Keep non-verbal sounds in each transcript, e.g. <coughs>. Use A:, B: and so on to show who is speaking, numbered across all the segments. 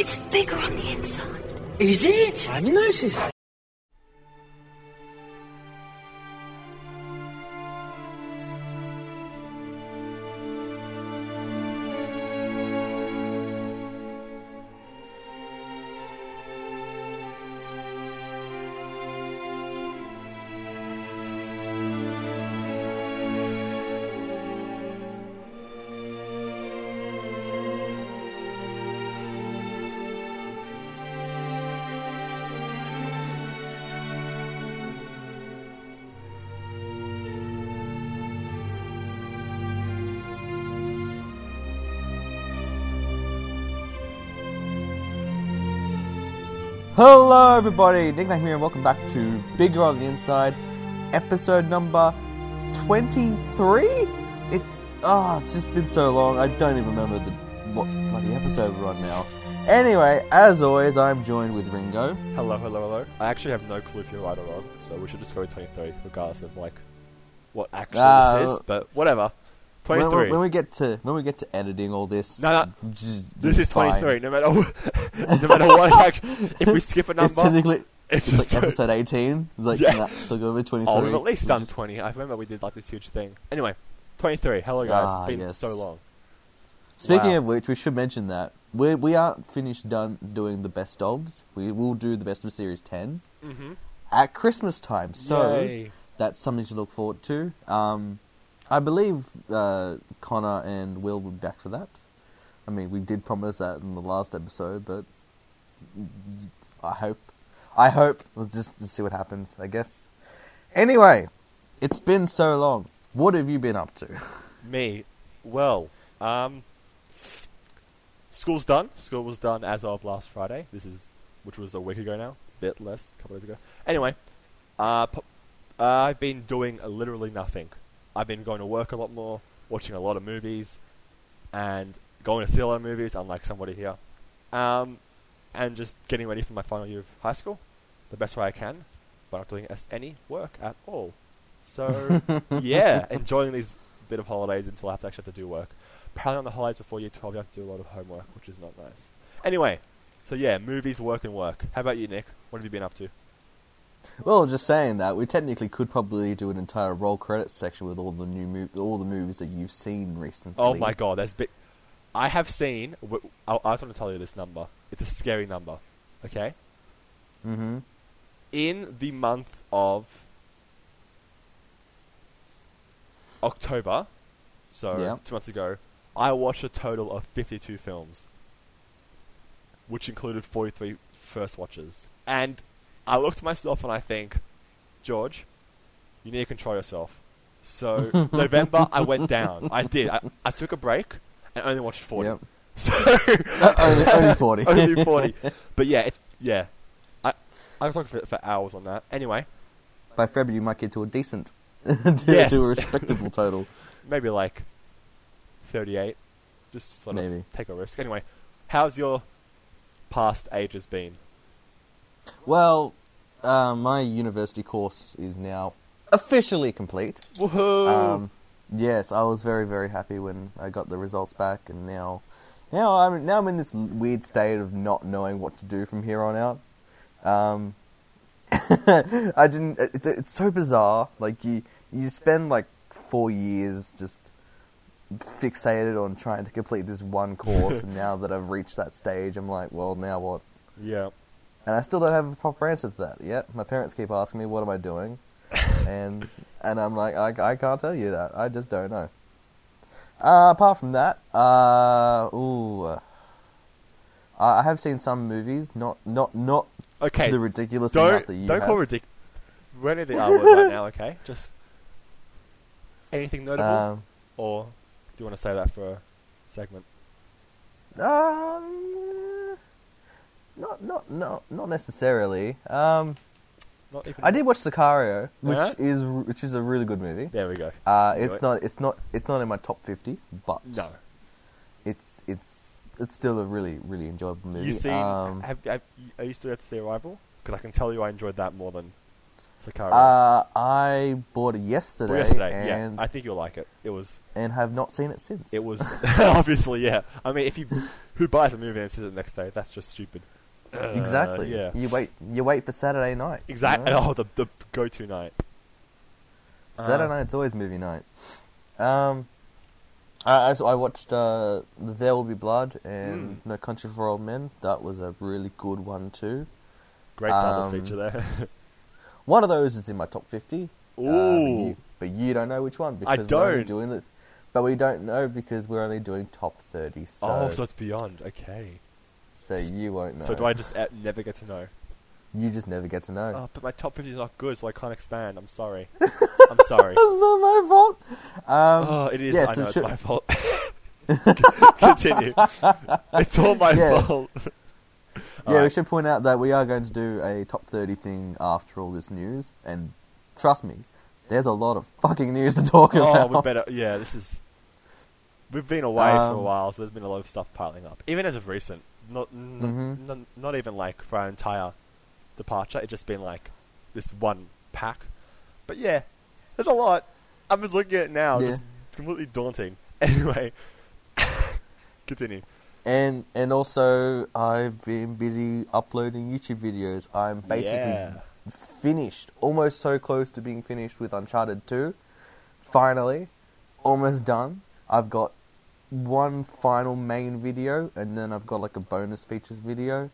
A: It's bigger on the inside.
B: Is it? I've noticed.
C: Hello, everybody. Nick Nack here, and welcome back to Bigger on the Inside, episode number twenty-three. It's ah, it's just been so long. I don't even remember the what bloody episode we're on now. Anyway, as always, I'm joined with Ringo.
D: Hello, hello, hello. I actually have no clue if you're right or wrong, so we should just go with 23, regardless of like what actually
C: Ah,
D: this is. But whatever.
C: When,
D: 23.
C: when we get to when we get to editing all this,
D: No, no, this is
C: fine.
D: 23. No matter <laughs> no matter what. Actually, if we skip a <laughs>
C: It's
D: number,
C: technically
D: it's
C: it's
D: just
C: like episode eighteen. It's like
D: Yeah.
C: still go with twenty-three.
D: Oh, we've at least
C: We
D: done
C: just-
D: 20. I remember we did like this huge thing. Anyway, 23. Hello guys.
C: Ah,
D: it's been
C: yes.
D: so long.
C: Speaking
D: Wow.
C: of which, we should mention that we we aren't finished done doing the best ofs. We will do the best of series ten
D: Mm-hmm.
C: at Christmas time. So
D: Yay.
C: that's something to look forward to. Um, I believe uh, Connor and Will will be back for that. I mean, we did promise that in the last episode, but I hope, I hope. Let's just see what happens. I guess. Anyway, it's been so long. What have you been up to? <laughs>
D: Me. Well, um, school's done. School was done as of last Friday. This is, which was a week ago now, a bit less, a couple days ago. Anyway, uh, uh, I've been doing literally nothing. I've been going to work a lot more, watching a lot of movies, and going to see a lot of movies. Unlike somebody here, um, and just getting ready for my final year of high school, the best way I can, but not doing any work at all. So <laughs> yeah, enjoying these bit of holidays until I have to actually have to do work. Apparently on the holidays before year 12 you have to do a lot of homework, which is not nice. Anyway, so yeah, movies, work and work. How about you, Nick? What have you been up to?
C: Well, just saying that we technically could probably do an entire roll credits section with all the new mov- all the movies that you've seen recently.
D: Oh my god, there's big... I have seen... I just want to tell you this number. It's a scary number, okay?
C: Mm-hmm.
D: In the month of October, so
C: Yeah.
D: two months ago, I watched a total of 52 films, which included 43 first watches. And I look to myself and I think, George, you need to control yourself. So <laughs> November, I went down. I did. I, I took a break and only watched 40.
C: Yep. <laughs>
D: So
C: Uh, only, only forty. <laughs>
D: only 40. But yeah, it's yeah. I I could talk for, for hours on that. Anyway,
C: By February, you might get to a decent, to,
D: Yes.
C: to a respectable total.
D: maybe like 38. Just sort
C: Maybe.
D: of take a risk. Anyway, how's your past ages been?
C: Well, uh, my university course is now officially complete.
D: Woohoo!
C: Um, yes, I was very very happy when I got the results back, and now, now I'm now I'm in this weird state of not knowing what to do from here on out. Um, <laughs> I didn't. It's it's so bizarre. Like you you spend like four years just fixated on trying to complete this one course, <laughs> and now that I've reached that stage, I'm like, well, now what?
D: yeah.
C: And I still don't have a proper answer to that yet. My parents keep asking me, "What am I doing?" <laughs> and and I'm like, I, I can't tell you that. I just don't know. Uh, apart from that, uh, ooh, I have seen some movies, not not not
D: Okay.
C: to the ridiculous
D: Don't
C: that you
D: don't
C: have.
D: call ridiculous. We're in the R word right now, okay? <laughs> Just anything notable,
C: Um,
D: or do you want to say that for a segment?
C: um, not not not not necessarily. Um,
D: Not even.
C: I did watch Sicario, which
D: Yeah?
C: is which is a really good movie.
D: There we go.
C: Uh, it's
D: it.
C: not it's not it's not in my top fifty, but
D: No.
C: it's it's it's still a really really enjoyable movie.
D: You seen?
C: Um,
D: have, have, are you still yet to see Arrival? Because I can tell you, I enjoyed that more than Sicario.
C: Uh, I bought it yesterday,
D: Well, yesterday,
C: and
D: yeah. I think you'll like it. It was,
C: and have not seen it since.
D: it was <laughs> obviously, yeah. I mean, if you who buys a movie and sees it the next day, that's just stupid. Uh,
C: exactly.
D: yeah.
C: You wait. You wait for Saturday night. you
D: Exactly.
C: know?
D: Oh, the the go-to night.
C: Saturday
D: Uh,
C: night's always movie night. Um, I, I, watched uh, There Will Be Blood and
D: Mm.
C: No Country for Old Men. That was a really good one too.
D: Great double
C: Um,
D: feature there. <laughs>
C: One of those is in my top fifty. uh, but,
D: Ooh.
C: you, but you don't know which one
D: I
C: because we're only doing the. But we don't know because we're only doing top thirty. So,
D: oh, so it's beyond. Okay.
C: So you won't know.
D: So do I just uh, never get to know?
C: You just never get to know.
D: Oh, but my top 50 is not good, so I can't expand. I'm sorry. <laughs> I'm sorry.
C: That's not my fault. Um,
D: Oh, it is.
C: yeah,
D: I
C: so
D: know it's my fault. <laughs> Continue. It's all my
C: Yeah.
D: fault. <laughs>
C: Yeah, we should point out that we are going to do a top 30 thing after all this news, and trust me, there's a lot of fucking news to talk
D: Oh,
C: about.
D: Oh, we better. Yeah, this is. We've been away for a
C: Um,
D: while, so there's been a lot of stuff piling up. Even as of recent, not n-
C: Mhm.
D: n- not even like for our entire departure. It's just been like this one pack. But yeah, there's a lot. I'm just looking at it now.
C: Yeah.
D: Just completely daunting. <laughs> Anyway, <laughs> continue.
C: And and also, I've been busy uploading YouTube videos. I'm basically
D: Yeah.
C: finished, almost so close to being finished with Uncharted 2. Finally, almost done. I've got one final main video, and then I've got like a bonus features video,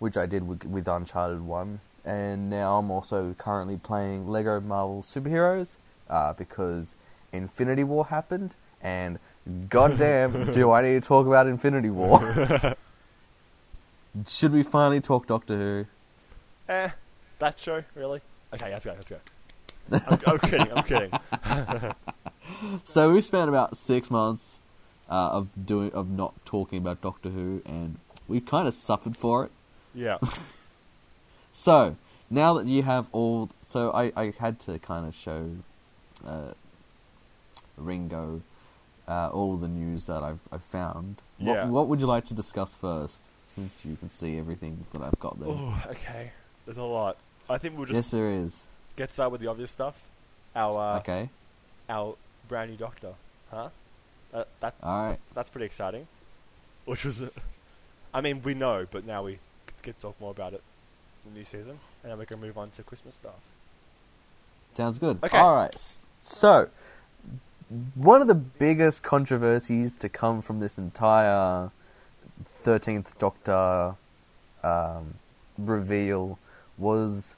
C: which I did with, with Uncharted 1. And now I'm also currently playing Lego Marvel Superheroes, uh, because Infinity War happened, and goddamn, <laughs> do I need to talk about Infinity War. <laughs> Should we finally talk Doctor Who?
D: Eh, that show really? Okay, let's go. Let's go. I'm, I'm kidding. I'm kidding. <laughs>
C: So we spent about six months uh, of doing of not talking about Doctor Who, and we kind of suffered for it.
D: Yeah. <laughs>
C: So now that you have all, so I, I had to kind of show uh, Ringo uh, all the news that I've I've found. What,
D: Yeah.
C: what would you like to discuss first, since you can see everything that I've got there?
D: Oh, okay. There's a lot. I think we'll just yes,
C: there is.
D: get started with the obvious stuff. Our uh,
C: okay,
D: our brand new doctor, huh? Uh, that
C: all right.
D: that's pretty exciting. Which was, uh, I mean, we know, but now we get to talk more about it in the new season, and then we can move on to Christmas stuff.
C: Sounds good.
D: Okay.
C: All right. So, one of the biggest controversies to come from this entire Thirteenth Doctor um, reveal was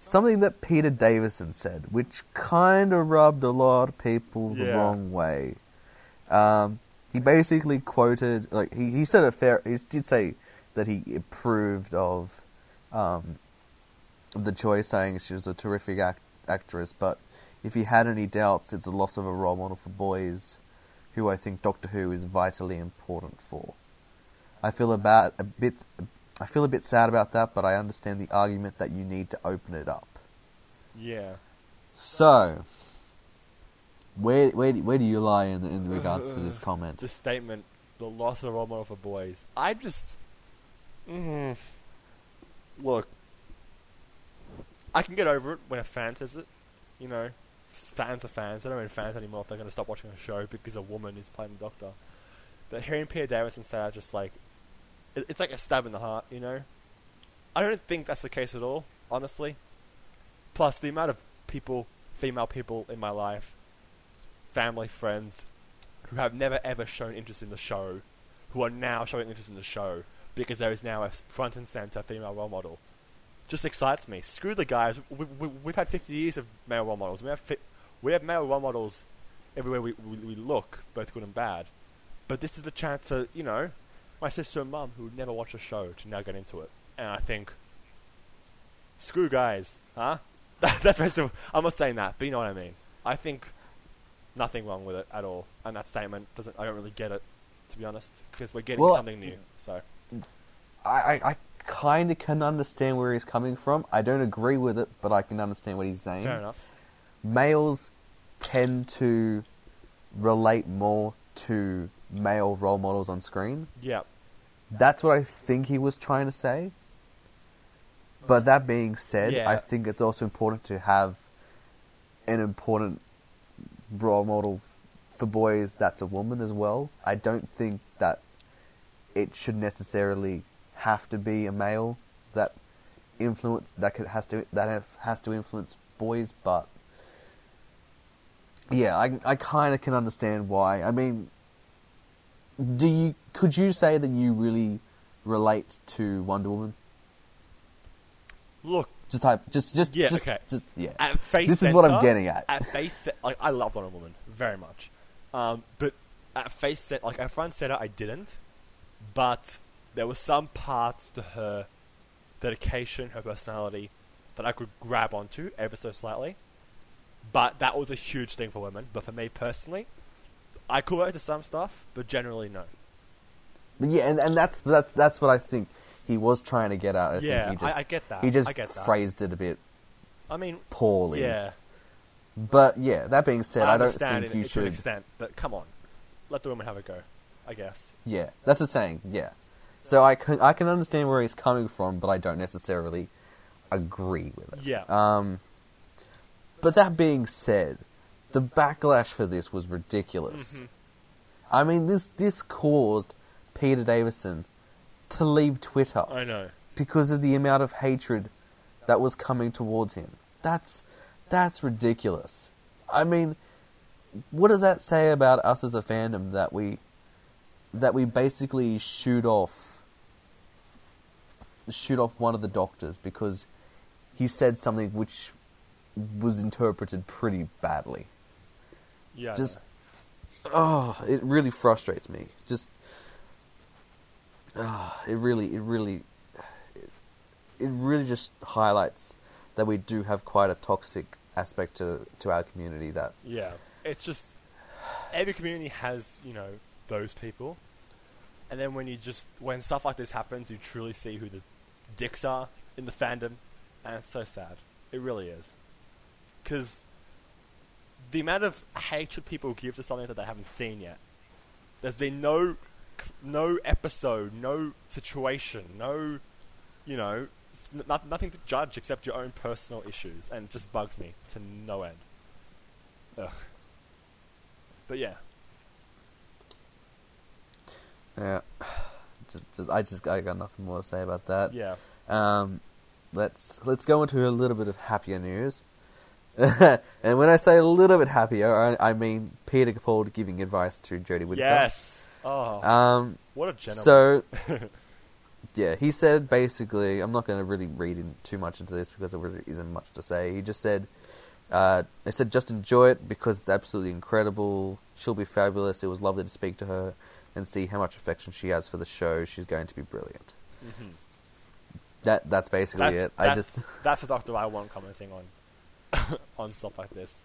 C: something that Peter Davison said, which kind of rubbed a lot of people the
D: Yeah.
C: wrong way. Um, he basically quoted, like he, he said a fair, he did say that he approved of um, the choice, saying she was a terrific act- actress, but if he had any doubts, it's a loss of a role model for boys, who I think Doctor Who is vitally important for. I feel about a bit, I feel a bit sad about that, but I understand the argument that you need to open it up.
D: Yeah.
C: So, where where do- where do you lie in in regards to this comment?
D: This statement, the loss of a role model for boys. I just, mm, look, I can get over it when a fan says it. You know, fans are fans. They don't mean fans anymore if they're going to stop watching a show because a woman is playing the Doctor. But hearing Peter Davison say that, just like, it's like a stab in the heart. You know, I don't think that's the case at all. Honestly. Plus, the amount of people, female people in my life, family, friends, who have never ever shown interest in the show, who are now showing interest in the show because there is now a front and center female role model, just excites me. Screw the guys. We, we, we've had 50 years of male role models. We have fi- we have male role models everywhere we, we, we look, both good and bad. But this is the chance for you know my sister and mum who would never watch a show to now get into it, and I think screw guys, huh? <laughs> That's I'm not saying that, but you know what I mean. I think nothing wrong with it at all, and that statement doesn't. I don't really get it, to be honest, because we're getting
C: Well,
D: something new. So
C: I, I, I kind of can understand where he's coming from. I don't agree with it, but I can understand what he's saying.
D: fair enough.
C: Males tend to relate more to male role models on screen.
D: Yeah,
C: That's what I think he was trying to say. But that being said,
D: Yeah.
C: I think it's also important to have an important role model for boys that's a woman as well. I don't think that it should necessarily have to be a male that influence that could has to that have, has to influence boys, but yeah, I I kind of can understand why. I mean, do you could you say that you really relate to Wonder Woman?
D: Look,
C: Just type, just, just,
D: Yeah,
C: just,
D: okay.
C: just, yeah.
D: at face
C: This is what I'm getting at.
D: At face, like I love Wonder Woman very much, um, but at face set, like at front center, I didn't. But there were some parts to her dedication, her personality, that I could grab onto ever so slightly. But that was a huge thing for women. But for me personally, I could relate to some stuff, but generally no.
C: But yeah, and, and that's that's that's what I think he was trying to get out. I
D: yeah,
C: think he just,
D: I, I get that.
C: he just
D: get that.
C: phrased it a bit
D: I mean,
C: poorly.
D: yeah,
C: But yeah, that being said,
D: I
C: I, don't think
D: it
C: you
D: to an
C: should.
D: extent, but come on, let the women have a go. I guess.
C: Yeah, that's the saying. Yeah. So I can I can understand where he's coming from, but I don't necessarily agree with it.
D: Yeah.
C: Um. But that being said, the backlash for this was ridiculous.
D: Mhm.
C: I mean, this this caused Peter Davison to leave Twitter
D: I know.
C: because of the amount of hatred that was coming towards him. That's that's ridiculous. I mean, what does that say about us as a fandom that we that we basically shoot off shoot off one of the doctors because he said something which was interpreted pretty badly.
D: Yeah.
C: Just oh, it really frustrates me. Just ah, it really, it really, it, it really just highlights that we do have quite a toxic aspect to to our community. That
D: Yeah, it's just every community has you know those people, and then when you just when stuff like this happens, you truly see who the dicks are in the fandom, and it's so sad. It really is, because the amount of hatred people give to something that they haven't seen yet. There's been no no episode, no situation, no you know s- no- nothing to judge except your own personal issues, and it just bugs me to no end. Ugh. But yeah,
C: yeah, just, just I just I got nothing more to say about that.
D: yeah,
C: Um, let's let's go into a little bit of happier news. <laughs> and when I say a little bit happier, I, I mean Peter Capaldi giving advice to Jodie Whittaker.
D: yes. Oh,
C: Um,
D: what a gentleman.
C: So, <laughs> yeah, he said basically, I'm not going to really read in too much into this because there really isn't much to say. He just said, uh, I said, just enjoy it because it's absolutely incredible. She'll be fabulous. It was lovely to speak to her and see how much affection she has for the show. She's going to be brilliant.
D: Mhm.
C: That that's basically
D: that's,
C: it. I just
D: that's the doctor I want commenting on <coughs> on stuff like this.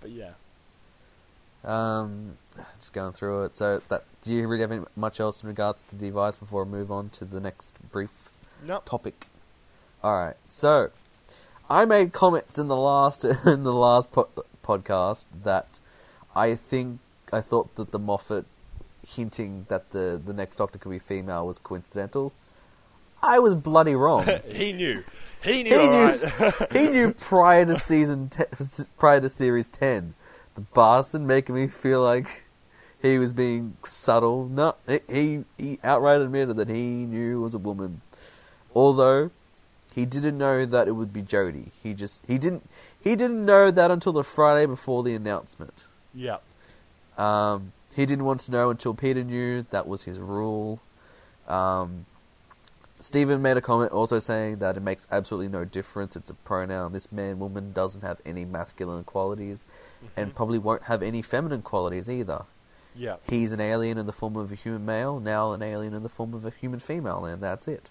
D: But yeah,
C: um, just going through it. So, that do you really have any, much else in regards to the advice before we move on to the next brief
D: nope.
C: topic. All right, so I made comments in the last <laughs> in the last po- podcast that I think I thought that the Moffat hinting that the the next Doctor could be female was coincidental. I was bloody wrong. <laughs>
D: he knew. He knew.
C: He knew-
D: right. <laughs>
C: he knew prior to season te- prior to series ten, the bastard making me feel like he was being subtle. No, he he outright admitted that he knew it was a woman, although he didn't know that it would be Jodie. He just he didn't he didn't know that until the Friday before the announcement.
D: yeah.
C: Um, he didn't want to know until Peter knew. That was his rule. Um, Steven made a comment also saying that it makes absolutely no difference. It's a pronoun. This man, woman doesn't have any masculine qualities and mm-hmm. probably won't have any feminine qualities either.
D: Yeah.
C: He's an alien in the form of a human male, now an alien in the form of a human female, and that's it.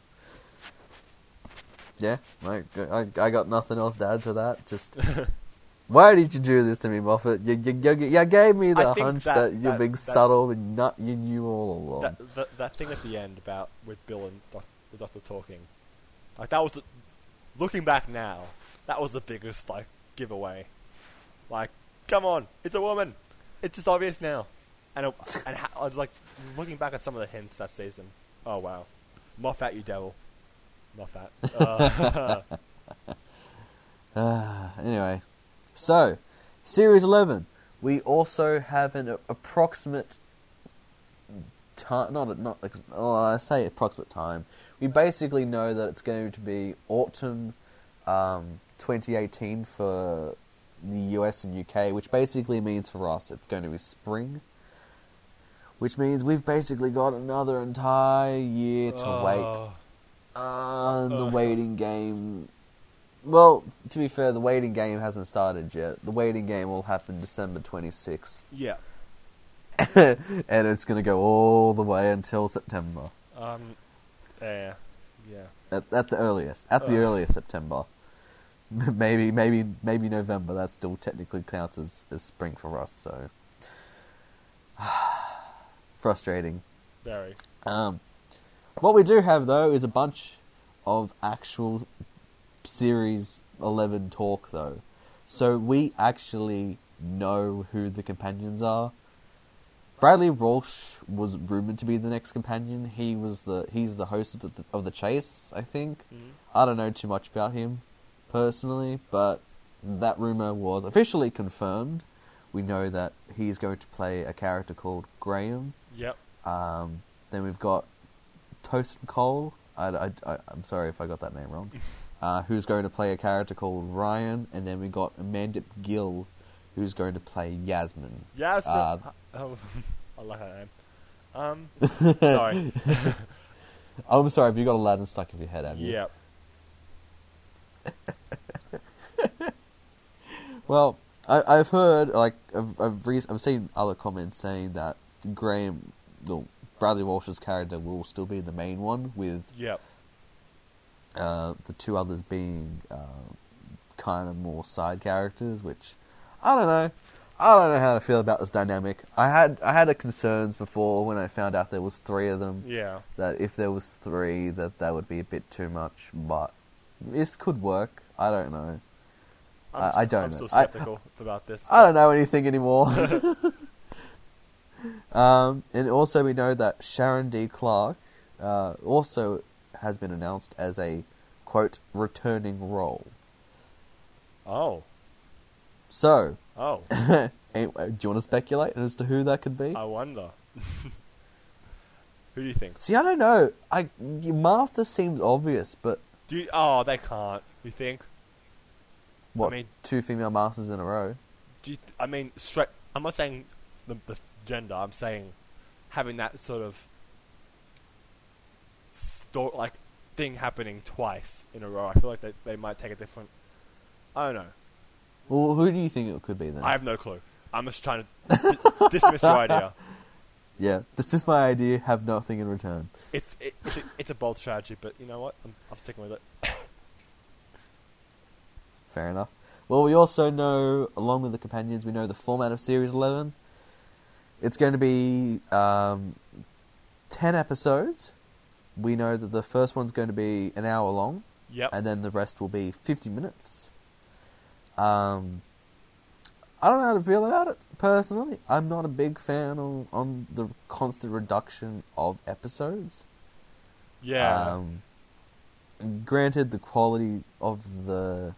C: Yeah, I, I, I got nothing else to add to that. Just <laughs> why did you do this to me, Moffat? You, you, you, you gave me the hunch
D: that-
C: that, you're
D: that-
C: being
D: that-
C: subtle and not you knew all along.
D: That, that that thing at the end about with Bill and doc, the doctor talking, like that was the, looking back now, that was the biggest like giveaway. Like, come on, it's a woman. It's just obvious now. And it, and ha- I was like looking back at some of the hints that season. Oh wow, Moffat, you devil. that. <laughs> Uh, <laughs>
C: Ah, anyway, so series eleven. We also have an approximate time. Not not. Oh, I say approximate time. We basically know that it's going to be autumn, um, 2018 for the US and UK, which basically means for us it's going to be spring. Which means we've basically got another entire year to wait.
D: uh,
C: Uh, the
D: Uh.
C: waiting game. Well, to be fair, the waiting game hasn't started yet. The waiting game will happen December 26th.
D: yeah. <laughs>
C: and it's going to go all the way until September.
D: Um. Yeah. Yeah.
C: At, at the earliest. At the
D: Ugh.
C: earliest September. <laughs> maybe, maybe, maybe November. That still technically counts as, as spring for us, so. <sighs> Frustrating.
D: Very.
C: Um, what we do have though is a bunch of actual series eleven talk though, so we actually know who the companions are. Bradley Walsh was rumored to be the next companion. He was the he's the host of the of the chase. I think
D: Mhm.
C: I don't know too much about him personally, but that rumor was officially confirmed. We know that he's going to play a character called Graham.
D: Yep.
C: Um, then we've got Toasted Cole. I, I, I, am sorry if I got that name wrong. <laughs> Uh, who's going to play a character called Ryan, and then we got Amanda Gill, who's going to play Yasmin.
D: Yasmin.
C: Uh, <laughs>
D: oh, <laughs> I like that name. Um. sorry.
C: I'm sorry if you got Aladdin stuck in your head, have you?
D: Yep. <laughs>
C: Well, I, I've heard like I've I've, re- I've seen other comments saying that Graham, well, Bradley Walsh's character will still be the main one, with
D: Yep.
C: uh, the two others being uh, kind of more side characters. Which I don't know. I don't know how to feel about this dynamic. I had I had a concerns before when I found out there was three of them.
D: Yeah.
C: That if there was three, that that would be a bit too much. But this could work. I don't know.
D: I'm,
C: I- I don't
D: I'm
C: know.
D: so
C: I-
D: skeptical <laughs> about this.
C: I don't know anything anymore. <laughs> <laughs> um, and also, we know that Sharon D. Clarke uh, also has been announced as a quote returning role.
D: Oh.
C: So,
D: Oh.
C: anyway, do you want to speculate as to who that could be?
D: I wonder. Who do you think?
C: See, I don't know. I Master seems obvious, but
D: Do you, oh, they can't. You think?
C: what?
D: I mean-
C: two female masters in a row.
D: Do you, I mean straight? I'm not saying the, the gender. I'm saying having that sort of sto- like thing happening twice in a row. I feel like they they might take a different. I don't know.
C: Well, who do you think it could be then?
D: I have no clue. I'm just trying to d- dismiss your <laughs> idea.
C: Yeah, that's just my idea. Have nothing in return.
D: It's it, it's, a, it's a bold strategy, but you know what? I'm, I'm sticking with it. <laughs>
C: Fair enough. Well, we also know, along with the companions, we know the format of Series 11. It's going to be um, 10 episodes. We know that the first one's going to be an hour long,
D: Yep.
C: and then the rest will be 50 minutes. Um, I don't know how to feel about it, personally. I'm not a big fan on, on the constant reduction of episodes.
D: yeah.
C: Um, granted, the quality of the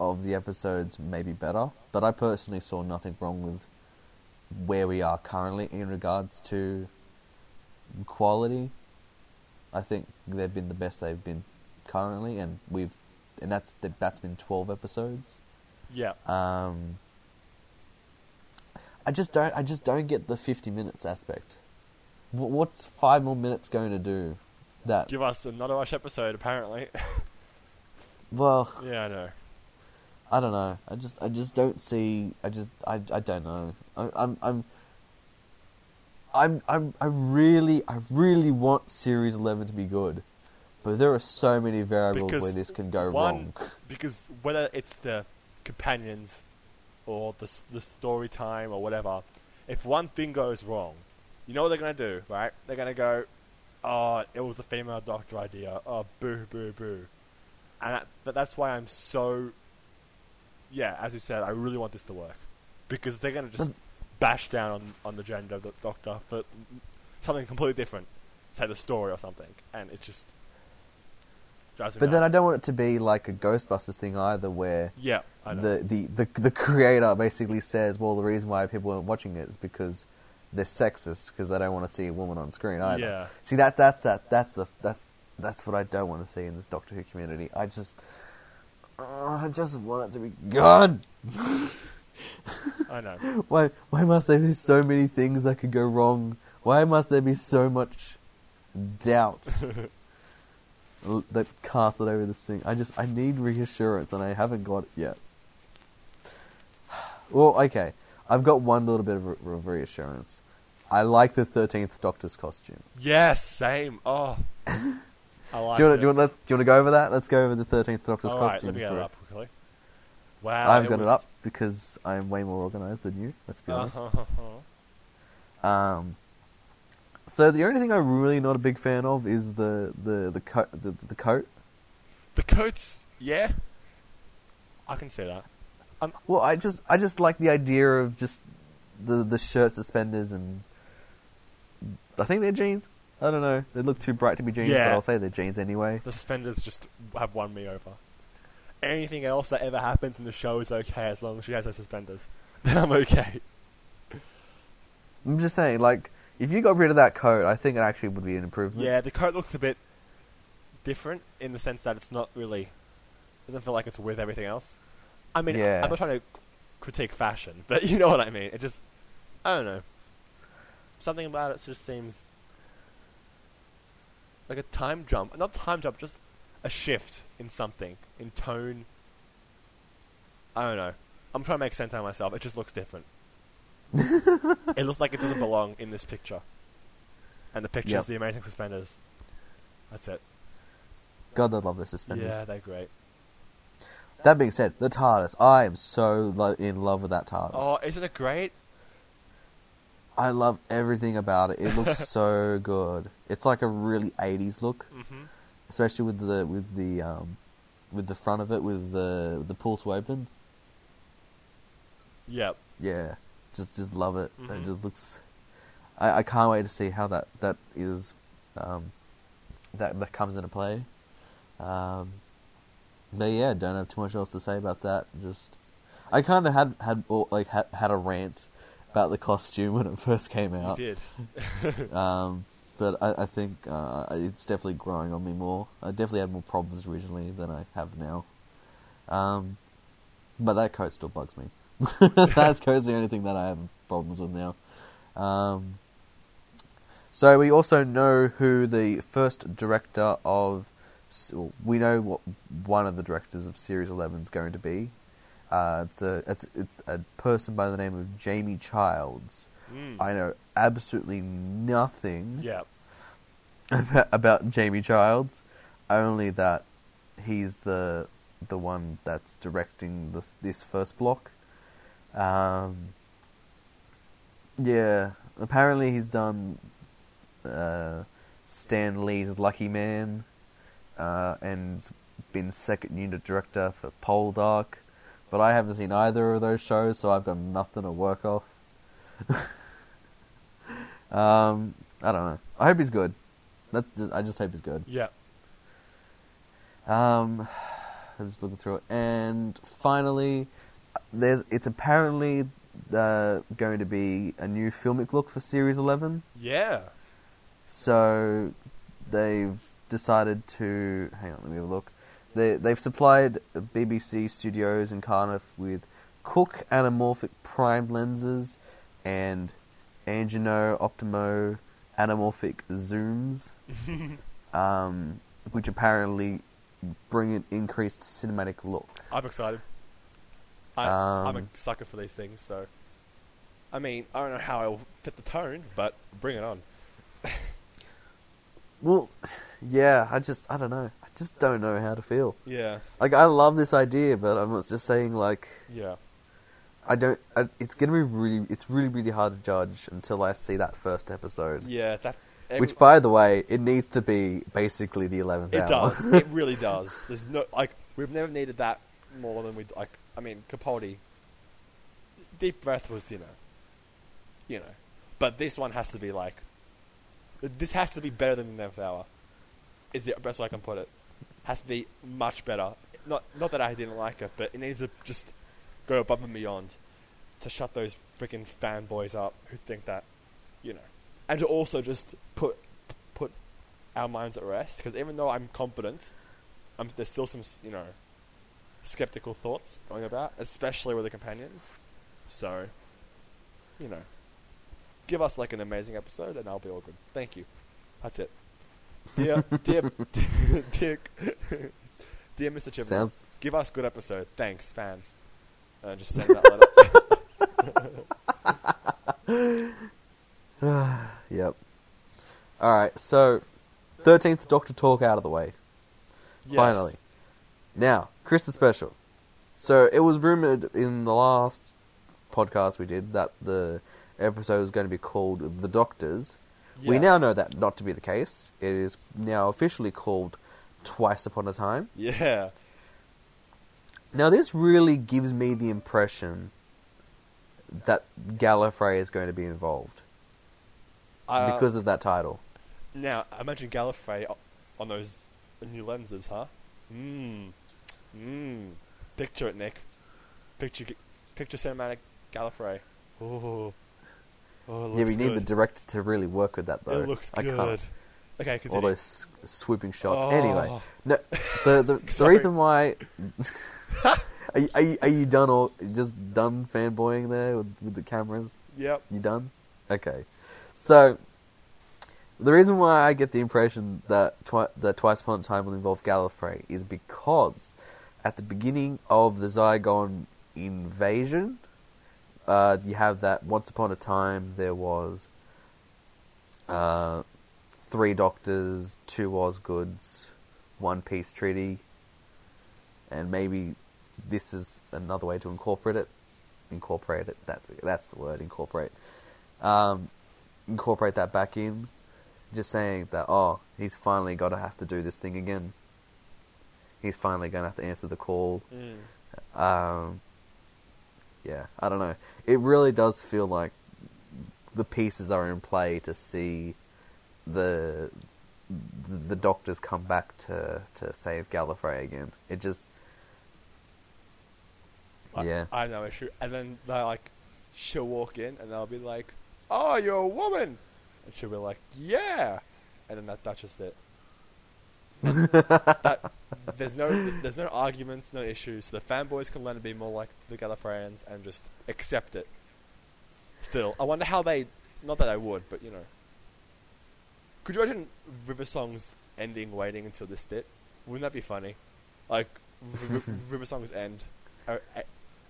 C: of the episodes may be better, but I personally saw nothing wrong with where we are currently in regards to quality. I think they've been the best they've been currently, and we've and that's that's been twelve episodes.
D: Yeah.
C: Um, I just don't. I just don't get the fifty minutes aspect. What's five more minutes going to do? That
D: Give us another rush episode, apparently. <laughs>
C: well,
D: yeah, I know.
C: I don't know. I just I just don't see. I just I I don't know. I, I'm I'm. I'm I'm I really I really want Series Eleven to be good, but there are so many variables
D: Because
C: where this can go
D: one,
C: wrong.
D: because whether it's the companions or the the story time or whatever, if one thing goes wrong, you know what they're gonna do, right? They're gonna go, "Oh, it was a female doctor idea. Oh, boo, boo, boo," and that, that, that's why I'm so. Yeah, as you said, I really want this to work because they're gonna just bash down on on the gender of the doctor for something completely different, say the story or something, and it's just
C: But then I don't want it to be like a Ghostbusters thing either, where
D: yeah, I know.
C: the, the, the the creator basically says, well, the reason why people aren't watching it is because they're sexist because they don't want to see a woman on screen either.
D: Yeah.
C: See that that's that that's the that's that's what I don't want to see in this Doctor Who community. I just oh, I just want it to be good. <laughs>
D: I know. <laughs>
C: Why why must there be so many things that could go wrong? Why must there be so much doubt <laughs> that casted over this thing? I just I need reassurance and I haven't got it yet. <sighs> Well, okay, I've got one little bit of re- re- reassurance. I like the thirteenth Doctor's costume.
D: yes, same. Oh, <laughs> I like
C: do you want
D: it.
C: to do you want to do you want to go over that? Let's go over the thirteenth Doctor's
D: All right,
C: costume.
D: let me get it up quickly. Wow,
C: I've got
D: was-
C: it up because I'm way more organized than you. Let's be honest.
D: Uh-huh.
C: Um, so the only thing I'm really not a big fan of is the the the coat. The, the coat.
D: The coats, yeah, I can see that. Um,
C: Well, I just I just like the idea of just the the shirt suspenders and I think they're jeans. I don't know. They look too bright to be jeans, but I'll say they're jeans anyway.
D: the suspenders just have won me over. Anything else that ever happens in the show is okay as long as she has her suspenders. <laughs> Then I'm okay.
C: I'm just saying, like, if you got rid of that coat, I think it actually would be an improvement.
D: Yeah, the coat looks a bit different in the sense that it's not really doesn't feel like it's with everything else. I mean,
C: Yeah.
D: I'm not trying to critique fashion, <laughs> but you know what I mean. It just, I don't know, something about it just seems like a time jump. Not time jump, just a shift in something in tone. I don't know. I'm trying to make sense out of myself. It just looks different. <laughs> it looks like it doesn't belong in this picture. And the picture
C: Yep.
D: the amazing suspenders. That's it.
C: God, I love the suspenders.
D: Yeah, they're great.
C: That being said, the TARDIS. I am so lo- in love with that TARDIS.
D: Oh, isn't it great?
C: I love everything about it. It looks <laughs> so good. It's like a really 80s look,
D: Mm-hmm.
C: especially with the with the um with the front of it with the the pull to open.
D: Yep.
C: Yeah, just just love it. It
D: Mhm.
C: just looks. I, I can't wait to see how that that is, um, that that comes into play. Um, but yeah, don't have too much else to say about that. Just, I kind of had had like had had a rant about the costume when it first came
D: You
C: out.
D: did. <laughs>
C: Um, but I, I think uh, it's definitely growing on me more. I definitely had more problems originally than I have now. Um, but that coat still bugs me. <laughs> that coat's the only thing that I have problems with now. Um, so we also know who the first director of. We know what one of the directors of Series Eleven is going to be. Uh, it's a it's it's a person by the name of Jamie Childs.
D: Mm.
C: I know absolutely nothing
D: Yep.
C: about, <laughs> about Jamie Childs, only that he's the the one that's directing this this first block. Um, yeah, apparently he's done uh, Stan Lee's Lucky Man, uh, and been second unit director for Poldark, but I haven't seen either of those shows, so I've got nothing to work off. <laughs> um, I don't know. I hope he's good. Just, I just hope he's good.
D: Yeah.
C: Um, I'm just looking through it, and finally, there's it's apparently uh, going to be a new filmic look for Series Eleven.
D: Yeah.
C: So they've decided to hang on. Let me have a look. They they've supplied BBC Studios in Cardiff with Cooke anamorphic prime lenses and Angénieux Optimo anamorphic zooms, <laughs> um, which apparently bring an increased cinematic look.
D: I'm excited. I, I'm a
C: Um,
D: sucker for these things, so. I mean, I don't know how I'll fit the tone, but bring it on. <laughs>
C: Well, yeah, I just I don't know. I just don't know how to feel.
D: Yeah.
C: Like I love this idea, but I'm just saying like
D: Yeah.
C: I don't. I, it's gonna be really. It's really really hard to judge until I see that first episode.
D: Yeah. That.
C: Which, by the way, it needs to be basically the eleventh
D: It
C: hour.
D: does. it really <laughs> does. There's no like we've never needed that more than we like. I mean, Capaldi. Deep breath was you know, you know, but this one has to be like. This has to be better than the eleventh hour. Is the best way I can put it. has to be much better. Not not that I didn't like it, but it needs to just go above and beyond to shut those freaking fanboys up who think that, you know, and to also just put put our minds at rest. Because even though I'm confident, I'm, there's still some you know skeptical thoughts going about, especially with the companions. So, you know, give us like an amazing episode, and I'll be all good. Thank you. That's it. Dear, <laughs> dear, <laughs> dear, <laughs> dear Mr. Chipmunk,
C: Sounds
D: give us good episode. Thanks, fans. Uh, just send that letter. <sighs>
C: yep. All right, so thirteenth Doctor talk out of the way.
D: Yes.
C: Finally, now Christmas special. So it was rumored in the last podcast we did that the episode was going to be called "The Doctors." We now know that not to be the case. It is now officially called "Twice Upon a Time."
D: Yeah.
C: Now, this really gives me the impression that Gallifrey is going to be involved
D: Uh,
C: because of that title.
D: now, imagine Gallifrey on those new lenses, huh? Mmm. Mmm. Picture it, Nick. Picture, picture cinematic Gallifrey. Oh. Oh, looks
C: Yeah, we need the director to really work with that, though.
D: It looks
C: I
D: good.
C: can't.
D: Okay,
C: All those swooping shots.
D: Oh.
C: Anyway, no, the the, <laughs> the reason why <laughs> are, you, are you are you done or just done fanboying there with, with the cameras?
D: Yep.
C: You done? Okay. So, the reason why I get the impression that, twi- that Twice Upon a Time will involve Gallifrey is because at the beginning of the Zygon invasion, uh, you have that once upon a time there was uh, three Doctors, two Osgoods, one Peace Treaty, and maybe this is another way to incorporate it. Incorporate it. That's that's the word. Incorporate. Um, incorporate that back in. Just saying that. Oh, he's finally got to have to do this thing again. He's finally going to have to answer the call.
D: Mm.
C: Um, yeah, I don't know. It really does feel like the pieces are in play to see the the doctors come back to to save Gallifrey again. It just
D: I-
C: yeah.
D: I have no issue. And then they like, she'll walk in and they'll be like, "Oh, you're a woman," and she'll be like, "Yeah," and then that that's just it. That there's no there's no arguments, no issues. The fanboys can learn to be more like the Gallifreyans and just accept it. Still, I wonder how they. Not that I would, but you know. Could you imagine River Song's ending waiting until this bit? Wouldn't that be funny? Like R- R- <laughs> River Song's end, a, a,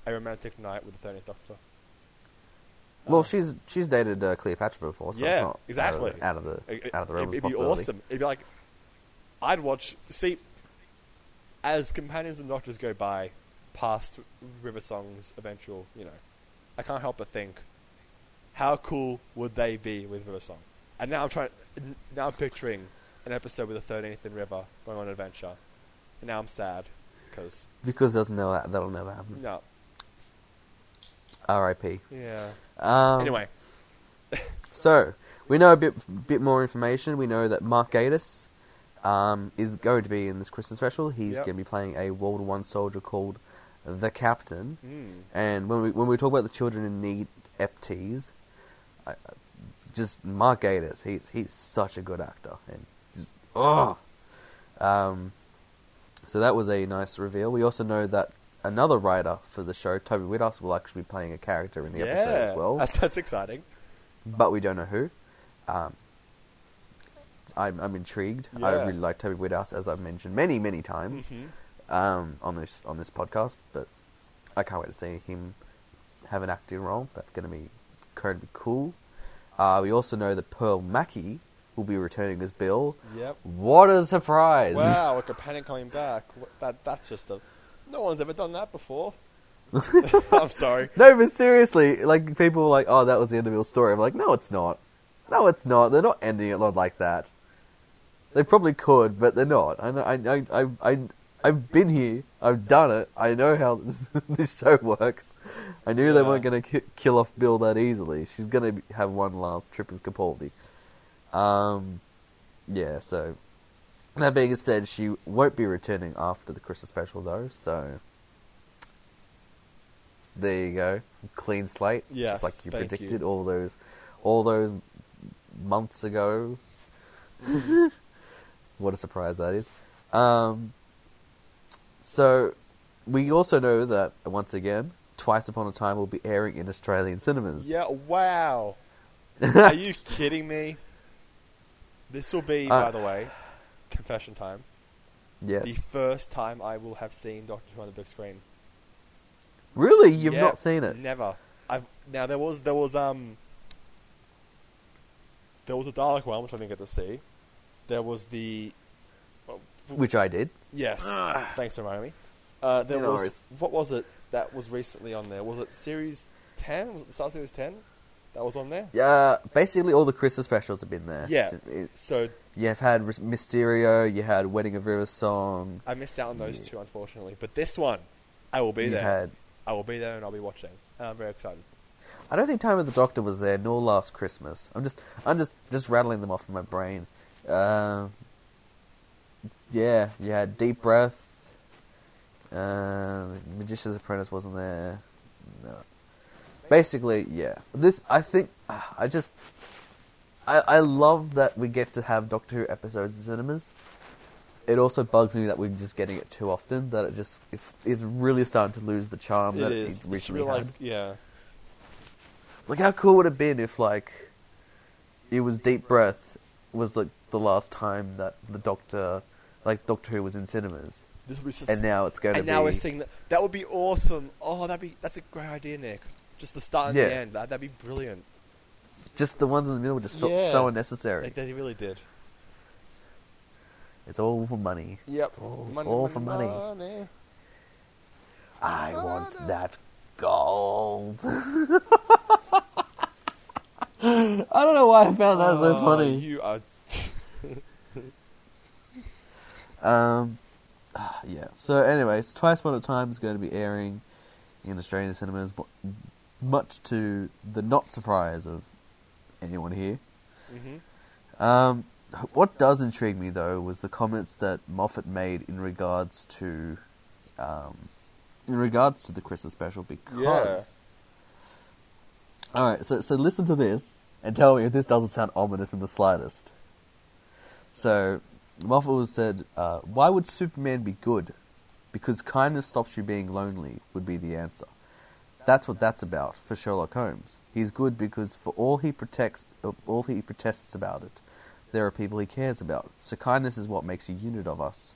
D: a romantic night with the Thirteenth Doctor.
C: Well,
D: Uh,
C: she's she's dated uh, Cleopatra before, so
D: Yeah,
C: it's not
D: exactly.
C: out of the, out of the, out of the realm of
D: it'd be awesome. It'd be like, I'd watch. See, as companions and doctors go by, past River Song's eventual, you know, I can't help but think, how cool would they be with River Song? And now I'm trying. Now I'm picturing an episode with the Thirteenth and River going on an adventure, and now I'm sad because
C: Because doesn't know that that'll never happen.
D: no,
C: R.I.P.
D: yeah.
C: Um,
D: anyway, <laughs>
C: So we know a bit bit more information. We know that Mark Gatiss um, is going to be in this Christmas special. He's
D: Yep.
C: going to be playing a World War One soldier called the Captain.
D: mm,
C: And when we when we talk about the children in need EPTs, I, just Mark Gatiss, he's he's such a good actor and just oh. Um, so that was a nice reveal. We also know that another writer for the show, Toby Whithouse, will actually be playing a character in the
D: yeah,
C: episode as well
D: That's, <laughs> that's exciting.
C: but we don't know who. Um, I'm I'm intrigued. I really like Toby Whithouse, as I've mentioned many many times
D: hmm
C: um, on this on this podcast. But I can't wait to see him have an acting role. That's going to be going to be cool. Uh, we also know that Pearl Mackie will be returning as Bill.
D: Yep.
C: What a surprise!
D: Wow, a companion coming back. That that's just a. No one's ever done that before. <laughs> I'm sorry.
C: No, but seriously, like people were like, "Oh, that was the end of Bill's story." I'm like, "No, it's not. No, it's not. They're not ending it like that. They probably could, but they're not. I know. I I I, I've been here. I've done it. I know how <laughs> this, this show works. I knew they weren't going to ki- kill off Bill that easily. She's going to have one last trip with Capaldi. Um, yeah. So That being said, she won't be returning after the Christmas special though, so there you go, clean slate,
D: Yes,
C: just like you predicted
D: you.
C: all those, all those months ago. <laughs> what a surprise that is! Um, so we also know that once again, Twice Upon a Time will be airing in Australian cinemas.
D: Yeah, wow. <laughs> Are you kidding me? This will be,
C: Uh,
D: by the way, confession time.
C: Yes.
D: The first time I will have seen Doctor Who on the big screen.
C: Really, you've
D: Yeah,
C: not seen it?
D: Never. I've now there was there was um there was a Dalek one which I didn't get to see. There was the
C: Which I did.
D: yes. Thanks for reminding me. Uh, there
C: No
D: was
C: worries.
D: what was it that was recently on there? Was it series ten? Was it Star Series ten? That was on there.
C: Yeah, basically all the Christmas specials have been there.
D: Yeah.
C: So it-
D: So
C: You've had Ris- Mysterio, you had Wedding of River Song,
D: I missed out on those two, unfortunately. But this one, I will be
C: you
D: there.
C: had.
D: I will be there and I'll be watching. And I'm very excited.
C: I don't think Time of the Doctor was there, nor Last Christmas. I'm just, I'm just, just rattling them off in my brain. Um yeah, you had Deep Breath. Uh, Magician's Apprentice wasn't there. No. Basically, yeah. This, I think, I just, I, I love that we get to have Doctor Who episodes in cinemas. It also bugs me that we're just getting it too often. That it just, it's, it's really starting to lose the charm
D: it
C: that
D: is.
C: it originally had.
D: like, yeah.
C: Like, how cool would it have been if, like, it was Deep Breath was, like, the last time that the Doctor, like, Doctor Who was in cinemas.
D: This would be so
C: And now it's going to be.
D: and
C: be...
D: now we're seeing that. That would be awesome. Oh, that'd be that's a great idea, Nick. Just the start and
C: Yeah.
D: the end. That, that'd be brilliant.
C: Just the ones in the middle just felt
D: Yeah.
C: so unnecessary.
D: Like, they really did.
C: It's all for money.
D: Yep.
C: all- all for money. I want that gold. <laughs> <laughs> I don't know why I found that so
D: Oh,
C: funny.
D: You are.
C: Um, ah, yeah. So, anyways, Twice Upon a Time is going to be airing in Australian cinemas, mu- much to the not surprise of anyone here.
D: hmm
C: Um, what does intrigue me though was the comments that Moffat made in regards to, um, in regards to the Christmas special because. All right, so so listen to this and tell me if this doesn't sound ominous in the slightest. So, Moffat said, uh, "Why would Superman be good? Because kindness stops you being lonely would be the answer. That's what that's about for Sherlock Holmes. He's good because for all he protects, uh, all he protests about it, there are people he cares about. So kindness is what makes a unit of us.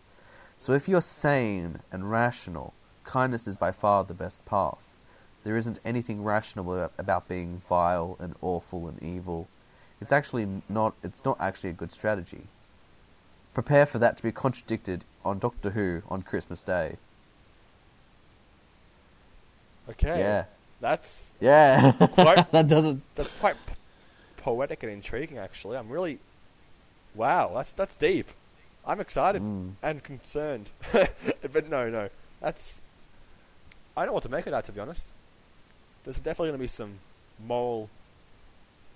C: So if you're sane and rational, kindness is by far the best path. There isn't anything rational about being vile and awful and evil. It's actually not. It's not actually a good strategy. Prepare for that to be contradicted on Doctor Who on Christmas Day.
D: Okay.
C: Yeah,
D: That's
C: yeah.
D: Quite- <laughs>
C: that doesn't.
D: that's quite p- poetic and intriguing. Actually, I'm really. Wow, that's that's deep. I'm excited
C: Mm.
D: and concerned, <laughs> but no, no, that's. I don't know what to make of that. To be honest, there's definitely going to be some moral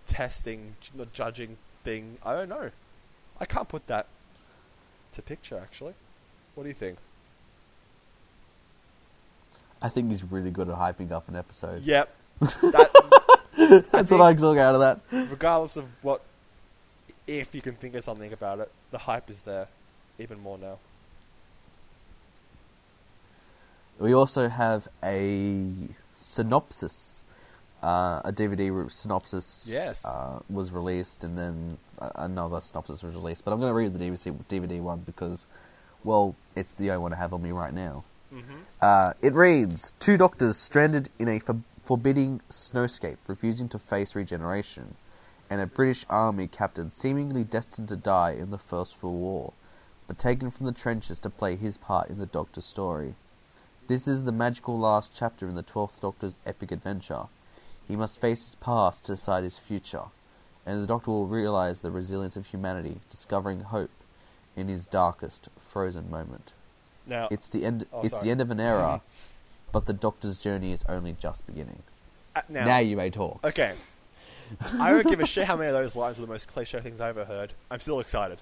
D: testing, not judging thing. I don't know. I can't put that to picture. Actually, what do you think?
C: I think he's really good at hyping up an episode.
D: Yep. <laughs> That,
C: That's what I took out of that.
D: regardless of what, if you can think of something about it, the hype is there, even more now.
C: We also have a synopsis. Uh, a DVD synopsis
D: Yes.
C: uh, was released, and then another synopsis was released. But I'm going to read the DVD, DVD one because, well, it's the only one I have on me right now.
D: Mm-hmm.
C: Uh, it reads Two doctors stranded in a for- forbidding snowscape, refusing to face regeneration, and a British army captain seemingly destined to die in the First World War, but taken from the trenches to play his part in the Doctor's story. This is the magical last chapter in the Twelfth Doctor's epic adventure. He must face his past to decide his future, and the Doctor will realize the resilience of humanity, discovering hope in his darkest, frozen moment.
D: Now,
C: It's the end.
D: Oh,
C: it's
D: sorry.
C: the end of an era, but the Doctor's journey is only just beginning.
D: uh, now,
C: Now, you may talk.
D: okay. <laughs> I don't give a shit how many of those lines were the most cliche things I ever heard. I'm still excited.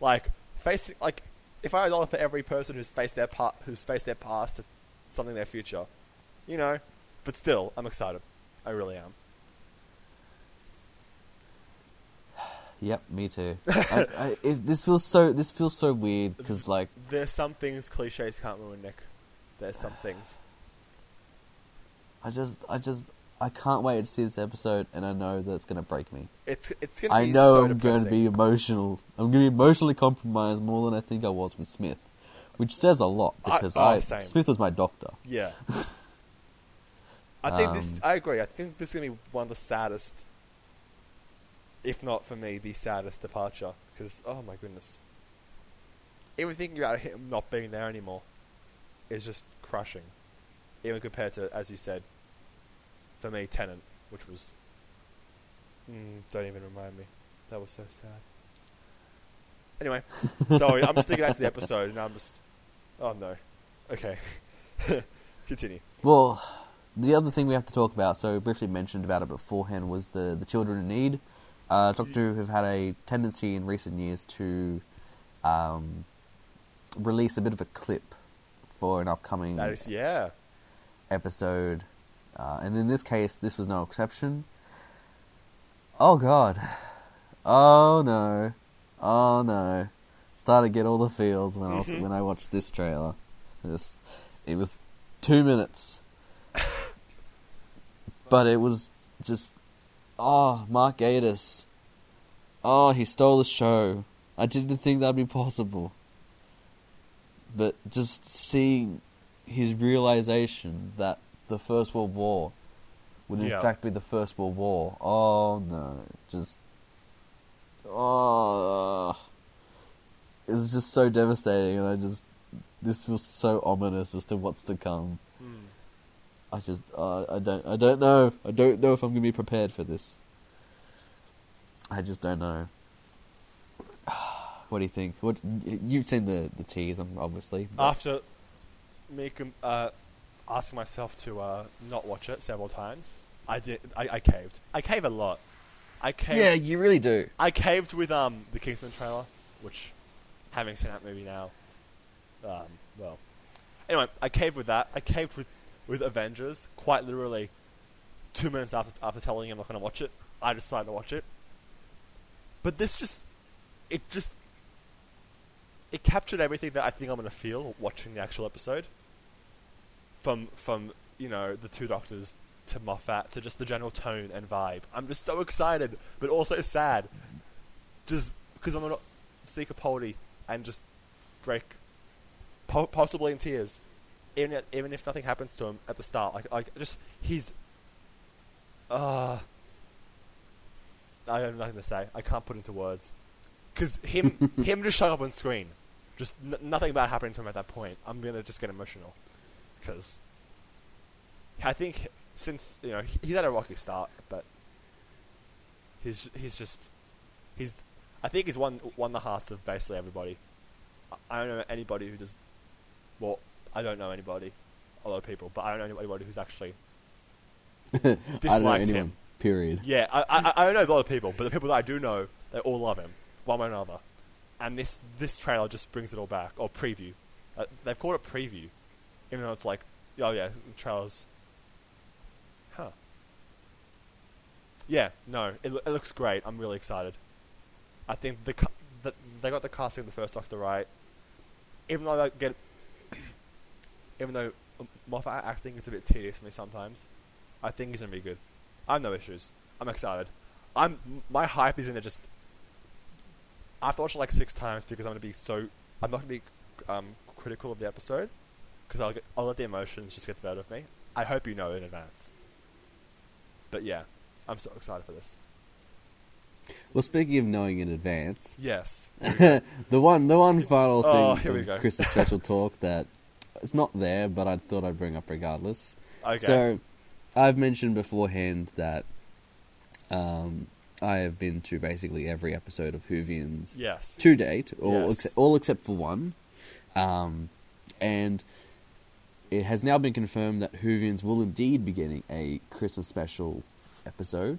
D: Like, facing like if I had a dollar for every person who's faced their part, who's faced their past to something their future, you know. But still, I'm excited. I really am. <sighs>
C: Yep, me too. <laughs> I, I, it, this feels so. This feels so weird because like
D: There's some things cliches can't ruin, Nick. There's some <sighs> things.
C: I just, I just, I can't wait to see this episode, and I know that it's gonna break me.
D: It's it's gonna
C: I
D: be
C: know
D: so
C: I'm going to be emotional. I'm going to be emotionally compromised more than I think I was with Smith, which says a lot
D: I-
C: because
D: oh,
C: I. Smith was my doctor.
D: Yeah. <laughs> I think this.
C: Um,
D: I agree. I think this is gonna be one of the saddest, if not for me, the saddest departure. Because oh my goodness, even thinking about him not being there anymore is just crushing. Even compared to, as you said, for me, Tennant, which was. Mm, don't even remind me. That was so sad. Anyway, <laughs> sorry, I'm just thinking back to the episode, and I'm just. Oh no. Okay. <laughs> Continue.
C: Well, the other thing we have to talk about, so briefly mentioned about it beforehand, was the, the children in need. Uh, Doctor Who have had a tendency in recent years to um, release a bit of a clip for an upcoming
D: is, yeah.
C: episode, uh, and in this case, this was no exception. Oh god, oh no, oh no! Started to get all the feels when I was,
D: Mhm.
C: when I watched this trailer. It was, it was two minutes, but it was just, oh Mark Gatiss, oh he stole the show. I didn't think that'd be possible, but just seeing his realization that the First World War would in
D: Yeah.
C: fact be the First World War. Oh no, just oh, it's just so devastating, and I just this feels so ominous as to what's to come. I just uh, I don't I don't know I don't know if I'm gonna be prepared for this. I just don't know. <sighs> What do you think? What you've seen the the tease, um, obviously. but-
D: After me uh, asking myself to uh, not watch it several times, I did. I, I caved. I cave a lot. I caved.
C: yeah, you really do.
D: I caved with um the Kingsman trailer, which, having seen that movie now, um, well, anyway, I caved with that. I caved with with Avengers. Quite literally, two minutes after after telling him I'm not going to watch it, I decided to watch it. But this just, it just, it captured everything that I think I'm going to feel watching the actual episode. From from you know the two doctors to Moffat to just the general tone and vibe. I'm just so excited, but also sad. Just because I'm gonna see Capaldi and just break, po- possibly in tears, even if, even if nothing happens to him at the start. Like like just he's, uh, I have nothing to say. I can't put into words. Because him <laughs> him just showing up on screen, just n- nothing bad happening to him at that point. I'm gonna just get emotional, because I think since you know he- he's had a rocky start, but he's he's just he's I think he's won won the hearts of basically everybody. I- I don't know anybody who does. Well, I don't know anybody, a lot of people, but I don't know anybody who's actually. <laughs>
C: I don't know
D: Disliked
C: anyone.
D: him.
C: Period.
D: Yeah, I, I I don't know a lot of people, but the people that I do know, they all love him, one way or another. And this this trailer just brings it all back, or preview. Uh, they've called it preview, even though it's like, oh yeah, the trailers. Huh. Yeah, no, it, it looks great. I'm really excited. I think the, the they got the casting of the first Doctor right. Even though I get, even though um, Moffat acting is a bit tedious for me sometimes, I think he's gonna be good. I have no issues. I'm excited. I'm my hype is gonna just. I have to watch it like six times because I'm gonna be so. I'm not gonna be um, critical of the episode because I'll get, I'll let the emotions just get the better of me. I hope you know in advance. But yeah, I'm so excited for this.
C: Well, speaking of knowing in advance,
D: Yes. <laughs>
C: the one the one final thing
D: Oh, here we
C: from
D: go.
C: Chris's special <laughs> talk that it's not there, but I thought I'd bring up regardless.
D: Okay.
C: So, I've mentioned beforehand that um, I have been to basically every episode of Whovians.
D: yes.
C: to date, all,
D: Yes.
C: ex- all except for one. Um, and it has now been confirmed that Whovians will indeed be getting a Christmas special episode,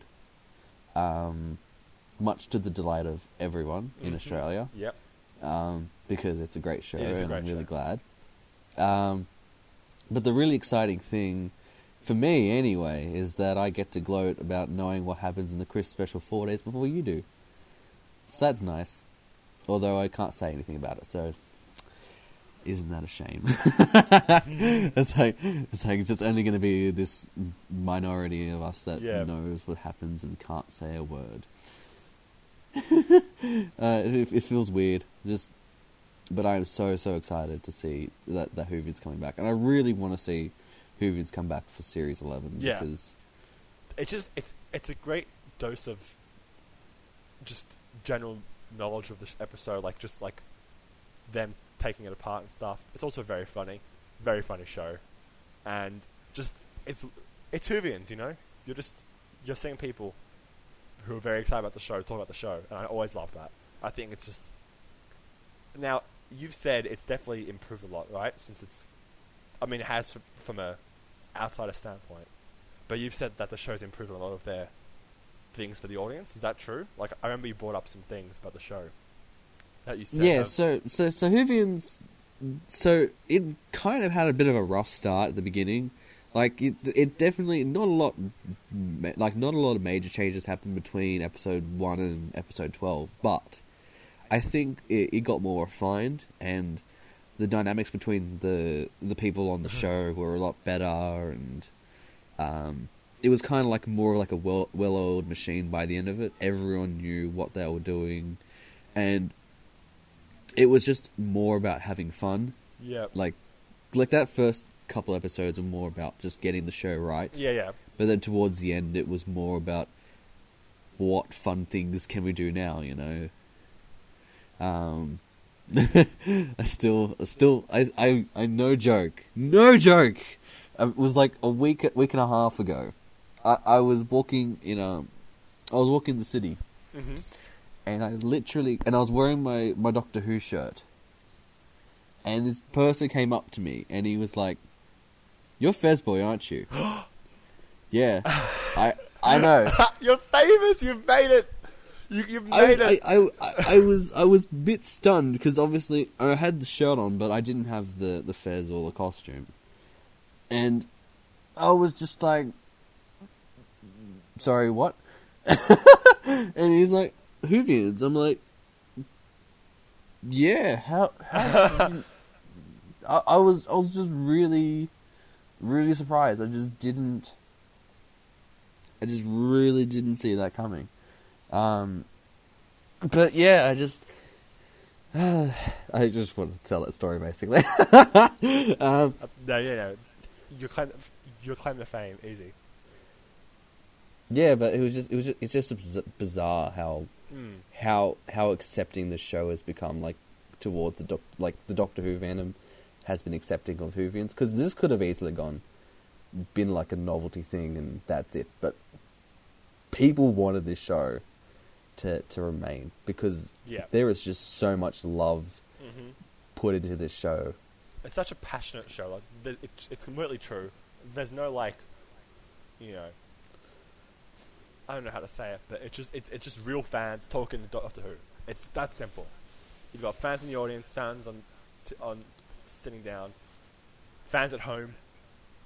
C: um, much to the delight of everyone in
D: Mhm.
C: Australia.
D: Yep.
C: um, because it's a great show,
D: a
C: and
D: great
C: I'm really
D: show.
C: glad. Um, but the really exciting thing, for me anyway, is that I get to gloat about knowing what happens in the Chris special four days before you do. So that's nice. Although I can't say anything about it, so isn't that a shame? <laughs> it's like it's like it's just only going to be this minority of us that
D: Yeah.
C: knows what happens and can't say a word. <laughs> uh, it, it feels weird, just, but I am so so excited to see that that Whovian's coming back, and I really want to see Whovian's come back for Series Eleven
D: Yeah.
C: because
D: It's just it's it's a great dose of just general knowledge of this episode, like just like them taking it apart and stuff. It's also very funny, very funny show, and just it's it's Whovians, you know. You're just you're seeing people who are very excited about the show talk about the show, and I always love that. I think it's just now you've said it's definitely improved a lot, right? Since it's, I mean, it has f- from a outsider standpoint, but you've said that the show's improved a lot of their things for the audience. Is that true? Like I remember you brought up some things about the show that you said.
C: yeah.
D: have-
C: So so so Whovian's so it kind of had a bit of a rough start at the beginning. Like it, it definitely not a lot, like not a lot of major changes happened between episode one and episode twelve, but I think it, it got more refined and the dynamics between the the people on the show were a lot better and um, it was kind of like more like a well well oiled machine by the end of it. Everyone knew what they were doing, and it was just more about having fun.
D: yeah,
C: Like like that first couple episodes were more about just getting the show right.
D: yeah, yeah.
C: But then towards the end, it was more about what fun things can we do now, you know. Um, <laughs> I still, I still, I, I, I, no joke, no joke. It was like a week, week and a half ago. I, I was walking in um, I was walking the city,
D: hmm
C: and I literally, and I was wearing my my Doctor Who shirt, and this person came up to me, and he was like, "You're Fez boy, aren't you?" <gasps> yeah, I I <laughs> know.
D: You're famous. You've made it. You, you've
C: I,
D: it.
C: I, I, I, I was I was a bit stunned because obviously I had the shirt on, but I didn't have the the fez or the costume, and I was just like, "Sorry, what?" <laughs> and he's like, "Whovians." I'm like, "Yeah, how?" how <laughs> I, I was I was just really, really surprised. I just didn't. I just really didn't see that coming. Um, but yeah, I just, <sighs> I just wanted to tell that story basically. <laughs> um,
D: Uh, no, yeah, no. Your claim, your claim to fame, easy.
C: yeah, but it was just, it was just, it's just bizarre how,
D: Mm.
C: how, how accepting the show has become like towards the doc, like the Doctor Who fandom has been accepting of Whovians because this could have easily gone, been like a novelty thing and that's it. But people wanted this show to to remain because
D: Yeah.
C: there is just so much love
D: hmm
C: put into this show.
D: It's such a passionate show. Like, it's it's completely true. There's no like, you know, I don't know how to say it, but it's just it's it's just real fans talking to Doctor Who. It's that simple. You've got fans in the audience, fans on t- on sitting down, fans at home.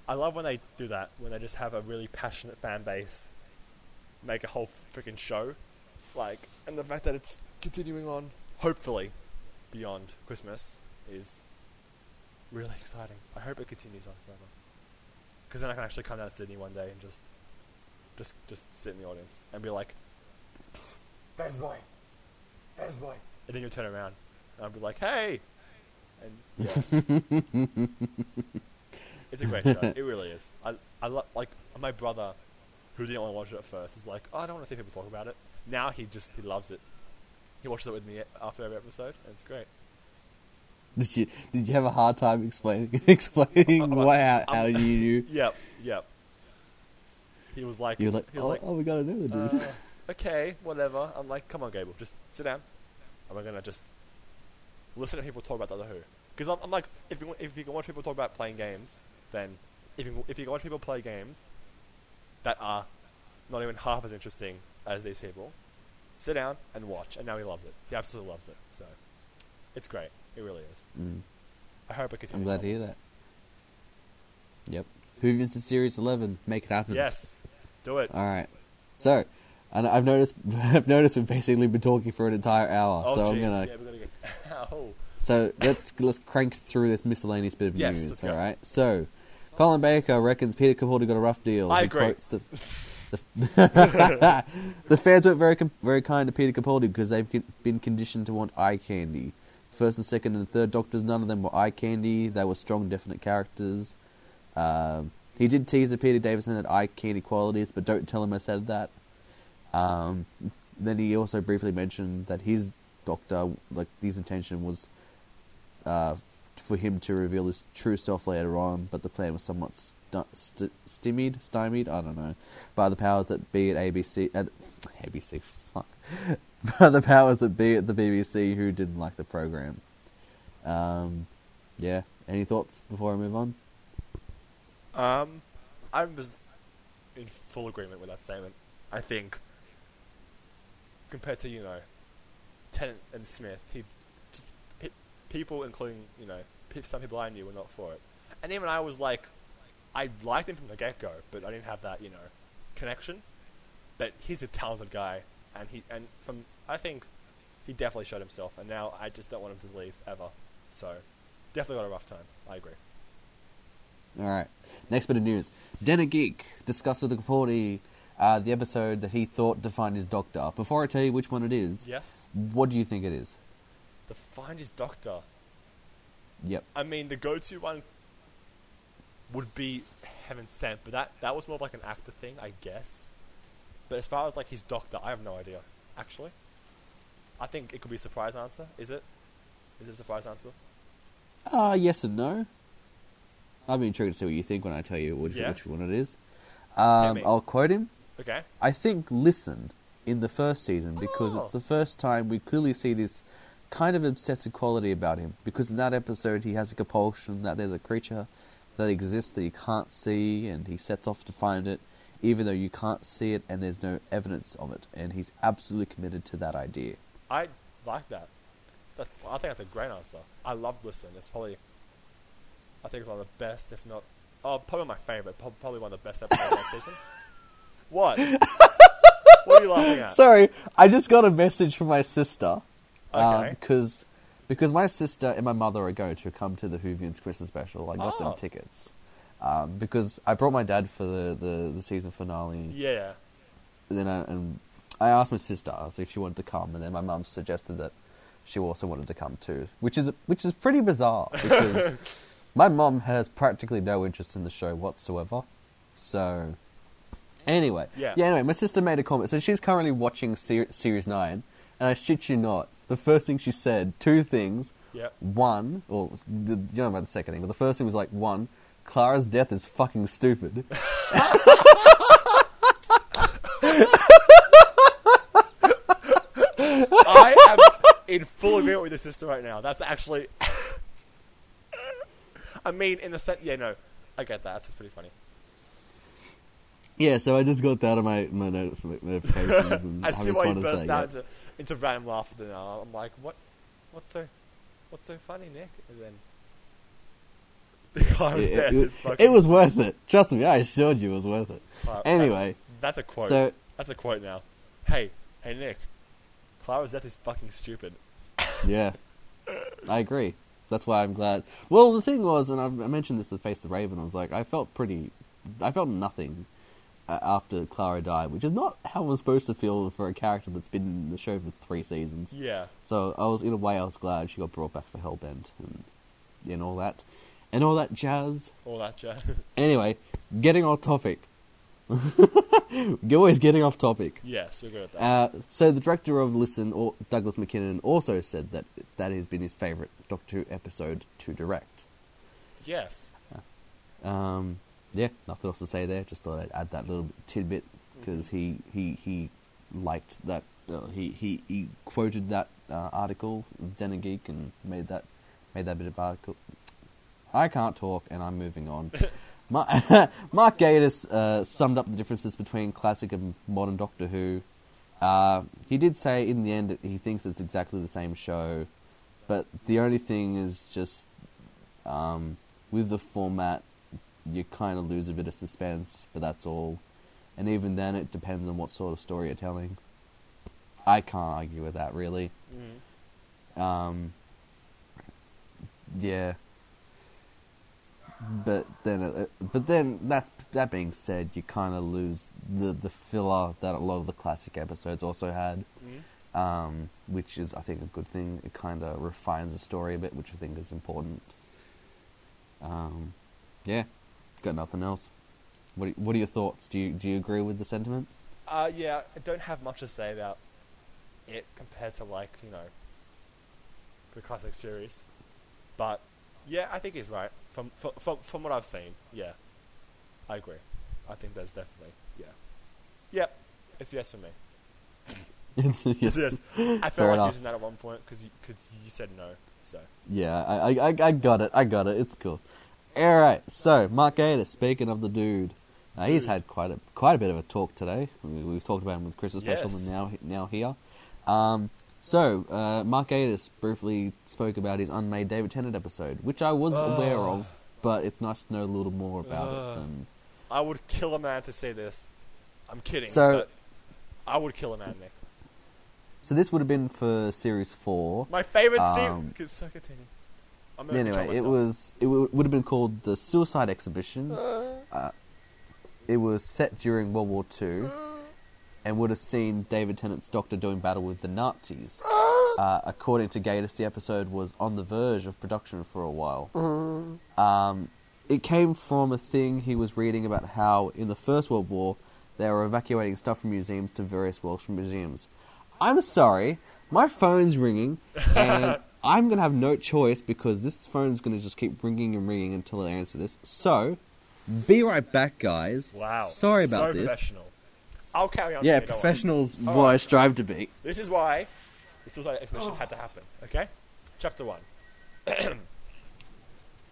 D: I love when they do that. When they just have a really passionate fan base, make a whole freaking show, like, and the fact that it's continuing on, hopefully, beyond Christmas is really exciting. I hope it continues on forever. Because then I can actually come down to Sydney one day and just, just, just sit in the audience and be like, "Psst, Fez boy, Fez boy," and then you'll turn around and I'll be like, "Hey," and yeah, <laughs> it's a great show. It really is. I, I lo- like my brother, who didn't want to watch it at first, is like, "Oh, I don't want to see people talk about it." Now he just he loves it. He watches it with me after every episode, and it's great.
C: Did you did you have a hard time explaining <laughs> explaining <laughs> why how, how you knew? <laughs>
D: Yep, yep. He was like,
C: You were like,
D: he was
C: oh,
D: like,
C: oh, we gotta know the dude.
D: uh, okay, whatever. I'm like, come on, Gable, just sit down. And we're gonna just listen to people talk about Doctor Who. Because I'm, I'm like, if you, if you can watch people talk about playing games, then if you, if you can watch people play games that are not even half as interesting as these people, sit down and watch. And now he loves it. He absolutely loves it. So It's great. It really is.
C: Mm.
D: I hope it
C: I'm glad to hear
D: onwards.
C: that. Yep. Who's to Series 11? Make it happen.
D: Yes, do it.
C: All right. So, and I've noticed <laughs> I've noticed we've basically been talking for an entire hour.
D: oh,
C: so I'm gonna
D: Yeah, gonna get. <laughs>
C: So let's let's crank through this miscellaneous bit of
D: Yes,
C: news. All right. So, Colin Baker reckons Peter Capaldi got a rough deal.
D: I
C: He
D: agree.
C: quotes the, <laughs> the, <laughs> the fans weren't very very kind to Peter Capaldi because they've been conditioned to want eye candy. First and second and third Doctors, none of them were eye candy. They were strong, definite characters. Um, he did tease that Peter Davison had eye candy qualities, but don't tell him I said that. Um, then he also briefly mentioned that his doctor, like his intention was uh, for him to reveal his true self later on, but the plan was somewhat st- stymied, I don't know, by the powers that be at ABC, at ABC, fuck, <laughs> by the powers that be at the BBC who didn't like the program. Um, yeah. Any thoughts before I move on?
D: Um, I was in full agreement with that statement. I think compared to you know Tennant and Smith, he just pe- people, including you know some people I knew, were not for it, and even I was like, I liked him from the get go, but I didn't have that you know connection. But he's a talented guy, and he and from I think he definitely showed himself, and now I just don't want him to leave ever. So definitely got a rough time. I agree.
C: All right. Next bit of news. Den Geek discussed with the Capaldi uh, the episode that he thought defined his doctor. Before I tell you which one it is,
D: Yes,
C: what do you think it is?
D: the find his doctor.
C: Yep.
D: I mean, the go-to one would be Heaven Sent, but that that was more of like an actor thing, I guess. But as far as like his doctor, I have no idea. Actually, I think it could be a surprise answer. Is it? Is it a surprise answer?
C: Uh, yes and no. Be intrigued to see what you think when I tell you which,
D: Yeah.
C: which one it is. Um. I'll quote him.
D: Okay.
C: I think listen in the first season because
D: Oh.
C: it's the first time we clearly see this kind of obsessive quality about him. Because in that episode, he has a compulsion that there's a creature that exists that you can't see, and he sets off to find it, even though you can't see it and there's no evidence of it. And he's absolutely committed to that idea.
D: I like that. That's, I think that's a great answer. I love Listen. It's probably, I think it's one of the best, if not, oh, probably my favorite. Probably one of the best episodes of that season. What? what are you laughing at? <laughs>
C: Sorry, I just got a message from my sister.
D: Okay.
C: Um, because because my sister and my mother are going to come to the Whovians Christmas special. I got
D: Oh.
C: them tickets. Um, because I brought my dad for the, the, the season finale.
D: yeah.
C: And then I, and I asked my sister if she wanted to come, and then my mum suggested that she also wanted to come too, which is which is pretty bizarre <laughs> because my mum has practically no interest in the show whatsoever. So anyway,
D: Yeah.
C: Anyway, my sister made a comment. So she's currently watching ser- series nine, and I shit you not, the first thing she said, two things.
D: Yep.
C: One, or the, you don't know about the second thing, but the first thing was like one. Clara's death is fucking stupid. <laughs>
D: I am in full agreement with your sister right now. That's actually. I mean, in the sense, yeah, no, I get that. That's pretty funny.
C: yeah, so I just got that on my my not- notifications, <laughs> and
D: I see
C: just
D: why you
C: wanted to
D: burst
C: a
D: out
C: yeah.
D: into, into random laughter. Now I'm like, what? What's so? What's so funny, Nick? And then the guy was dead.
C: it,
D: It's fucking-
C: it was worth it. Trust me, I assured you it was worth it.
D: Alright,
C: Anyway,
D: that's, that's a quote.
C: so
D: that's a quote now. Hey, hey, Nick. Clara's death is fucking stupid.
C: yeah, I agree. That's why I'm glad. Well, the thing was, and I've, I mentioned this with Face the Raven. I was like, I felt pretty, I felt nothing after Clara died, which is not how I'm supposed to feel for a character that's been in the show for three seasons.
D: Yeah.
C: So I was, in a way, I was glad she got brought back for Hell Bent and and all that, and all that jazz.
D: All that jazz. <laughs>
C: Anyway, getting off topic. <laughs> You're always getting off topic.
D: yes, we're good at that.
C: Uh, so the director of Listen, or Douglas Mackinnon, also said that that has been his favourite Doctor Who episode to direct.
D: yes.
C: Um, yeah, nothing else to say there. Just thought I'd add that little tidbit because he, he he liked that. Uh, he, he he quoted that uh, article Den of Geek and made that made that bit of article. I can't talk, and I'm moving on. <laughs> Ma- <laughs> Mark Gatiss uh, summed up the differences between classic and modern Doctor Who. Uh, he did say in the end that he thinks it's exactly the same show, but the only thing is just um, with the format, you kind of lose a bit of suspense, but that's all. And even then, it depends on what sort of story you're telling. I can't argue with that, really.
D: Mm.
C: Um, yeah. But then, uh, but then that's that being said, you kind of lose the the filler that a lot of the classic episodes also had,
D: Mm.
C: um, which is I think a good thing. It kind of refines the story a bit, which I think is important. Um, yeah, got nothing else. What are- What are your thoughts? Do you do you agree with the sentiment?
D: Uh, yeah, I don't have much to say about it compared to like you know the classic series, but yeah, I think he's right from from from, from what I've seen. Yeah, I agree. I think there's definitely yeah, yep, it's yes for me. <laughs>
C: It's,
D: It's yes. I
C: Fair
D: felt like
C: enough.
D: using that at one point because you, cause you said no. So
C: Yeah, I, I- I got it. I got it. It's cool. All right. So Mark Gatiss, speaking of the dude, uh, he's had quite a quite a bit of a talk today. We, we've talked about him with Chris's special,
D: Yes.
C: and now now here. Um, so uh, Mark Gatiss briefly spoke about his unmade David Tennant episode, which I was aware of, but it's nice to know a little more about it. Than,
D: I would kill a man to say this. I'm kidding.
C: So-
D: but I would kill a man, Nick.
C: so this would have been for series four.
D: My favorite
C: Um,
D: scene. So continue.
C: Anyway, it was it w- would have been called the Suicide Exhibition. Uh, it was set during World War Two, and would have seen David Tennant's Doctor doing battle with the Nazis. Uh, according to Gatiss, the episode was on the verge of production for a while. Um, it came from a thing he was reading about how in the First World War they were evacuating stuff from museums to various Welsh museums. I'm sorry, my phone's ringing, <laughs> and I'm gonna have no choice because this phone's gonna just keep ringing and ringing until I answer this. So, be right back, guys.
D: Wow.
C: Sorry about
D: so
C: this.
D: professional. I'll carry on.
C: Yeah,
D: Jimmy, don't worry.
C: professionals
D: All
C: what I strive to be.
D: This is why this is why the suicide exhibition oh. had to happen. Okay, chapter one. <clears throat>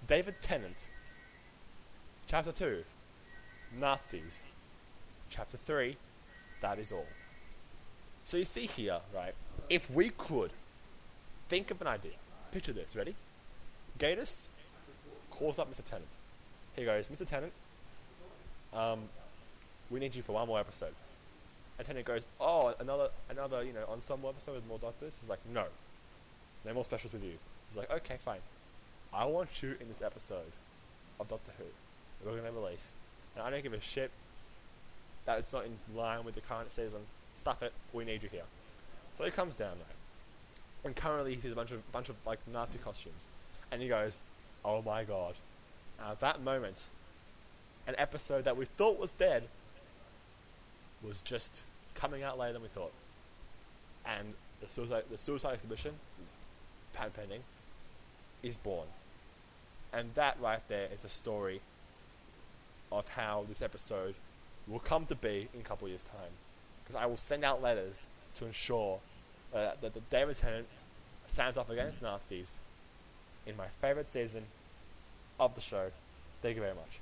D: David Tennant. Chapter two. Nazis. Chapter three. That is all. So you see here, right? If we could think of an idea, picture this. Ready? Gatiss calls up Mr. Tennant. He goes, Mr. Tennant, um, we need you for one more episode. And Tennant goes, oh, another, another, you know, ensemble episode with more doctors? He's like, no. No more specials with you. He's like, okay, fine. I want you in this episode of Doctor Who. We're going to release. And I don't give a shit that it's not in line with the current season. Stuff it. We need you here. So he comes down, right? And currently he sees a bunch of, bunch of, like, Nazi costumes. And he goes, oh my god. And at that moment, an episode that we thought was dead was just coming out later than we thought. And the suicide, the suicide exhibition, patent pending, is born. And that right there is a story of how this episode will come to be in a couple years' time. Because I will send out letters to ensure uh, that the David Tennant stands up against Nazis in my favorite season of the show. Thank you very much.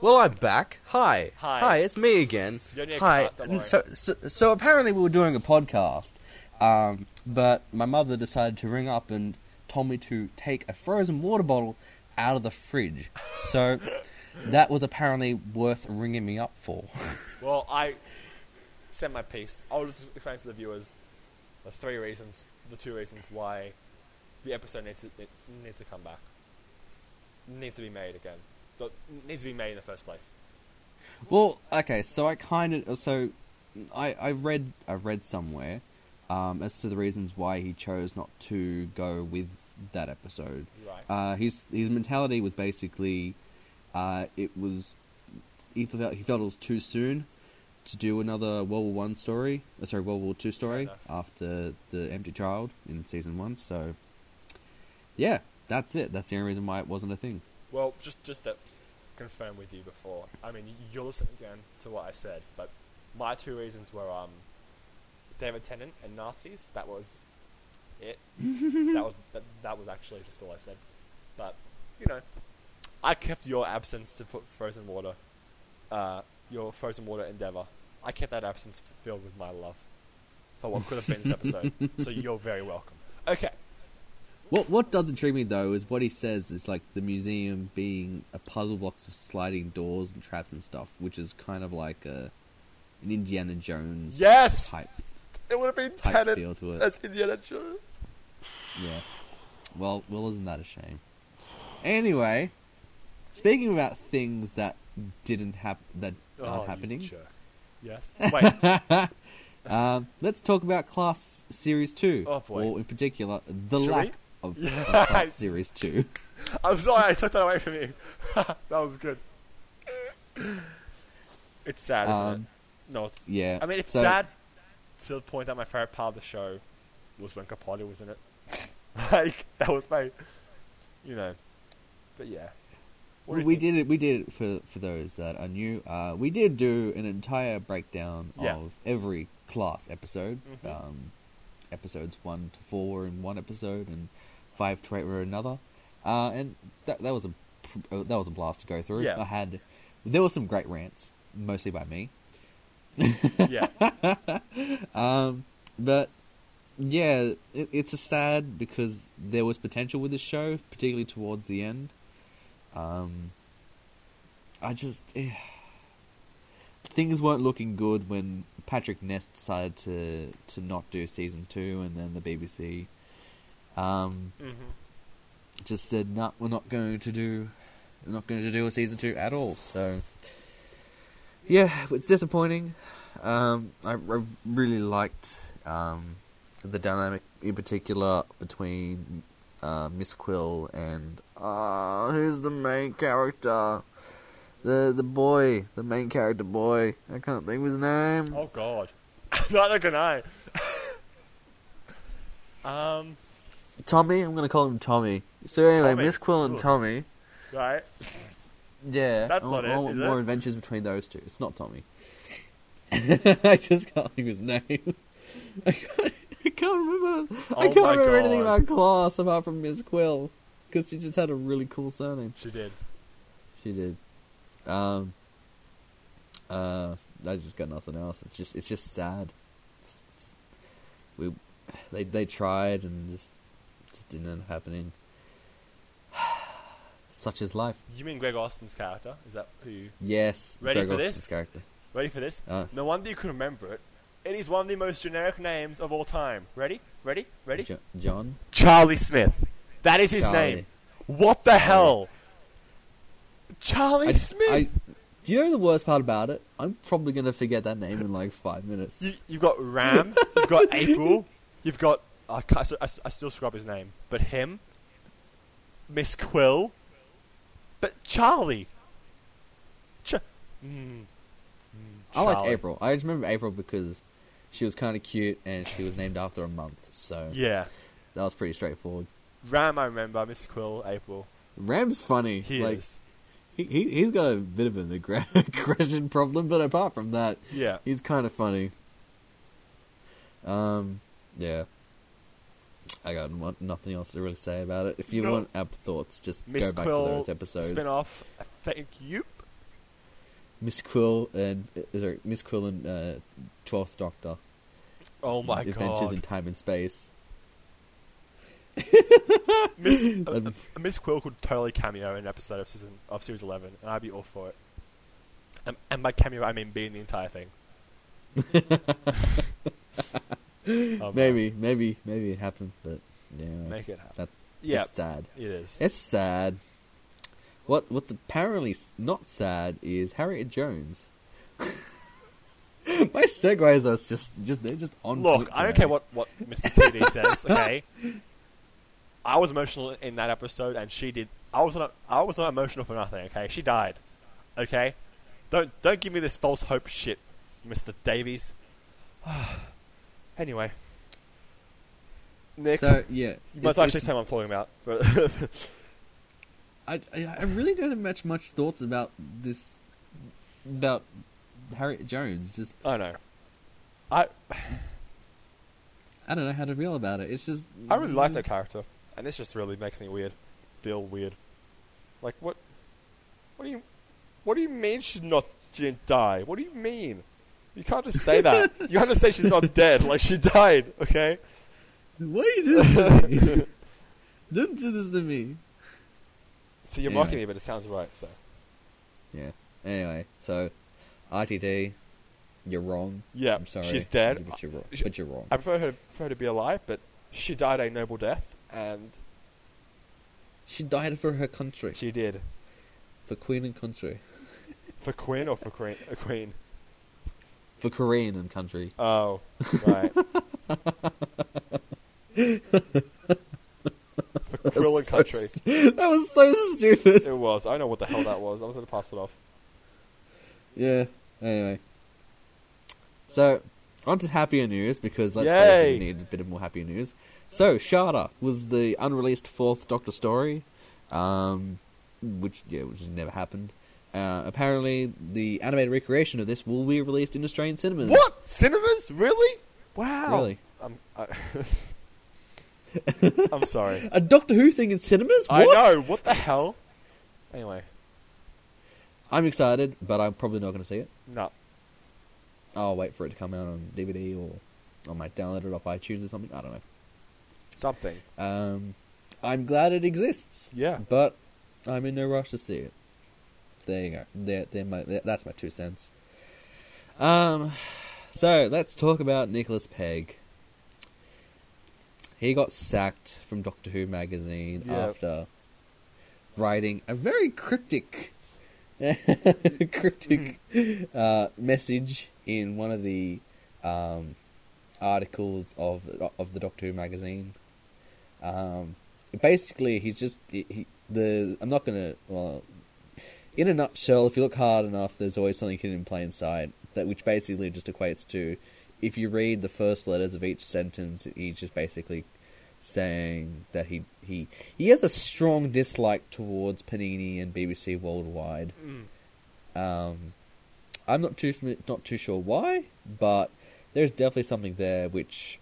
E: Well, I'm back. Hi.
D: Hi.
E: Hi, it's me again.
D: You don't need a
C: Hi. So, so, so apparently we were doing a podcast, um, but my mother decided to ring up and told me to take a frozen water bottle out of the fridge. So <laughs> that was apparently worth ringing me up for.
D: Well, I sent my piece. I'll just explain to the viewers the three reasons, the two reasons why the episode needs to it needs to come back, needs to be made again, needs to be made in the first place.
C: Well, okay, so I kind of so I I read I read somewhere um, as to the reasons why he chose not to go with that episode.
D: Right.
C: Uh, his his mentality was basically uh, it was he felt he felt it was too soon to do another World War One story, uh, sorry World War Two story after the Empty Child in season one. So yeah, that's it. That's the only reason why it wasn't a thing.
D: well, just just to confirm with you before. I mean, you're listening again to what I said, but my two reasons were um, David Tennant and Nazis. That was it. <laughs> that was that, that was actually just all I said. But you know, I kept your absence to put frozen water, uh, your frozen water endeavor. I kept that absence filled with my love. for what could have been this episode. <laughs> so you're very welcome. Okay.
C: What what does intrigue me though is what he says is like the museum being a puzzle box of sliding doors and traps and stuff, which is kind of like a an Indiana Jones
D: Yes!
C: type
D: It would have been
C: type
D: Tennant
C: feel to it.
D: as Indiana Jones.
C: Yeah. Well, well, isn't that a shame? Anyway, speaking about things that didn't happen that
D: Oh,
C: are
D: you
C: happening.
D: Yes. Wait.
C: um, <laughs> let's talk about Class Series Two,
D: Oh, boy.
C: or in particular the
D: Should
C: lack of, <laughs> of
D: Yeah.
C: Class Series Two. <laughs>
D: I'm sorry, I took that away from you. that was good. It's sad, isn't
C: Um,
D: it? No, it's.
C: Yeah,
D: I mean, it's
C: so-
D: sad to the point that my favorite part of the show was when Capaldi was in it. like that was my, you know. But yeah. What
C: we did it. We did it for for those that are new. Uh, we did do an entire breakdown
D: Yeah.
C: of every class episode.
D: Mhm.
C: Um, episodes one to four in one episode, and five to eight were another. Uh, and that that was a uh, that was a blast to go through.
D: Yeah.
C: I had there were some great rants, mostly by me.
D: Yeah. <laughs>
C: Um, but yeah, it, it's a sad because there was potential with this show, particularly towards the end. Um, I just eh, things weren't looking good when Patrick Ness decided to to not do season two, and then the BBC um,
D: hmm
C: just said, "No, we're not going to do, we're not going to do a season two at all." So, yeah, it's disappointing. Um, I, I really liked um, the dynamic, in particular, between uh, Miss Quill and uh, who's the main character? The the boy, the main character boy. I can't think of his name.
D: Oh God. <laughs> not can I. <laughs> um.
C: Tommy. I'm gonna call him Tommy. So anyway,
D: Tommy.
C: Miss Quill and. Tommy.
D: Right.
C: Yeah,
D: That's
C: I
D: not it,
C: I want more
D: it?
C: adventures between those two. It's not Tommy. <laughs> I just can't think of his name. I can't, <laughs> I can't remember. I
D: Oh
C: can't
D: my
C: remember anything about class apart from Miss Quill because she just had a really cool surname.
D: She did.
C: She did. Um. Uh, I just got nothing else. It's just, it's just sad. It's just, we, they, they tried and just, just didn't end up happening. <sighs> Such is life.
D: You mean Greg Austin's character? Is that who you
C: Yes.
D: Ready
C: Greg
D: for
C: Austin's
D: this?
C: Character.
D: ready for this?
C: Uh,
D: No wonder you can remember it. It is one of the most generic names of all time. Ready? Ready? Ready?
C: Jo- John.
D: Charlie Smith. That is his
C: Charlie.
D: name. What the hell? Charlie
C: I,
D: Smith.
C: I, do you know the worst part about it? I'm probably gonna forget that name in like five minutes.
D: You, you've got Ram. you've got <laughs> April. You've got. I, I, I still scrub his name, but him. Miss Quill. But Charlie. Ch- mm, mm,
C: I like April. I just remember April because she was kind of cute and she was named after a month, so
D: Yeah.
C: that was pretty straightforward.
D: Ram, I remember. Mr. Quill, April.
C: Ram's funny.
D: He
C: like,
D: is.
C: He, he he's got a bit of an <laughs> aggression problem, but apart from that,
D: Yeah.
C: he's kind of funny. Um, yeah. I got no- nothing else to really say about it. If you
D: No.
C: want app thoughts, just
D: Miss
C: go back
D: Quill
C: to those episodes.
D: spin off. Thank you.
C: Miss Quill and uh, sorry, Miss Quill and uh, Twelfth Doctor.
D: Oh my
C: Adventures
D: god.
C: Adventures in Time and Space. <laughs>
D: Miss, <laughs> uh, uh, Miss Quill could totally cameo in an episode of season of series eleven, and I'd be all for it. And, and by cameo, I mean being the entire thing. <laughs> Oh,
C: maybe, maybe, maybe it happened, but yeah,
D: make it happen.
C: that
D: yeah,
C: it's sad.
D: it is.
C: It's sad. What what's apparently not sad is Harriet Jones. <laughs> My segues are just just they're just on.
D: Look, I don't care what what Mr. TV says. <laughs> Okay, I was emotional in that episode, and she did. I was not. I was not emotional for nothing. Okay, she died. Okay, don't don't give me this false hope shit, Mr. Davies. <sighs> anyway, Nick,
C: So yeah,
D: you must actually say what I'm talking about. <laughs> But
C: I, I I really don't have much much thoughts about this about Harriet Jones. Just
D: I know. I
C: I don't know how to feel about it. It's just
D: I really like
C: just-
D: that character, and this just really makes me weird, feel weird. Like what? What do you? What do you mean she's not? She didn't die. What do you mean? You can't just say that. <laughs> You can't just say she's not dead. Like she died. Okay.
C: Why are you doing this to me? <laughs> Don't do this to me.
D: So you're
C: Anyway.
D: mocking me, but it sounds right. So
C: Yeah. Anyway, so RTD, you're wrong.
D: yeah,
C: I'm sorry.
D: she's dead.
C: But you're wrong.
D: She-
C: But you're wrong.
D: I prefer her, prefer her to be alive, but she died a noble death, and
C: She died for her country,
D: she did
C: for Queen and country,
D: for Queen or for Queen. A Queen.
C: for Korean and country.
D: Oh, right. <laughs> <laughs> Quill and
C: So
D: country.
C: st- that was so stupid.
D: It was. I know what the hell that was. I was going to pass it off.
C: Yeah. Anyway, so on to happier news because let's face it, we need a bit of more happier news. So Shada was the unreleased fourth Doctor story, um, which yeah, which has never happened. Uh, apparently, the animated recreation of this will be released in Australian cinemas.
D: What cinemas? Really? Wow.
C: Really?
D: I'm. I, <laughs> <laughs> I'm sorry.
C: A Doctor Who thing in cinemas?
D: I
C: What?
D: know. What the hell? Anyway,
C: I'm excited, but I'm probably not going to see it.
D: no.
C: I'll wait for it to come out on DVD or I might download it off iTunes or something. I don't know.
D: Something.
C: Um, I'm glad it exists.
D: Yeah.
C: but I'm in no rush to see it. There you go. There, there my, that's my two cents. Um, so let's talk about Nicholas Pegg. He got sacked from Doctor Who magazine
D: Yep.
C: after writing a very cryptic, <laughs> cryptic uh, message in one of the um, articles of of the Doctor Who magazine. Um, basically, he's just he, he, the. I'm not gonna. Well, in a nutshell, if you look hard enough, there's always something hidden in plain sight. That which basically just equates to, if you read the first letters of each sentence, he's just basically saying that he he he has a strong dislike towards Panini and BBC Worldwide.
D: Mm.
C: Um, I'm not too not too sure why, but there's definitely something there which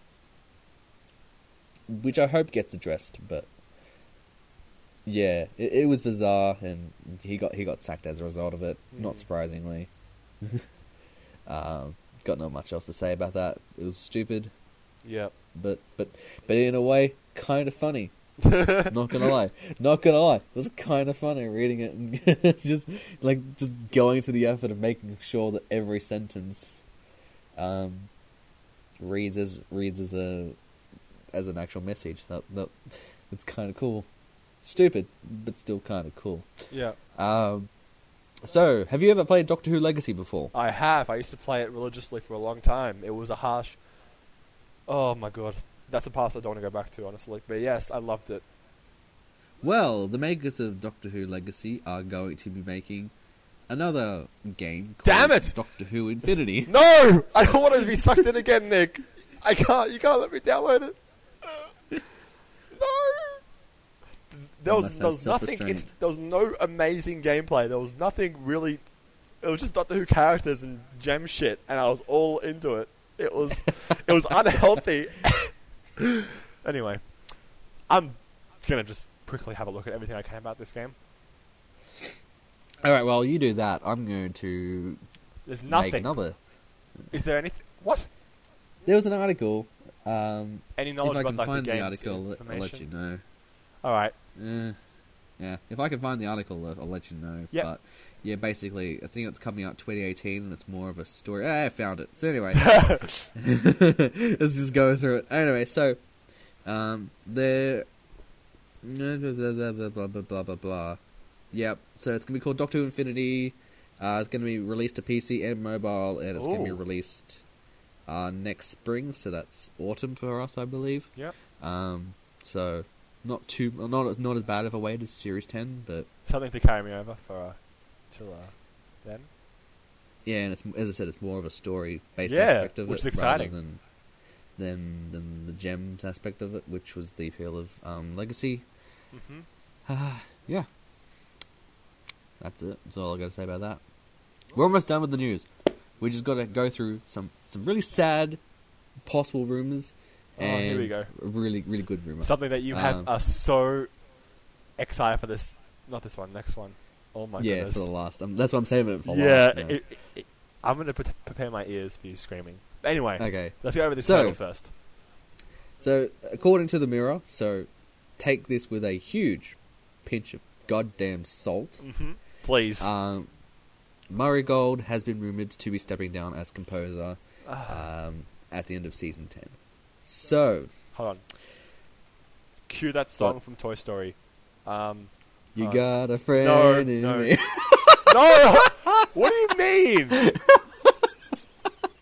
C: which I hope gets addressed. But yeah, it, it was bizarre, and he got he got sacked as a result of it. Not
D: Mhm.
C: surprisingly. <laughs> um, got not much else to say about that. It was stupid,
D: Yeah.
C: but but but in a way, kind of funny. <laughs> not gonna lie, not gonna lie. It was kind of funny reading it and <laughs> just like just going to the effort of making sure that every sentence um, reads as reads as a as an actual message. That, that it's kind of cool. Stupid, but still kind of cool.
D: Yeah.
C: Um, so, have you ever played Doctor Who Legacy before?
D: I have. I used to play it religiously for a long time. It was a harsh. Oh my god. That's a past I don't want to go back to, honestly. But yes, I loved it.
C: Well, the makers of Doctor Who Legacy are going to be making another game called
D: Damn it!
C: Doctor Who Infinity. <laughs>
D: No! I don't want to be sucked in again, Nick. I can't. You can't let me download it. There was, there was nothing. It's, there was no amazing gameplay. There was nothing really. It was just Doctor Who characters and gem shit, and I was all into it. It was, it was <laughs> unhealthy. <laughs> anyway, I'm gonna just quickly have a look at everything I can about this game.
C: All right, well, you do that. I'm going to
D: There's
C: make
D: nothing.
C: another.
D: Is there anything? What?
C: There was an article. Um,
D: Any
C: if
D: knowledge
C: I
D: about
C: can
D: like
C: find
D: the
C: the, article, I'll let- you know.
D: All right.
C: Uh, yeah, if I can find the article, I'll, I'll let you know.
D: Yep.
C: But yeah, basically, I think it's coming out 2018, and it's more of a story. Ah, I found it. So anyway, <laughs> <laughs> let's just go through it. Anyway, so um, the blah blah blah blah blah blah blah blah. Yep. So it's gonna be called Doctor Infinity. Uh, it's gonna be released to PC and mobile, and it's gonna be released uh, next spring. So that's autumn for us, I believe.
D: Yep.
C: Um, so not too not not as bad of a wait as Series Ten, but
D: Something to carry me over for uh, till uh, then.
C: yeah, and it's as I said, it's more of a story based
D: Yeah,
C: aspect of
D: which
C: it
D: is
C: rather
D: exciting.
C: than than than the gems aspect of it, which was the appeal of um, Legacy.
D: hmm <sighs>
C: yeah, that's it. That's all I got to say about that. We're almost done with the news. We just got to go through some some really sad possible rumors.
D: Oh,
C: and
D: here we go.
C: really really good rumor.
D: Something that you
C: Um,
D: have are so excited for this. Not this one. Next one. Oh my
C: yeah,
D: goodness.
C: for the last. Um, that's what I'm saving it for
D: yeah.
C: last.
D: it- it- I'm gonna pre- prepare my ears for you screaming. Anyway,
C: Okay.
D: let's go over this
C: So-
D: first.
C: So, according to the Mirror, so take this with a huge pinch of goddamn salt.
D: hmm Please.
C: Um, Murray Gold has been rumored to be stepping down as composer
D: Ah,
C: um, at the end of season 10. So,
D: hold on. Cue that song
C: what?
D: from Toy Story. Um,
C: you
D: Uh,
C: got a friend
D: no,
C: in
D: no.
C: me. <laughs> <laughs>
D: no, what do you mean? <laughs>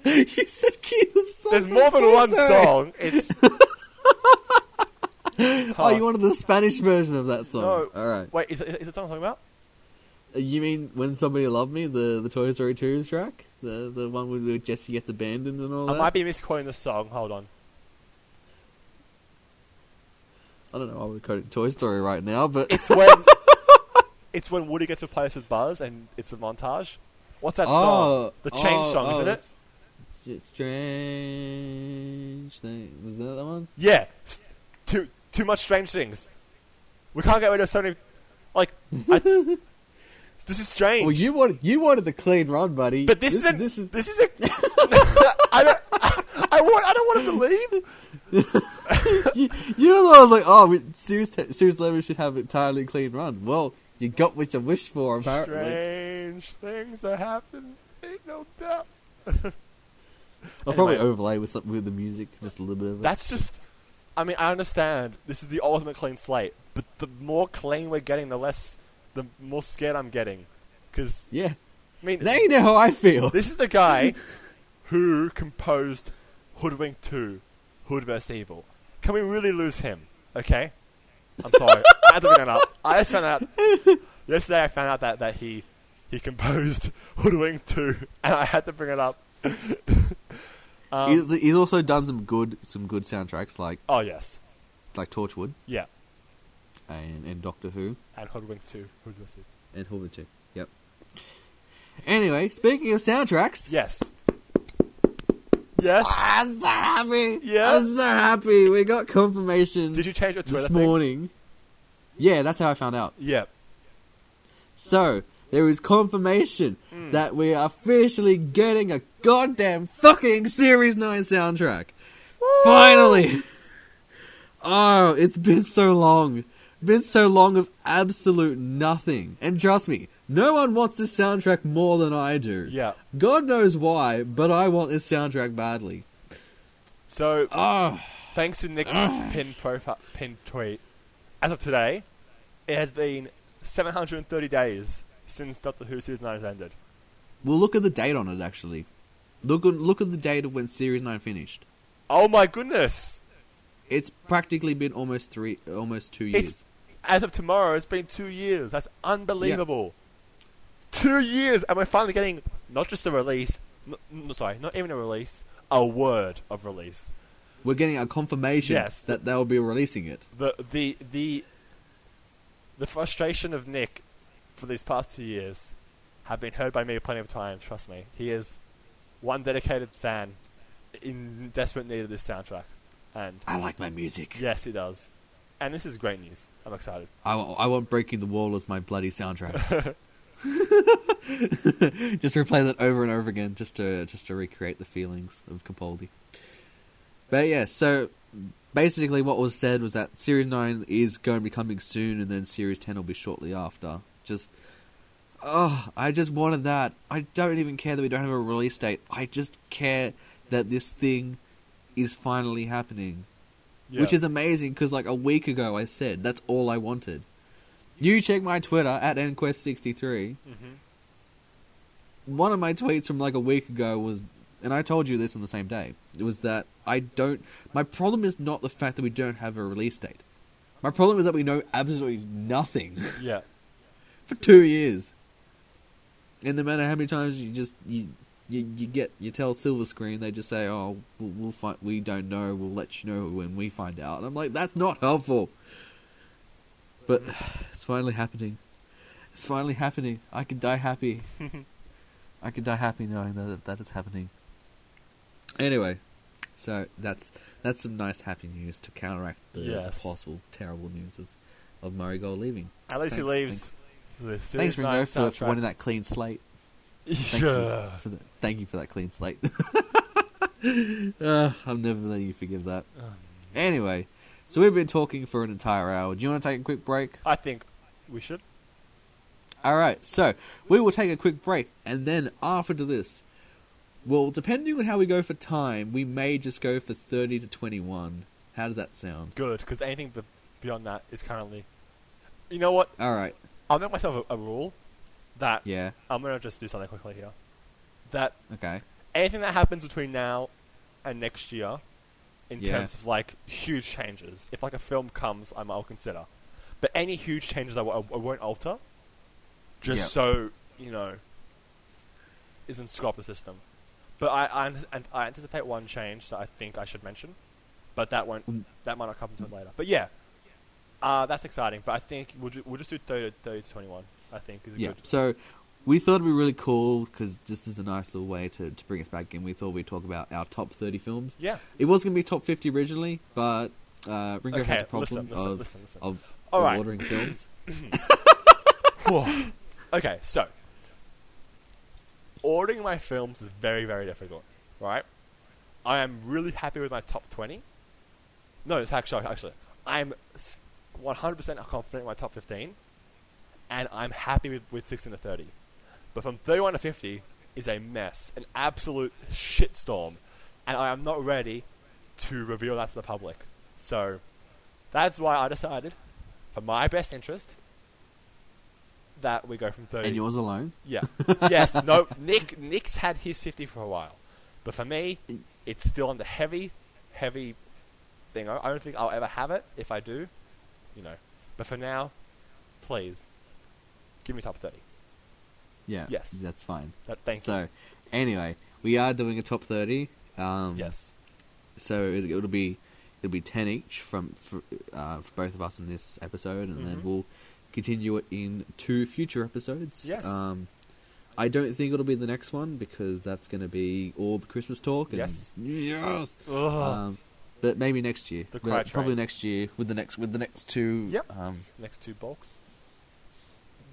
C: you said cue the song.
D: There's more than
C: Toy
D: one
C: Story.
D: song. It's
C: Oh, you wanted the Spanish version of that song?
D: No.
C: All right.
D: wait. Is it, is it song I'm talking about?
C: Uh, You mean when somebody loved me, the the Toy Story 2 track, the the one where Jesse gets abandoned and all that?
D: I
C: that?
D: might be misquoting the song. Hold on.
C: I don't know. I'm quoting Toy Story right now, but
D: It's when <laughs> it's when Woody gets replaced with Buzz, and it's a montage. What's that oh, song?
C: oh,
D: The Change
C: oh,
D: song,
C: oh,
D: isn't it?
C: S- Strange thing. Was that that one?
D: Yeah. S- Too too much strange things. We can't get rid of so many. Like, I, <laughs> this is strange.
C: Well, you wanted you wanted the clean run, buddy.
D: but this, isn't.
C: this is
D: This is a. <laughs> I don't. I, want. I don't want him to leave. <laughs>
C: you, you know I was like, oh, we, Series te- Eleven should have an entirely clean run. Well, you got what you wished for, apparently.
D: Strange things that happen. Ain't no doubt.
C: I'll probably overlay with some, with the music, just a little bit of it.
D: That's just. I mean, I understand this is the ultimate clean slate, but the more clean we're getting, the less, the more scared I'm getting. Because
C: yeah.
D: I mean,
C: Now you know how I feel.
D: this is the guy <laughs> who composed Hoodwink 2, Hood vs Evil. Can we really lose him? Okay. I'm sorry. I had to bring that up. I just found out <laughs> yesterday. I found out that, that he he composed <laughs> Hoodwink 2, and I had to bring it up. <laughs> um,
C: he's, he's also done some good some good soundtracks like
D: oh yes,
C: like Torchwood
D: yeah,
C: and, and Doctor Who
D: and Hoodwink 2, Hood vs Evil.
C: and Hoodwink 2. Yep. Anyway, speaking of soundtracks,
D: Yes. Yes.
C: I'm so happy.
D: Yeah?
C: I'm so happy. We got confirmation
D: Did you change your Twitter
C: this
D: thing?
C: morning. Yeah, that's how I found out.
D: Yep.
C: So there is confirmation
D: Hmm.
C: that we are officially getting a goddamn fucking Series Nine soundtrack. Finally. Oh, it's been so long. Been so long of absolute nothing. And trust me, no one wants this soundtrack more than I do.
D: Yeah.
C: God knows why, but I want this soundtrack badly.
D: So
C: Oh,
D: Thanks to Nick's ah. pin profile, pin tweet. As of today, it has been 730 days since Doctor Who series nine has ended.
C: well, look at the date on it. Actually, look at look at the date of when Series Nine finished.
D: Oh my goodness!
C: It's practically been almost three, almost two
D: It's-
C: years.
D: As of tomorrow, it's been two years. That's unbelievable. Two years, and we're finally getting not just a release. No, no, sorry, not even a release. A word of release.
C: We're getting a confirmation
D: Yes.
C: that they'll be releasing it.
D: The the the the frustration of Nick for these past two years have been heard by me plenty of times. Trust me, he is one dedicated fan in desperate need of this soundtrack, and
C: I like my music.
D: yes, he does. And this is great news. I'm excited.
C: I, I want Breaking the Wall as my bloody soundtrack. <laughs> <laughs> just replay that over and over again, just to just to recreate the feelings of Capaldi. But yeah, so basically, what was said was that Series Nine is going to be coming soon, and then Series Ten will be shortly after. Just, oh, I just wanted that. I don't even care that we don't have a release date. I just care that this thing is finally happening
D: Yeah.
C: which is amazing because like a week ago I said that's all I wanted. You check my Twitter at nquest63.
D: Mhm.
C: One of my tweets from like a week ago was, and I told you this on the same day. It was that I don't. My problem is not the fact that we don't have a release date. My problem is that we know absolutely nothing
D: yeah. <laughs>
C: for two years. And no matter how many times you just you you, you get you tell Silva Screen, they just say, "Oh, we'll, we'll find. We don't know. We'll let you know when we find out." And I'm like, that's not helpful. But <sighs> it's finally happening. It's finally happening. I can die happy. <laughs> I can die happy knowing that that is happening. Anyway, so that's that's some nice happy news to counteract the, the possible terrible news of of Murray Gold leaving.
D: At least he leaves. The
C: Thanks,
D: Series
C: Ringo,
D: 9
C: for, for winning that clean slate. <laughs>
F: Thank
D: Yeah.
F: you for that. Thank you for that clean slate. <laughs> uh, I'm never letting you forgive that. Anyway, so we've been talking for an entire hour. Do you want to take a quick break?
D: I think we should.
F: All right, so we will take a quick break, and then after this, well, depending on how we go for time, we may just go for thirty to twenty-one. How does that sound?
D: Good, because anything beyond that is currently. You know what?
F: All right,
D: I'll make myself a, a rule that
F: yeah,
D: I'm gonna just do something quickly here. That
F: okay,
D: anything that happens between now and next year, in
F: Yeah.
D: terms of like huge changes, if like a film comes, I'm, I'll consider. But any huge changes I, w- I won't alter, just
F: Yeah.
D: so you know, isn't up the system. But I, I, I anticipate one change that I think I should mention, but that won't
F: Mm.
D: that might not come until later. But yeah, uh, that's exciting. But I think we'll, ju- we'll just do 30, to- 30 to 21. I think is a
F: yeah.
D: good.
F: So we thought it'd be really cool because this is a nice little way to, to bring us back in. We thought we'd talk about our top thirty films.
D: Yeah.
F: It was going to be top fifty originally, but uh, Ringo
D: Okay,
F: has a problem
D: listen, listen,
F: of
D: listen, listen.
F: of
D: All right.
F: ordering films. <laughs> <laughs>
D: Okay, so ordering my films is very, very difficult, right? I am really happy with my top twenty. No, it's actually actually I'm one hundred percent confident in my top fifteen, and I'm happy with, with sixteen to thirty. But from thirty-one to fifty is a mess, an absolute shitstorm, and I am not ready to reveal that to the public. So that's why I decided, for my best interest, that we go from thirty.
F: and yours alone.
D: Yeah. <laughs> yes. No. Nick. Nick's had his fifty for a while, but for me, it's still on the heavy, heavy thing. I don't think I'll ever have it. If I do, you know. But for now, please, give me top thirty.
F: Yeah.
D: Yes.
F: That's fine.
D: That, thank
F: So, anyway, we are doing a top thirty. Um.
D: Yes.
F: So it, it'll be it'll be ten each from for, uh, for both of us in this episode, and then
D: Mhm.
F: we'll continue it in two future episodes.
D: Yes.
F: Um, I don't think it'll be the next one because that's going to be all the Christmas talk. And
D: Yes.
F: Yes. Um, but maybe next year.
D: The
F: probably
D: train.
F: next year with the next with the next two.
D: Yep.
F: Um,
D: Next two bulks.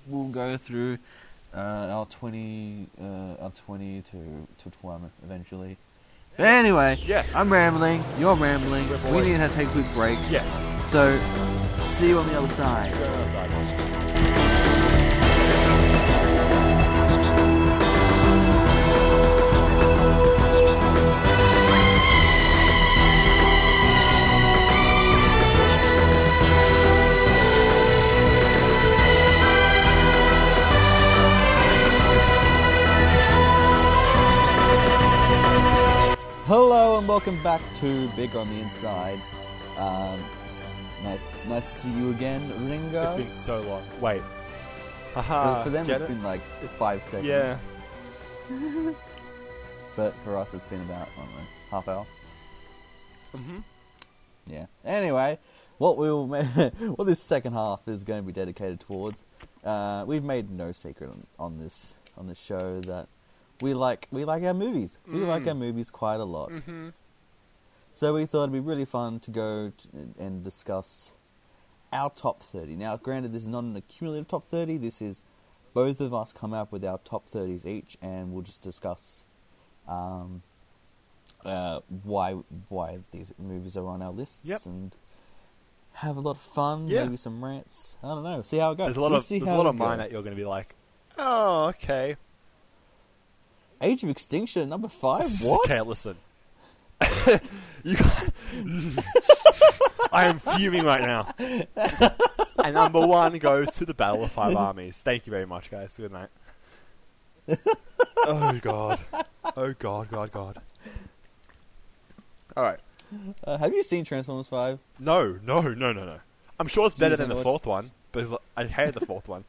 F: we'll go through uh, our twenty uh, our twenty to to one eventually. But anyway,
D: Yes.
F: I'm rambling. You're rambling.
D: We're
F: We
D: boys.
F: need to take a quick break.
D: Yes.
F: So, see you on the other side.
D: Let's on the other side.
C: Hello and welcome back to Bigger on the Inside. Um, nice, nice to see you again, Ringo.
D: It's been so long. Wait.
C: for,
D: Haha.
C: for them, it's
D: it?
C: been like it's five seconds.
D: Yeah. <laughs>
C: But for us, it's been about I don't know, half hour.
D: Mm-hmm.
C: Yeah. Anyway, what we'll <laughs> what this second half is going to be dedicated towards. Uh, we've made no secret on, on this on this show that we like we like our movies. We like
D: Mm.
C: our movies quite a lot.
D: Mm-hmm.
C: So we thought it'd be really fun to go t and discuss our top 30. Now, granted, this is not an accumulative top 30. This is both of us come up with our top 30s each, and we'll just discuss um, uh, why why these movies are on our lists
D: Yep.
C: and have a lot of fun.
D: Yeah.
C: Maybe some rants. I don't know. See how it goes.
D: There's a lot
C: We'll
D: of
C: see
D: there's a lot of mine
C: goes.
D: that you're going to be like, oh, okay.
C: Age of Extinction number five. What?
D: Okay, listen. <laughs> you. <laughs> I am fuming right now. <laughs> and number one goes to the Battle of Five Armies. Thank you very much, guys. Good night. oh god. Oh god, god, god. All right.
C: Uh, have you seen Transformers Five?
D: No, no, no, no, no. I'm sure it's better than the fourth one, but I hated the fourth one.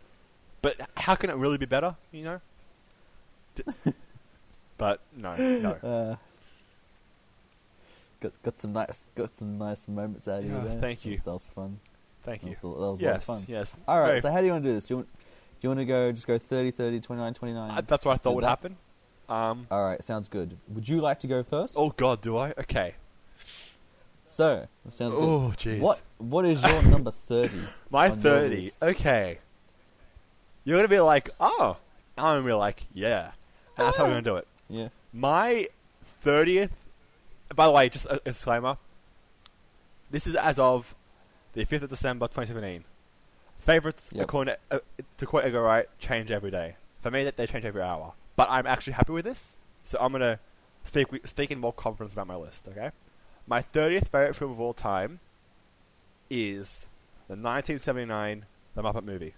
D: But how can it really be better? You know. D- but no, <laughs> no.
C: Uh, got got some nice got some nice moments out of
D: Yeah,
C: you there.
D: thank you.
C: That was fun.
D: Thank
C: That
D: you.
C: was, that was a lot of
D: Yes,
C: fun.
D: yes.
C: All right.
D: Very-
C: So how do you want to do this? Do you want do you want to go just go 30, 30, 29, 29?
D: Uh, that's what I thought would
C: that?
D: happen. Um.
C: All right. Sounds good. Would you like to go first?
D: Oh God, do I? Okay.
C: So that sounds good.
D: Oh jeez.
C: What what is your number thirty? <laughs>
D: My thirty. Okay. You're gonna be like, oh. I'm gonna be like, yeah. That's how we're going to do it.
C: Yeah.
D: My 30th. By the way, just a, a disclaimer. This is as of the 5th of December 2017. Favorites,
C: Yep.
D: according to, uh, to quote Edgar Wright, change every day. For me, that they change every hour. But I'm actually happy with this, so I'm going to speak, speak in more confidence about my list, okay? My 30th favorite film of all time is the 1979 The Muppet Movie.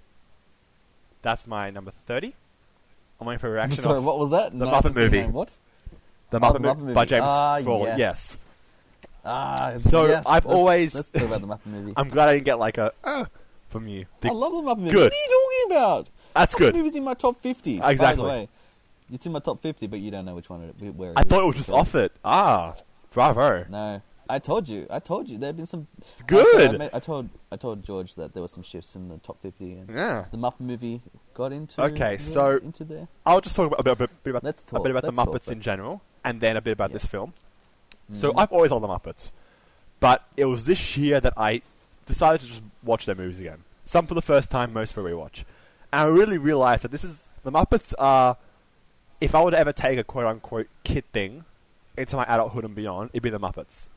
D: That's my number 30. I'm waiting for a reaction
C: Sorry,
D: of
C: what was that?
D: The Muppet movie.
C: 1979 What?
D: The
C: Oh,
D: Muppet,
C: The Muppet Movie.
D: by James
C: Ah,
D: Frawley.
C: yes. Ah,
D: So,
C: yes,
D: I've
C: let's-
D: always-
C: let's talk about the Muppet movie. <laughs>
D: I'm glad I didn't get like a uh, from you. The-
C: I love the Muppet movie.
D: Good.
C: What are you talking about?
D: That's
C: Muppet
D: good.
C: movie's in my top fifty. By
D: Exactly.
C: the way, it's in my top fifty, but you don't know which one it, where it
D: I
C: is.
D: thought it was just off it. Ah, bravo.
C: No, I told you. I told you. There have been some.
D: It's good.
C: I, I, made- I told. I told George that there were some shifts in the top fifty, and
D: Yeah.
C: the Muppet movie got into.
D: Okay,
C: went
D: so-
C: into there.
D: I'll just talk about, a bit, a bit, about,
C: Let's
D: a bit about the
C: talk,
D: Muppets
C: but-
D: in general, and then a bit about
C: Yeah.
D: this film. So
C: Mhm.
D: I've always loved the Muppets, but it was this year that I decided to just watch their movies again. Some for the first time, most for rewatch. And I really realized that this is the Muppets are. If I were to ever take a quote unquote kid thing into my adulthood and beyond, it'd be the Muppets.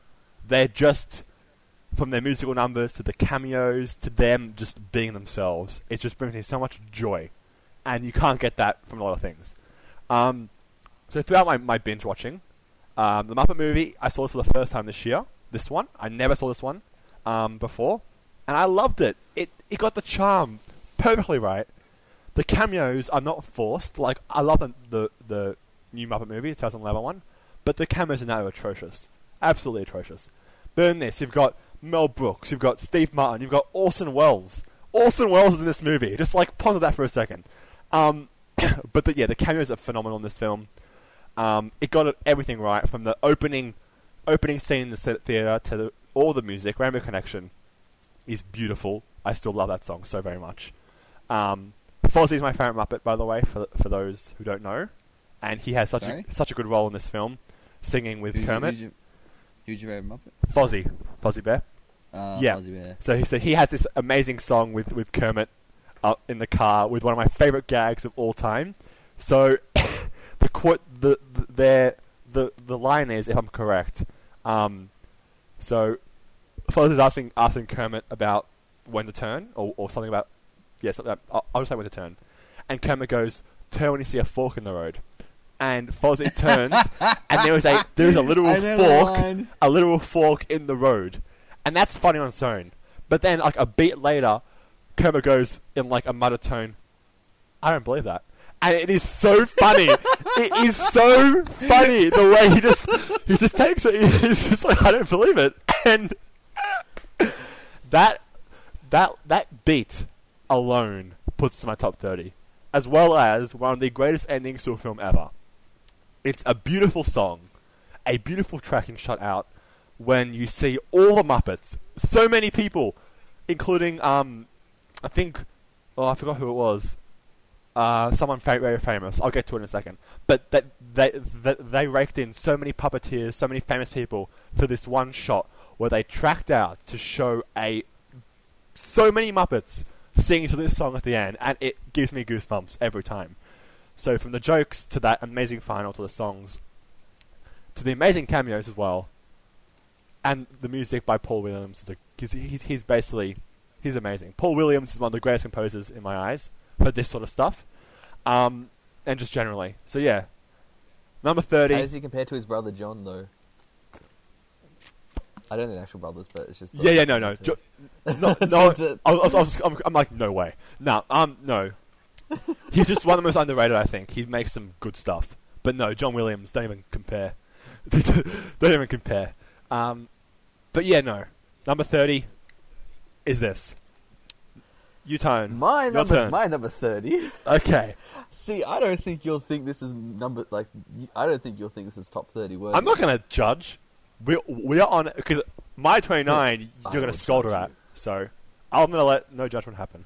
D: They're just from their musical numbers to the cameos to them just being themselves. It just brings me so much joy, and you can't get that from a lot of things. Um, so throughout my, my binge watching, um, the Muppet movie I saw for the first time this year. This one I never saw this one um, before, and I loved it. It it got the charm perfectly right. The cameos are not forced. Like I love the the, the new Muppet movie, 2011 one, but the cameos are atrocious, absolutely atrocious. But in this, you've got Mel Brooks, you've got Steve Martin, you've got Orson Welles. Orson Welles is in this movie. Just like ponder that for a second. Um, <coughs> but the, yeah, the cameos are phenomenal in this film. Um, it got everything right from the opening opening scene in the theater to the, all the music. Rainbow Connection is beautiful. I still love that song so very much. Um, Fozzie's my favorite Muppet, by the way, for for those who don't know, and he has such
F: Sorry?
D: a such a good role in this film, singing with
F: Who's,
D: Kermit.
F: Who's your, who's your favorite Muppet?
D: Fozzie, Fozzie Bear.
F: Uh,
D: Yeah.
F: Fozzie Bear.
D: So he so he has this amazing song with with Kermit uh, in the car with one of my favorite gags of all time. So <laughs> the quote the the their- the the line is, if I'm correct, um, so Fozzie's asking asking Kermit about when to turn or, or something about yeah something about, I'll, I'll just say when to turn, and Kermit goes turn when you see a fork in the road. And Fozzie turns, and there is a there is a <laughs> literal
C: I know the
D: fork a literal fork in the road, and that's funny on its own. But then, like a beat later, Kermit goes in like a muttered tone, "I don't believe that," and it is so funny. <laughs> it is so funny the way he just he just takes it. <laughs> He's just like, "I don't believe it," and <laughs> that that that beat alone puts it to my top thirty, as well as one of the greatest endings to a film ever. It's a beautiful song, a beautiful tracking shot out when you see all the Muppets, so many people, including um, I think, oh I forgot who it was, uh, someone very famous. I'll get to it in a second. But that they, they they raked in so many puppeteers, so many famous people for this one shot where they tracked out to show a so many Muppets singing to this song at the end, and it gives me goosebumps every time. So from the jokes to that amazing final to the songs, to the amazing cameos as well, and the music by Paul Williams is a he's, he's, basically he's amazing. Paul Williams is one of the greatest composers in my eyes for this sort of stuff, um, and just generally. So yeah, number thirty.
C: How does he compare to his brother John, though? I don't think they're actual brothers, but it's just.
D: Yeah, yeah, no, no, jo- no, <laughs> no. I was, I was, I'm, I'm like, no way. No, um, no. He's just one of the most underrated. I think he makes some good stuff, but no, John Williams. Don't even compare. <laughs> don't even compare. Um, but yeah, no. Number thirty is this. You tone.
C: My
D: Your
C: number,
D: turn.
C: my number thirty.
D: Okay, <laughs>
C: See, I don't think you'll think this is number like. I don't think you'll think this is top thirty. words.
D: I'm not gonna judge. We we are on because my 29.
C: I
D: You're gonna
C: will
D: scold her at. So I'm gonna let no judgment happen.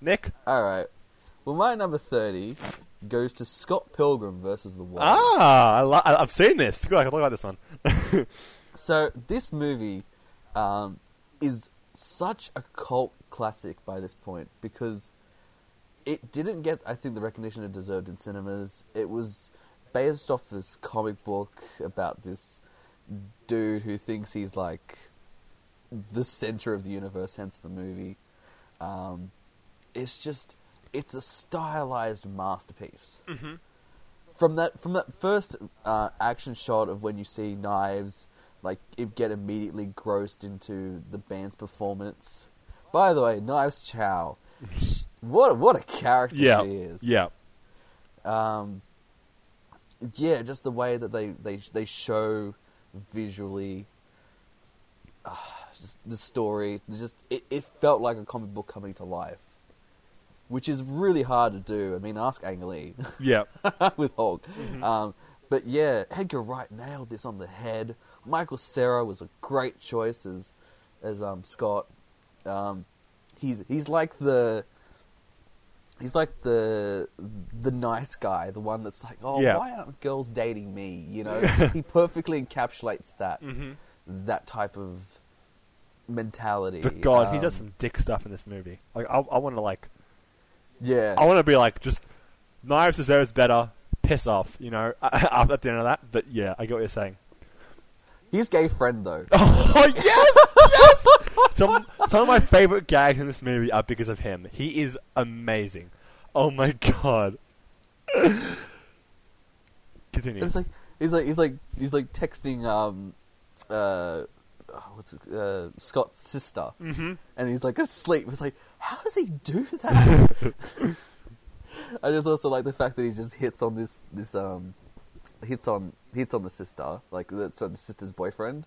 D: Nick.
C: All right. Well, my number thirty goes to Scott Pilgrim versus the World.
D: Ah, I lo- I've seen this. Good, I can talk about this one. <laughs>
C: So this movie um, is such a cult classic by this point because it didn't get, I think, the recognition it deserved in cinemas. It was based off this comic book about this dude who thinks he's like the center of the universe, hence the movie. Um, it's just it's a stylized masterpiece.
D: Mhm.
C: From that from that first uh, action shot of when you see knives, like it get immediately grossed into the band's performance. By the way, Knives Chow, what what a character
D: Yeah,
C: he is.
D: yeah,
C: Um, yeah, just the way that they they they show visually, uh, just the story. Just it, it felt like a comic book coming to life, which is really hard to do. I mean, ask Ang Lee
D: yeah. <laughs>
C: with Hulk. Um, but yeah, Edgar Wright nailed this on the head. Michael Cera was a great choice as as um, Scott. Um, he's he's like the he's like the the nice guy, the one that's like, oh,
D: Yeah.
C: why aren't girls dating me? You know, <laughs> he perfectly encapsulates that
D: hmm
C: that type of mentality.
D: But God, he does
C: Um,
D: some dick stuff in this movie. Like, I, I want to like,
C: yeah.
D: I want to be like, just Knives deserves better. Piss off, you know. After the end of that, but yeah, I get what you're saying.
C: His gay friend though. <laughs>
D: Oh yes, yes. Some some of my favorite gags in this movie are because of him. He is amazing. Oh my god. Continue.
C: It's like he's like he's like he's like texting um uh oh, what's it, uh Scott's sister
D: hmm
C: and he's like asleep. It's like how does he do that? <laughs> I just also like the fact that he just hits on this this um hits on hits on the sister like that's the sister's boyfriend,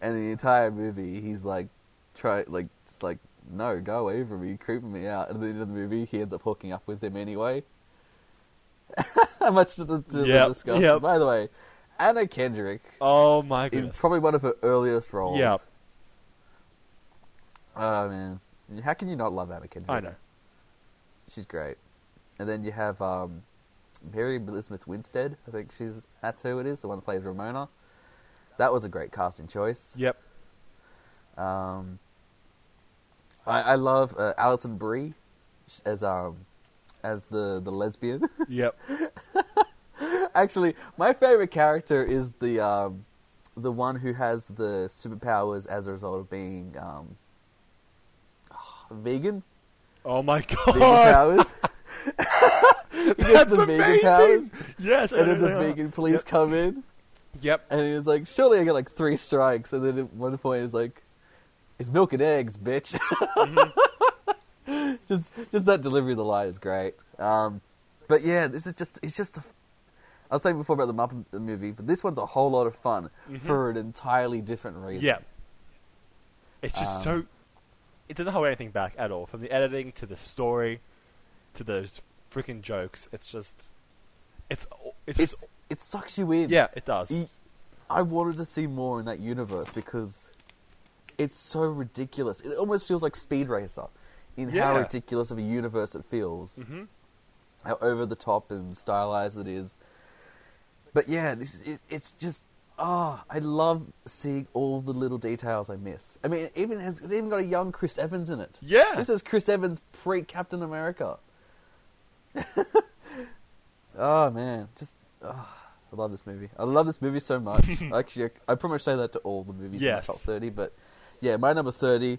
C: and the entire movie he's like try like just like no go away from me, creeping me out. And at the end of the movie he ends up hooking up with him anyway. How <laughs> much to the, to
D: Yep,
C: the disgust.
D: yep.
C: By the way, Anna Kendrick
D: Oh my
C: in
D: goodness.
C: probably one of her earliest roles.
D: Yep.
C: Oh man, how can you not love Anna Kendrick?
D: I know.
C: she's great. And then you have um, Mary Elizabeth Winstead. I think she's that's who it is, the one that plays Ramona. That was a great casting choice.
D: Yep.
C: Um, I, I love uh, Alison Brie as um as the the lesbian. <laughs>
D: Yep.
C: Actually, my favorite character is the um, the one who has the superpowers as a result of being um, <sighs> vegan.
D: Oh my
C: Vegan
D: god.
C: powers. <laughs> <laughs> he gets <laughs>
D: That's
C: the
D: amazing.
C: vegan powers,
D: Yes. I
C: and then the <laughs> vegan police come in,
D: Yep.
C: and he was like, "Surely I get like three strikes." And then at one point, he's like, "It's milk and eggs, bitch."
D: Mm-hmm. <laughs>
C: just, just that delivery of the line is great. Um, but yeah, this is just, it's just. A, I was saying before about the Muppet movie, but this one's a whole lot of fun
D: Mhm.
C: for an entirely different reason.
D: Yeah. It's just
C: Um,
D: so. It doesn't hold anything back at all. From the editing to the story, to those freaking jokes, it's just. It's it's,
C: it's
D: just
C: it sucks you in.
D: yeah, it does.
C: I wanted to see more in that universe because it's so ridiculous. It almost feels like Speed Racer in how ridiculous of a universe it feels,
D: hmm
C: how over the top and stylized it is. But yeah, this is, it, it's just ah, I love seeing all the little details I miss. I mean, it even has it's even got a young Chris Evans in it.
D: Yeah.
C: This is Chris Evans pre Captain America. <laughs> oh man, just ah, I love this movie. I love this movie so much. <laughs> Actually, I, I pretty much say that to all the movies
D: Yes.
C: in my top thirty. But yeah, my number thirty.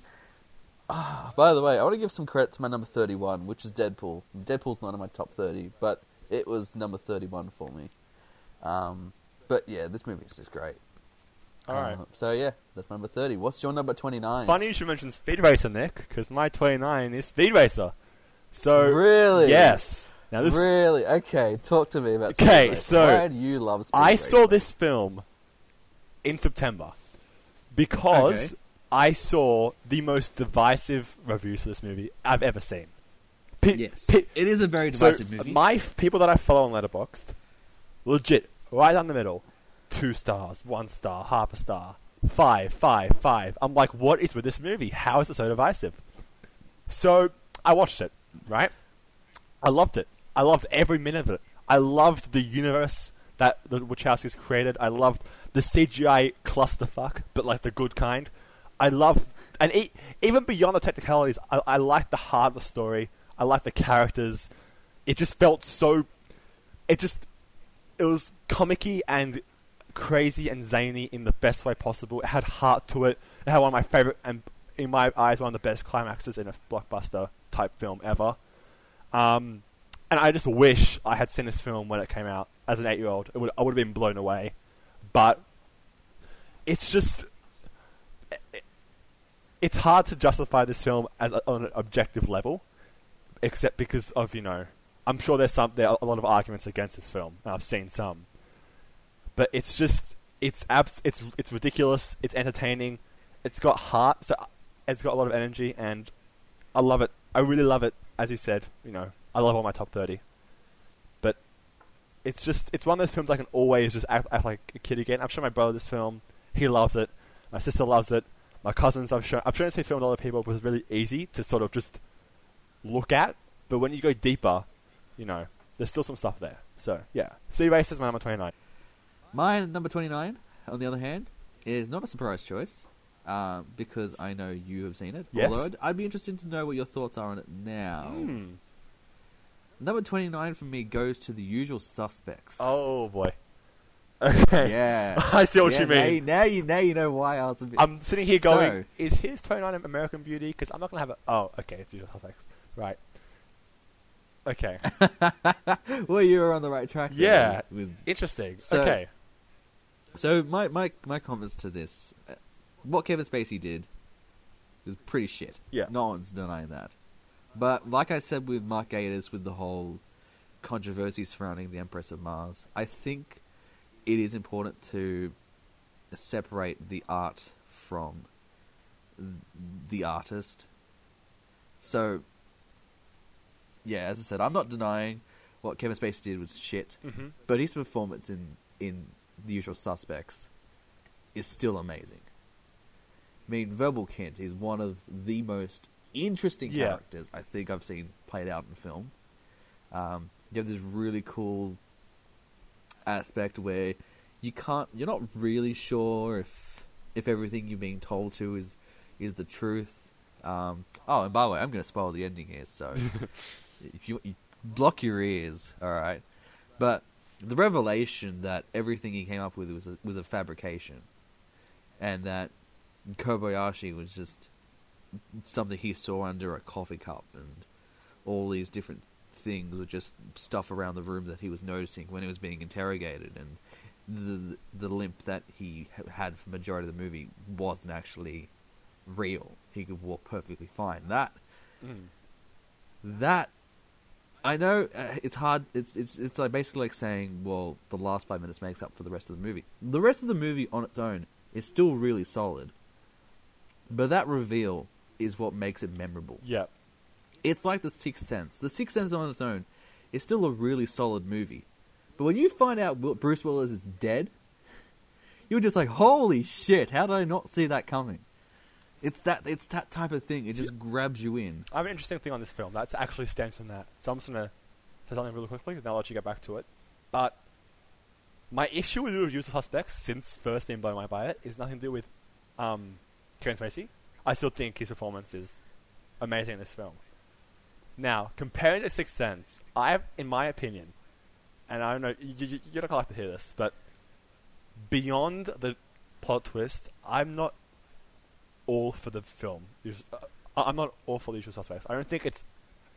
C: Ah, by the way, I want to give some credit to my number thirty-one, which is Deadpool. Deadpool's not in my top thirty, but it was number thirty-one for me. Um, but yeah, this movie is just great.
D: All right.
C: Uh, so yeah, that's my number thirty. What's your number twenty-nine?
D: Funny you should mention Speed Racer, Nick, because my 29 is Speed Racer. So
C: Really?
D: yes. Now this
C: Really? Okay, talk to me about.
D: Okay, so
C: why do you love Speed
D: I
C: Racer?
D: saw this film in September because
F: Okay.
D: I saw the most divisive reviews for this movie I've ever seen. Pe-
F: Yes,
D: pe-
F: it is a very
D: so
F: divisive movie.
D: my f- people that I follow on Letterboxd, legit, right down the middle, two stars, one star, half a star, five, five, five. I'm like, what is with this movie? How is it so divisive? So I watched it, right? I loved it. I loved every minute of it. I loved the universe that the Wachowskis created. I loved the CGI clusterfuck, but like the good kind. I love, and e- even beyond the technicalities, I, I liked the heart of the story. I liked the characters. It just felt so. It just, it was comicky and crazy and zany in the best way possible. It had heart to it. It had one of my favorite and in my eyes one of the best climaxes in a blockbuster type film ever. Um, and I just wish I had seen this film when it came out as an eight-year-old. Would I would have been blown away, but it's just it- it's hard to justify this film as a, on an objective level, except because of you know I'm sure there's some there are a lot of arguments against this film, I've seen some, but it's just it's abs- it's it's ridiculous. It's entertaining. It's got heart, so it's got a lot of energy, and I love it. I really love it. As you said, you know, I love all my top thirty, but it's just it's one of those films I can always just act, act like a kid again. I've shown my brother this film; he loves it. My sister loves it. My cousins I've shown I've shown it to film to other people. It was really easy to sort of just look at, but when you go deeper, you know, there's still some stuff there. So yeah, Sea Race is my number twenty nine.
C: My number 29, on the other hand, is not a surprise choice, um, because I know you have seen it.
D: Yes.
C: Although I'd, I'd be interested to know what your thoughts are on it now.
D: Hmm.
C: Number 29 for me goes to the usual suspects.
D: Oh boy. Okay. <laughs>
C: Yeah. <laughs>
D: I see what
C: Yeah,
D: you mean.
C: Now, now you now you know why I was a bit.
D: I'm sitting here going,
C: So-
D: is his 29 American Beauty? Because I'm not going to have a. Oh, okay, it's usual suspects. Right. Okay. <laughs>
C: well, you were on the right track.
D: Yeah.
C: With,
D: Interesting.
C: So-
D: okay.
C: so my, my my comments to this, uh, what Kevin Spacey did, was pretty shit.
D: Yeah.
C: No one's denying that. But like I said with Mark Gatiss, with the whole controversy surrounding the Empress of Mars, I think it is important to separate the art from the artist. So, yeah, as I said, I'm not denying what Kevin Spacey did was shit,
D: hmm
C: but his performance in in The Usual Suspects is still amazing. I mean, Verbal Kint is one of the most interesting
D: Yeah.
C: characters I think I've seen played out in film. Um, you have this really cool aspect where you can't, you're not really sure if if everything you're being told to is is the truth. Um, oh, and by the way, I'm going to spoil the ending here, so <laughs> if you, you block your ears, all right. But the revelation that everything he came up with was a, was a fabrication, and that Kobayashi was just something he saw under a coffee cup, and all these different things were just stuff around the room that he was noticing when he was being interrogated, and the the limp that he had for the majority of the movie wasn't actually real. He could walk perfectly fine. That
D: Mm.
C: that I know uh, it's hard. It's it's it's like basically like saying, well, the last five minutes makes up for the rest of the movie. The rest of the movie on its own is still really solid, but that reveal is what makes it memorable.
D: Yeah.
C: It's like the Sixth Sense. The Sixth Sense on its own is still a really solid movie, but when you find out Bruce Willis is dead, you're just like, holy shit! How did I not see that coming? It's that it's that type of thing. It just grabs you in.
D: I have an interesting thing on this film that actually stems from that. So I'm just going to say something really quickly, and then I'll let you get back to it. But my issue with the reviews of Suspects, since first being blown away by it, is nothing to do with um, Kevin Spacey. I still think his performance is amazing in this film. Now, comparing to Sixth Sense, I have, in my opinion, and I don't know, you, you, you're not going to like to hear this, but beyond the plot twist, I'm not all for the film. Uh, I'm not all for the usual suspects. I don't think it's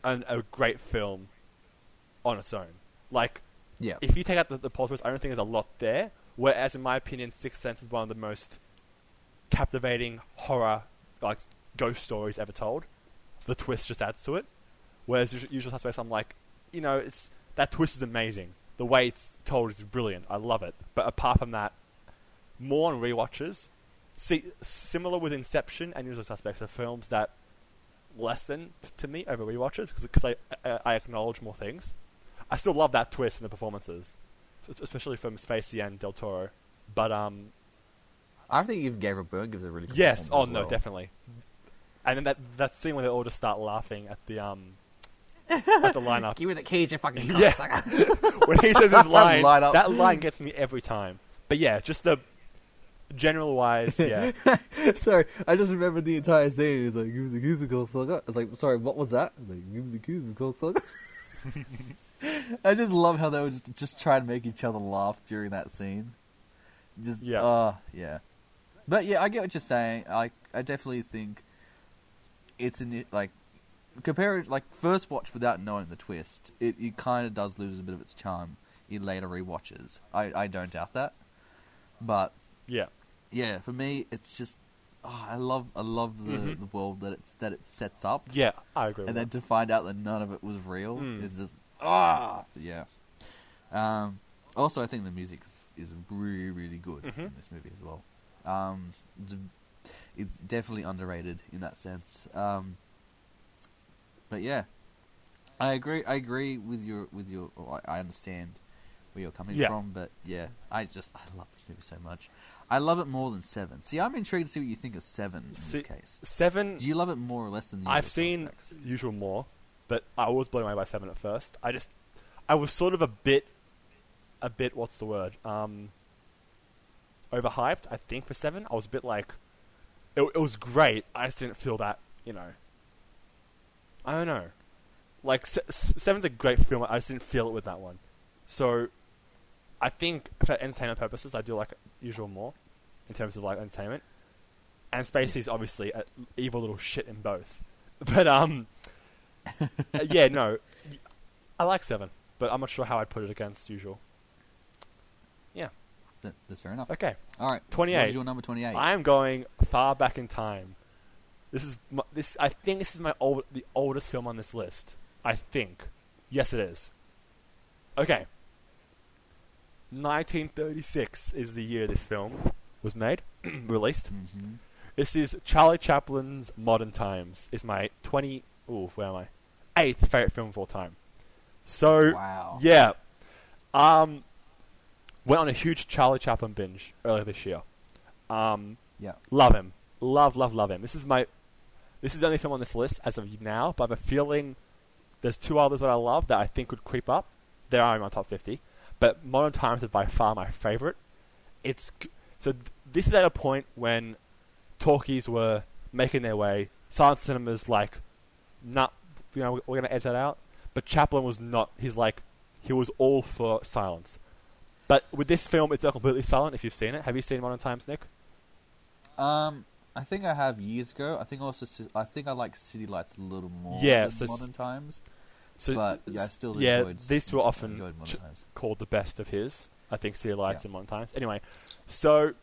D: an, a great film on its own. Like,
C: Yeah.
D: if you take out the, the plot twist, I don't think there's a lot there. Whereas, in my opinion, Sixth Sense is one of the most captivating horror, like ghost stories ever told. The twist just adds to it. Whereas Usual- Suspects, I'm like, you know, it's that twist is amazing. The way it's told is brilliant. I love it. But apart from that, more on rewatches. See, similar with Inception and Usual Suspects are films that lessen to me over rewatches because I, I I acknowledge more things. I still love that twist in the performances, especially from Spacey and Del Toro. But um,
C: I think even Gabriel Byrne gives a really good
D: yes, oh no,
C: well.
D: definitely. And then that that scene where they all just start laughing at the um <laughs> at the lineup.
C: Give me the keys, you fucking
D: Yeah. <laughs> when he says his <laughs> line,
C: Line
D: that line gets me every time. But yeah, just the general wise, yeah.
C: sorry, I just remembered the entire scene. He's like, give me the keys, cocksucker. I was like, sorry, what was that? I was like, give me the keys, cocksucker. I just love how they would just, just try and make each other laugh during that scene. Just
D: Yeah.
C: uh yeah. But yeah, I get what you're saying. I I definitely think it's an like compare it like first watch without knowing the twist. It it kind of does lose a bit of its charm in later rewatches. I I don't doubt that. But
D: Yeah.
C: yeah, for me, it's just oh, I love I love the,
D: Mhm.
C: the world that it's that it sets up
D: Yeah, I agree.
C: and then
D: that.
C: to find out that none of it was real
D: Mm.
C: is just ah yeah. Um, also, I think the music is, is really really good
D: Mhm.
C: in this movie as well. Um, it's definitely underrated in that sense. Um, but yeah, I agree. I agree with your with your. oh, I I understand where you're coming
D: Yeah.
C: from, but yeah, I just I love this movie so much. I love it more than Seven. See, I'm intrigued to see what you think of Seven in
D: See-
C: this case.
D: Seven.
C: Do you love it more or less than the
D: I've seen
C: Suspects?
D: usual more, but I was blown away by seven at first. I just, I was sort of a bit, a bit. What's the word? Um, overhyped. I think for seven, I was a bit like, it, it was great. I just didn't feel that. You know. I don't know. Like se- seven's a great film. I just didn't feel it with that one. So, I think for entertainment purposes, I do like usual more, in terms of like entertainment. And Spacey's obviously an evil little shit in both. <laughs> But um, <laughs> uh, yeah, no, I like seven, but I'm not sure how I'd put it against usual. Yeah,
C: That, that's fair enough.
D: okay.
C: All right,
D: 28.
C: What is your number twenty-eight?
D: I'm going far back in time. This is my, this. I think this is my old, the oldest film on this list. I think. Yes, it is. Okay. 1936 is the year this film was made, <clears throat> released.
C: hmm
D: This is Charlie Chaplin's Modern Times. Is my 20. Ooh, where am I? Eighth favorite film of all time. So
C: Wow.
D: yeah, um, went on a huge Charlie Chaplin binge earlier this year. Um,
C: Yeah.
D: love him, love, love, love him. This is my, this is the only film on this list as of now. But I have a feeling there's two others that I love that I think would creep up. They are in my top fifty, but Modern Times is by far my favorite. It's so th- this is at a point when talkies were making their way. Silent cinemas like, not you know we're gonna edge that out. But Chaplin was not. He's like he was all for silence. But with this film, it's not completely silent. If you've seen it, have you seen Modern Times, Nick?
C: Um, I think I have years ago. I think also, I think I like City Lights a little more.
D: Yeah,
C: than
D: so
C: Modern Times.
D: So,
C: But, yeah, I still
D: yeah,
C: enjoyed-
D: these two are often ch- called the best of his. I think City Lights
C: Yeah.
D: and Modern Times. Anyway, so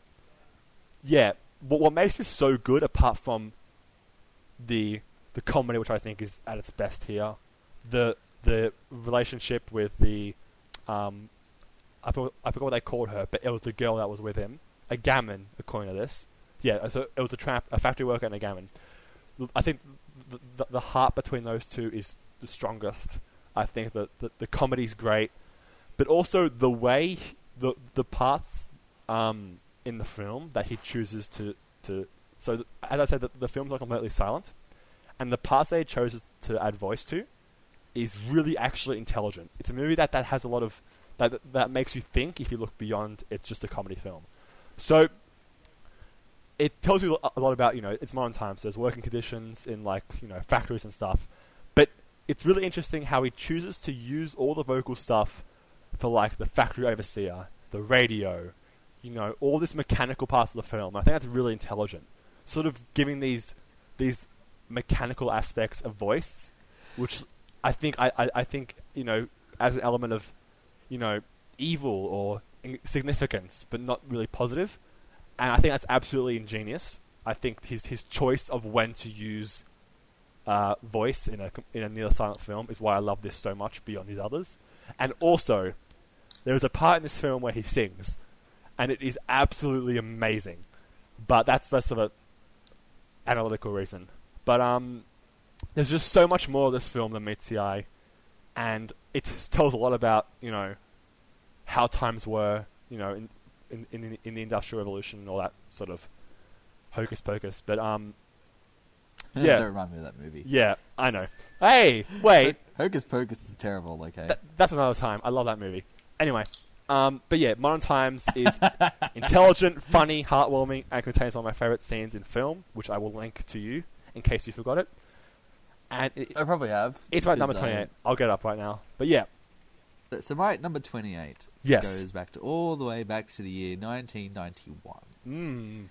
D: yeah, what, what makes this so good, apart from the the comedy, which I think is at its best here, the the relationship with the um, I forgot, I forgot what they called her, but it was the girl that was with him, a gamin, according to this. Yeah, so it was a trap, a factory worker and a gamin. I think the, the, the heart between those two is the strongest. I think that the, the comedy's great, but also the way the the parts um, in the film that he chooses to to. So as I said, the, the film's not completely silent, and the parts that he to add voice to is really actually intelligent. It's a movie that, that has a lot of that that makes you think if you look beyond it's just a comedy film. So it tells you a a lot about you know it's modern times. So There's working conditions in like you know factories and stuff, but it's really interesting how he chooses to use all the vocal stuff for like the factory overseer, the radio, you know, all this mechanical parts of the film. I think that's really intelligent. Sort of giving these these mechanical aspects of voice, which I think I, I, I think you know as an element of you know evil or significance, but not really positive. And I think that's absolutely ingenious. I think his his choice of when to use uh, voice in a in a near silent film is why I love this so much beyond his others. And also, there is a part in this film where he sings, and it is absolutely amazing. But that's less of a analytical reason. But um, there's just so much more of this film than meets the eye, and it <laughs> tells a lot about you know how times were, you know, in in in, the- in the industrial revolution and all that sort of hocus pocus. But um, <laughs> Yeah.
C: Don't remind me of that movie.
D: yeah, I know. Hey, <laughs> wait,
C: Hocus Pocus is terrible. Okay.
D: Th- that's another time. I love that movie. Anyway, um, but yeah, Modern Times is intelligent, funny, heartwarming, and contains one of my favorite scenes in film, which I will link to you in case you forgot it. And it,
C: I probably have.
D: it's my number
C: uh,
D: 28. I'll get up right now. But yeah,
C: So my number twenty-eight
D: Yes.
C: goes back to all the way back to the year nineteen ninety-one.
D: mm,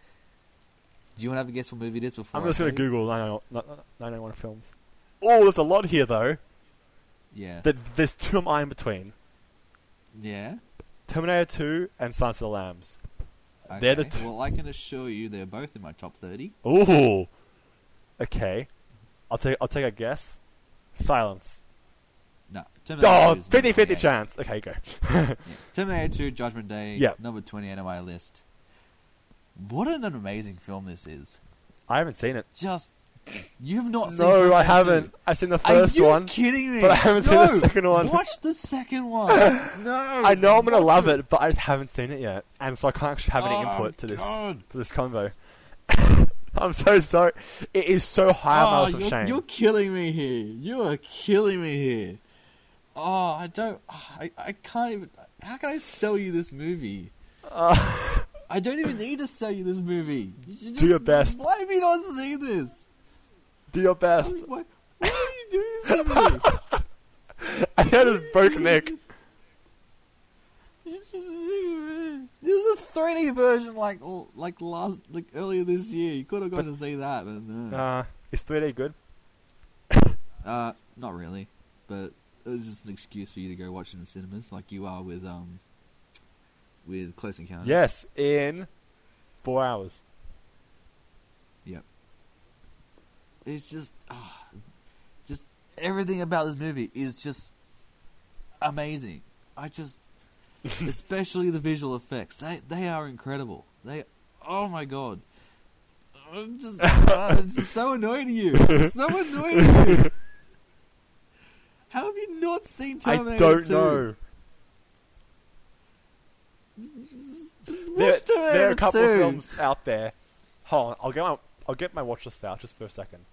C: Do you want to have a guess what movie it is before?
D: I'm just going to? Google 991 991 films. Oh, there's a lot here though.
C: Yeah.
D: There's two of mine in between.
C: yeah.
D: Terminator 2 and Silence of the Lambs.
C: Okay.
D: They're the two-
C: Well, I can assure you they're both in my top thirty.
D: Ooh. Okay. I'll take I'll take a guess. Silence.
C: No. Terminator
D: Oh,
C: 2 is number
D: 50 50 chance. Okay, go.
C: Yeah. Terminator 2 Judgment Day,
D: Yeah.
C: number 28 on my list. What an amazing film this is.
D: I haven't seen it.
C: Just you've not seen
D: No, I haven't.
C: 2.
D: I've seen the first Are
C: you
D: one.
C: kidding me?
D: but I haven't seen
C: no,
D: the second one.
C: Watch the second <laughs> one. no.
D: I know I'm gonna love it, but I just haven't seen it yet, and so I can't actually have any
C: Oh,
D: input to this
C: God.
D: to this convo. <laughs> I'm so sorry. It is so high
C: Oh,
D: list of
C: you're,
D: shame.
C: you're killing me here. You are killing me here. Oh, I don't. I, I can't even. How can I sell you this movie?
D: Uh,
C: I don't even need to sell you this movie. You should
D: Do your best.
C: Why have you not seen this?
D: do your best.
C: Why, why are you doing this to me? <laughs>
D: I had a broken neck.
C: There's a 3D version like like last like earlier this year. You could have gone
D: But-
C: to see that, but no.
D: Uh, is 3D good? <laughs>
C: Uh, not really. But it was just an excuse for you to go watch in the cinemas, like you are with um with Close Encounters.
D: Yes, in four hours.
C: Yep. It's just, ah, just everything about this movie is just amazing. I just, <laughs> especially the visual effects, they they are incredible. They, oh my god, I'm just, <laughs> I'm just so annoyed at you. I'm so annoyed at you. How have you not seen Terminator
D: I don't
C: 2?
D: know.
C: Just watch
D: There,
C: Terminator
D: there are a couple
C: 2.
D: of films out there. Hold on, I'll get my I'll get my watch list out just for a second.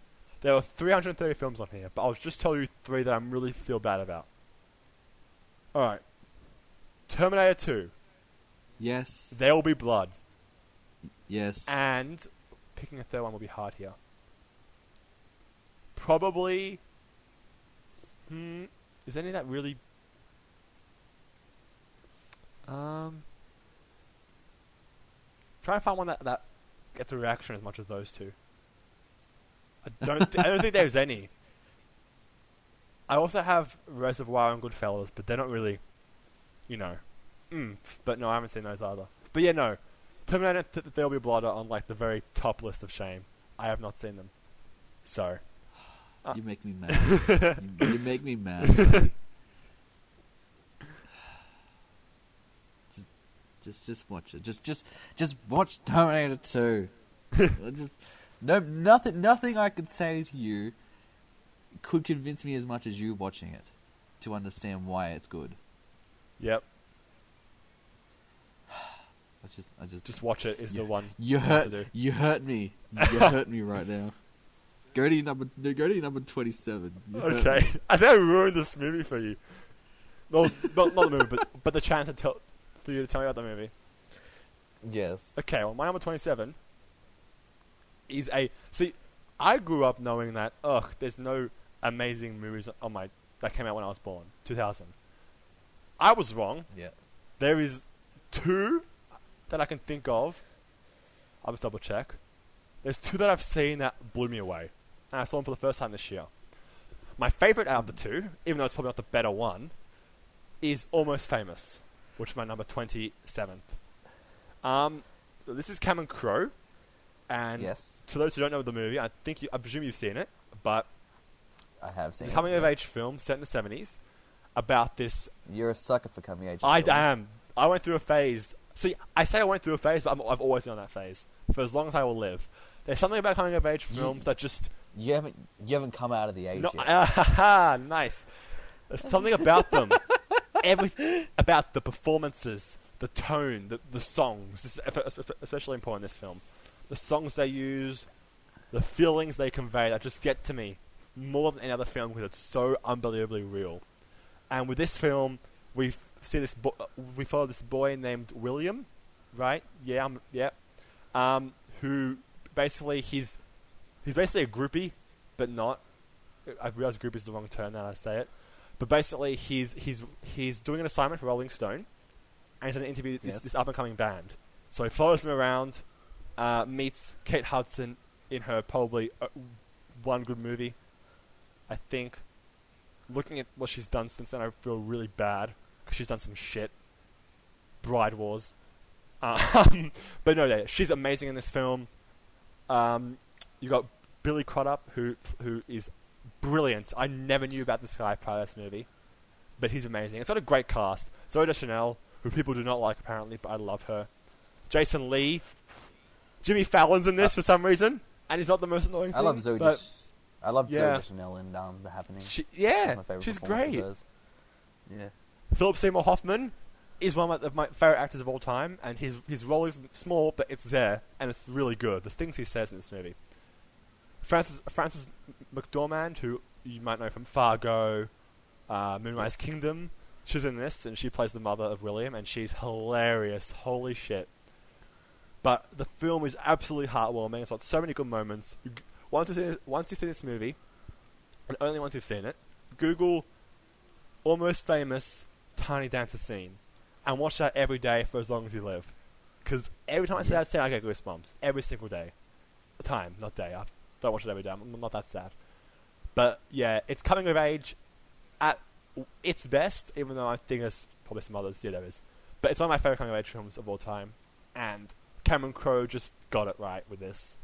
D: There are 330 films on here, but I'll just tell you three that I am really feel bad about. All right, Terminator 2,
C: Yes,
D: There Will Be Blood,
C: yes.
D: and picking a third one will be hard here. Probably. Hmm. Is any of that really? Um. Try and find one that that gets a reaction as much as those two. I don't. Th- I don't think there's any. I also have Reservoir and Goodfellas, but they're not really, you know, mm, but no, I haven't seen those either. But yeah, no, Terminator th- th- There'll Be Blood are on like the very top list of shame. I have not seen them. So, <sighs>
C: You make me mad. you, <laughs> you make me mad. <sighs> just, just, just watch it. Just, just, just watch Terminator Two. <laughs> Just no, nothing, nothing I could say to you could convince me as much as you watching it to understand why it's good.
D: Yep, <sighs>
C: I just, I just,
D: just watch it is the one.
C: you hurt, you hurt me. You <laughs> hurt me right now. Go to your number, no, go to number twenty-seven. You.
D: Okay, <laughs> I think I ruined this movie for you. No, not, not the movie, but but the chance to tell for you to tell me about the movie.
G: Yes.
D: Okay, well, my number 27 is a. See, I grew up knowing that, ugh, there's no amazing movies on my that came out when I was born, 2000. I was wrong.
G: Yeah.
D: There is two that I can think of. I'll just double check. There's two that I've seen that blew me away. And I saw them for the first time this year. My favourite out of the two, even though it's probably not the better one, is Almost Famous, which is my number 27th. Um, so this is Cameron Crowe, and
G: Yes,
D: to those who don't know the movie, I think you, I presume you've seen it, but
G: I have seen.
D: it's a
G: it,
D: coming of
G: yes.
D: age film set in the 70s about this
G: You're a sucker for coming of age.
D: I am. I went through a phase. See, I say I went through a phase, but I'm, I've always been on that phase for as long as I will live. There's something about coming of age
G: You-
D: films that just
G: You haven't. You haven't come out of the age
D: no,
G: yet. <laughs>
D: ah, nice. There's something about them, every about the performances, the tone, the the songs. This is especially important in this film. The songs they use, the feelings they convey that just get to me more than any other film because it's so unbelievably real. And with this film, we see this bo- we follow this boy named William, right? Yeah, I'm, yeah. Um, who basically he's he's basically a groupie, but not. I realize groupie is the wrong term now I say it, but basically he's he's he's doing an assignment for Rolling Stone, and he's going to interview this,
C: Yes.
D: this up and coming band. So he follows them around, uh, meets Kate Hudson in her probably uh, one good movie, I think. Looking at what she's done since then, I feel really bad because she's done some shit. Bride Wars. Um, <laughs> but no, yeah, she's amazing in this film. Um, you got Billy Crudup, who who is brilliant. I never knew about this guy prior to this movie, but he's amazing. It's got a great cast. Zooey Deschanel, who people do not like apparently, but I love her. Jason Lee, Jimmy Fallon's in this for some reason, and he's not the most annoying.
C: I love Zooey.
D: but
C: I love
D: Yeah.
C: Zooey Deschanel in um, The Happening.
D: she,
C: That's
D: yeah,
C: my favorite
D: she's great.
C: hers. Yeah.
D: Philip Seymour Hoffman is one of my, favorite actors of all time, and his his role is small, but it's there, and it's really good. The things he says in this movie. Frances Frances McDormand, who you might know from Fargo, uh, Moonrise Kingdom, she's in this, and she plays the mother of William, and she's hilarious. Holy shit! But the film is absolutely heartwarming. It's got so many good moments. Once you've seen, once you've seen this movie, and only once you've seen it, Google almost famous tiny dancer scene and watch that every day for as long as you live. Because every time I see that scene, I get goosebumps. Every single day. Time, not day. I don't watch it every day. I'm not that sad. But yeah, it's coming of age at its best, even though I think there's probably some others. Yeah, there is. But it's one of my favorite coming of age films of all time. And Cameron Crowe just got it right with this.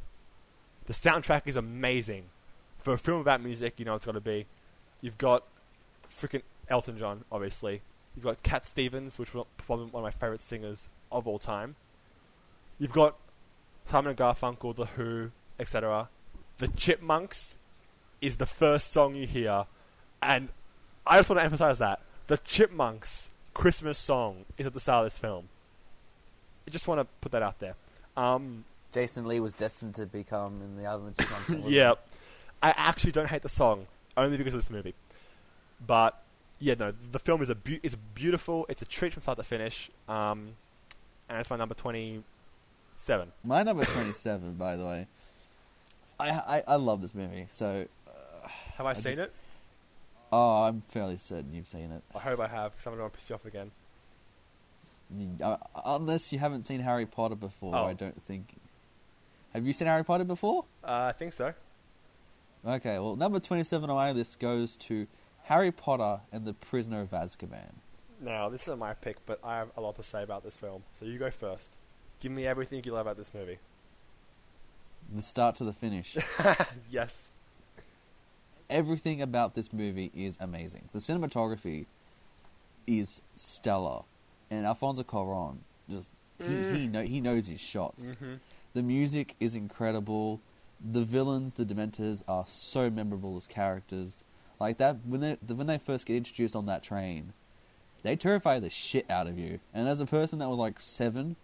D: The soundtrack is amazing. For a film about music, you know it's got to be. You've got freaking Elton John, obviously. You've got Cat Stevens, which was probably one of my favorite singers of all time. You've got Simon and Garfunkel, The Who, etc. The Chipmunks is the first song you hear, and I just want to emphasize that the Chipmunks Christmas song is at the start of this film. I just want to put that out there. Um,
C: Jason Lee was destined to become in the other Chipmunks. wasn't
D: yeah, I actually don't hate the song only because of this movie. But yeah, no, the film is a beau- it's beautiful. It's a treat from start to finish. Um, and it's my number twenty-seven.
C: My number twenty-seven, by the way. I, I I love this movie. So,
D: Have I,
C: I
D: seen
C: just-
D: it?
C: oh, I'm fairly certain you've seen it.
D: I hope I have, because I'm going to piss you off again.
C: Uh, unless you haven't seen Harry Potter before,
D: Oh.
C: I don't think. Have you seen Harry Potter before?
D: Uh, I think so.
C: Okay, well, number twenty-seven on my list goes to Harry Potter and the Prisoner of Azkaban.
D: Now, this isn't my pick, but I have a lot to say about this film. So you go first. Give me everything you love about this movie.
C: The start to the finish. <laughs>
D: yes.
C: everything about this movie is amazing. The cinematography is stellar, and Alfonso Cuarón just he he, know, he knows his shots.
D: Mm-hmm.
C: The music is incredible. The villains, the Dementors, are so memorable as characters. Like that when they when they first get introduced on that train, they terrify the shit out of you. And as a person that was like seven,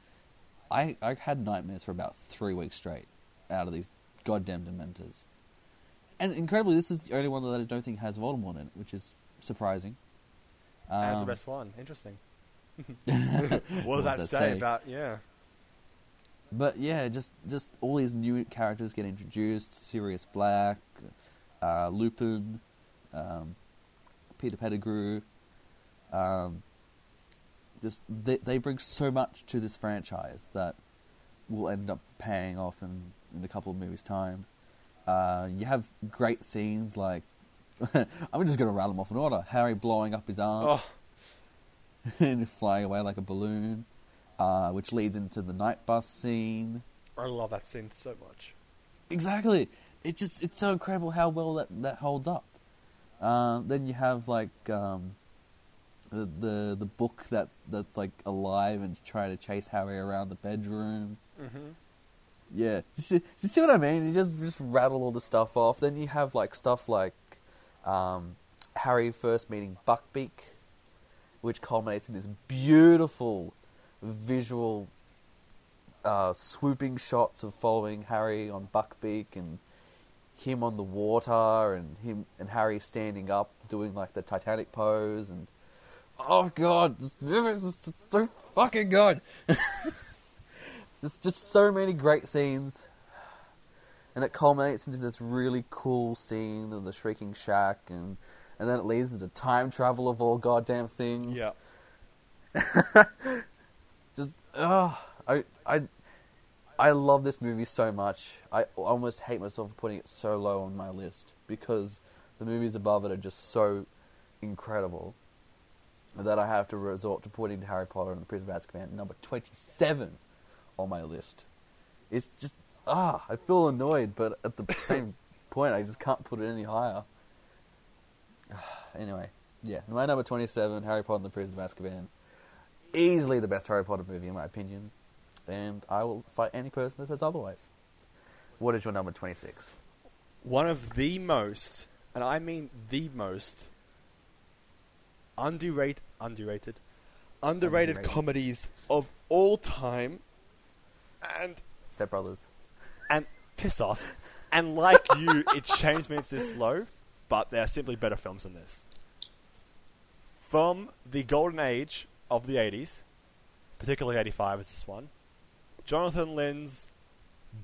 C: I I had nightmares for about three weeks straight out of these goddamn Dementors. And incredibly, this is the only one that I don't think has Voldemort in it, which is surprising.
D: That's the
C: Um,
D: best one. Interesting. <laughs> <laughs>
C: what
D: What does that, say, about, yeah.
C: But yeah, just just all these new characters get introduced: Sirius Black, uh, Lupin, um, Peter Pettigrew. Um, just they they bring so much to this franchise that will end up paying off in in a couple of movies' time. Uh, you have great scenes like <laughs> I'm just going to rattle them off in order: Harry blowing up his arm
D: Oh, <laughs>
C: and flying away like a balloon, uh, which leads into the night bus scene.
D: I love that scene so much.
C: Exactly. It just it's so incredible how well that that holds up. Um, then you have like um, the, the the book that that's like alive and trying to chase Harry around the bedroom.
D: Mm-hmm.
C: Yeah, you see, you see what I mean? You just just rattle all the stuff off. Then you have like stuff like um, Harry first meeting Buckbeak, which culminates in this beautiful visual uh, swooping shots of following Harry on Buckbeak and him on the water and him and Harry standing up doing like the Titanic pose and oh god, this is so fucking good. <laughs> just just so many great scenes. and it culminates into this really cool scene of the shrieking shack, and and then it leads into time travel of all goddamn things.
D: Yeah. <laughs>
C: just oh, I I I love this movie so much. I almost hate myself for putting it so low on my list because the movies above it are just so incredible that I have to resort to putting Harry Potter and the Prisoner of Azkaban number twenty-seven on my list. It's just ah, I feel annoyed, but at the <laughs> same point, I just can't put it any higher. <sighs> anyway, yeah, my number twenty-seven, Harry Potter and the Prisoner of Azkaban easily the best Harry Potter movie in my opinion, and I will fight any person that says otherwise. What is your number twenty six?
D: One of the most, and I mean the most, underrated, underrated, underrated
C: Underrated.
D: comedies of all time, and
C: Step Brothers.
D: and piss off. And like you, it changed me it's this low, but there are simply better films than this. From the golden age of the 80s, particularly 85 is this one, Jonathan Lynn's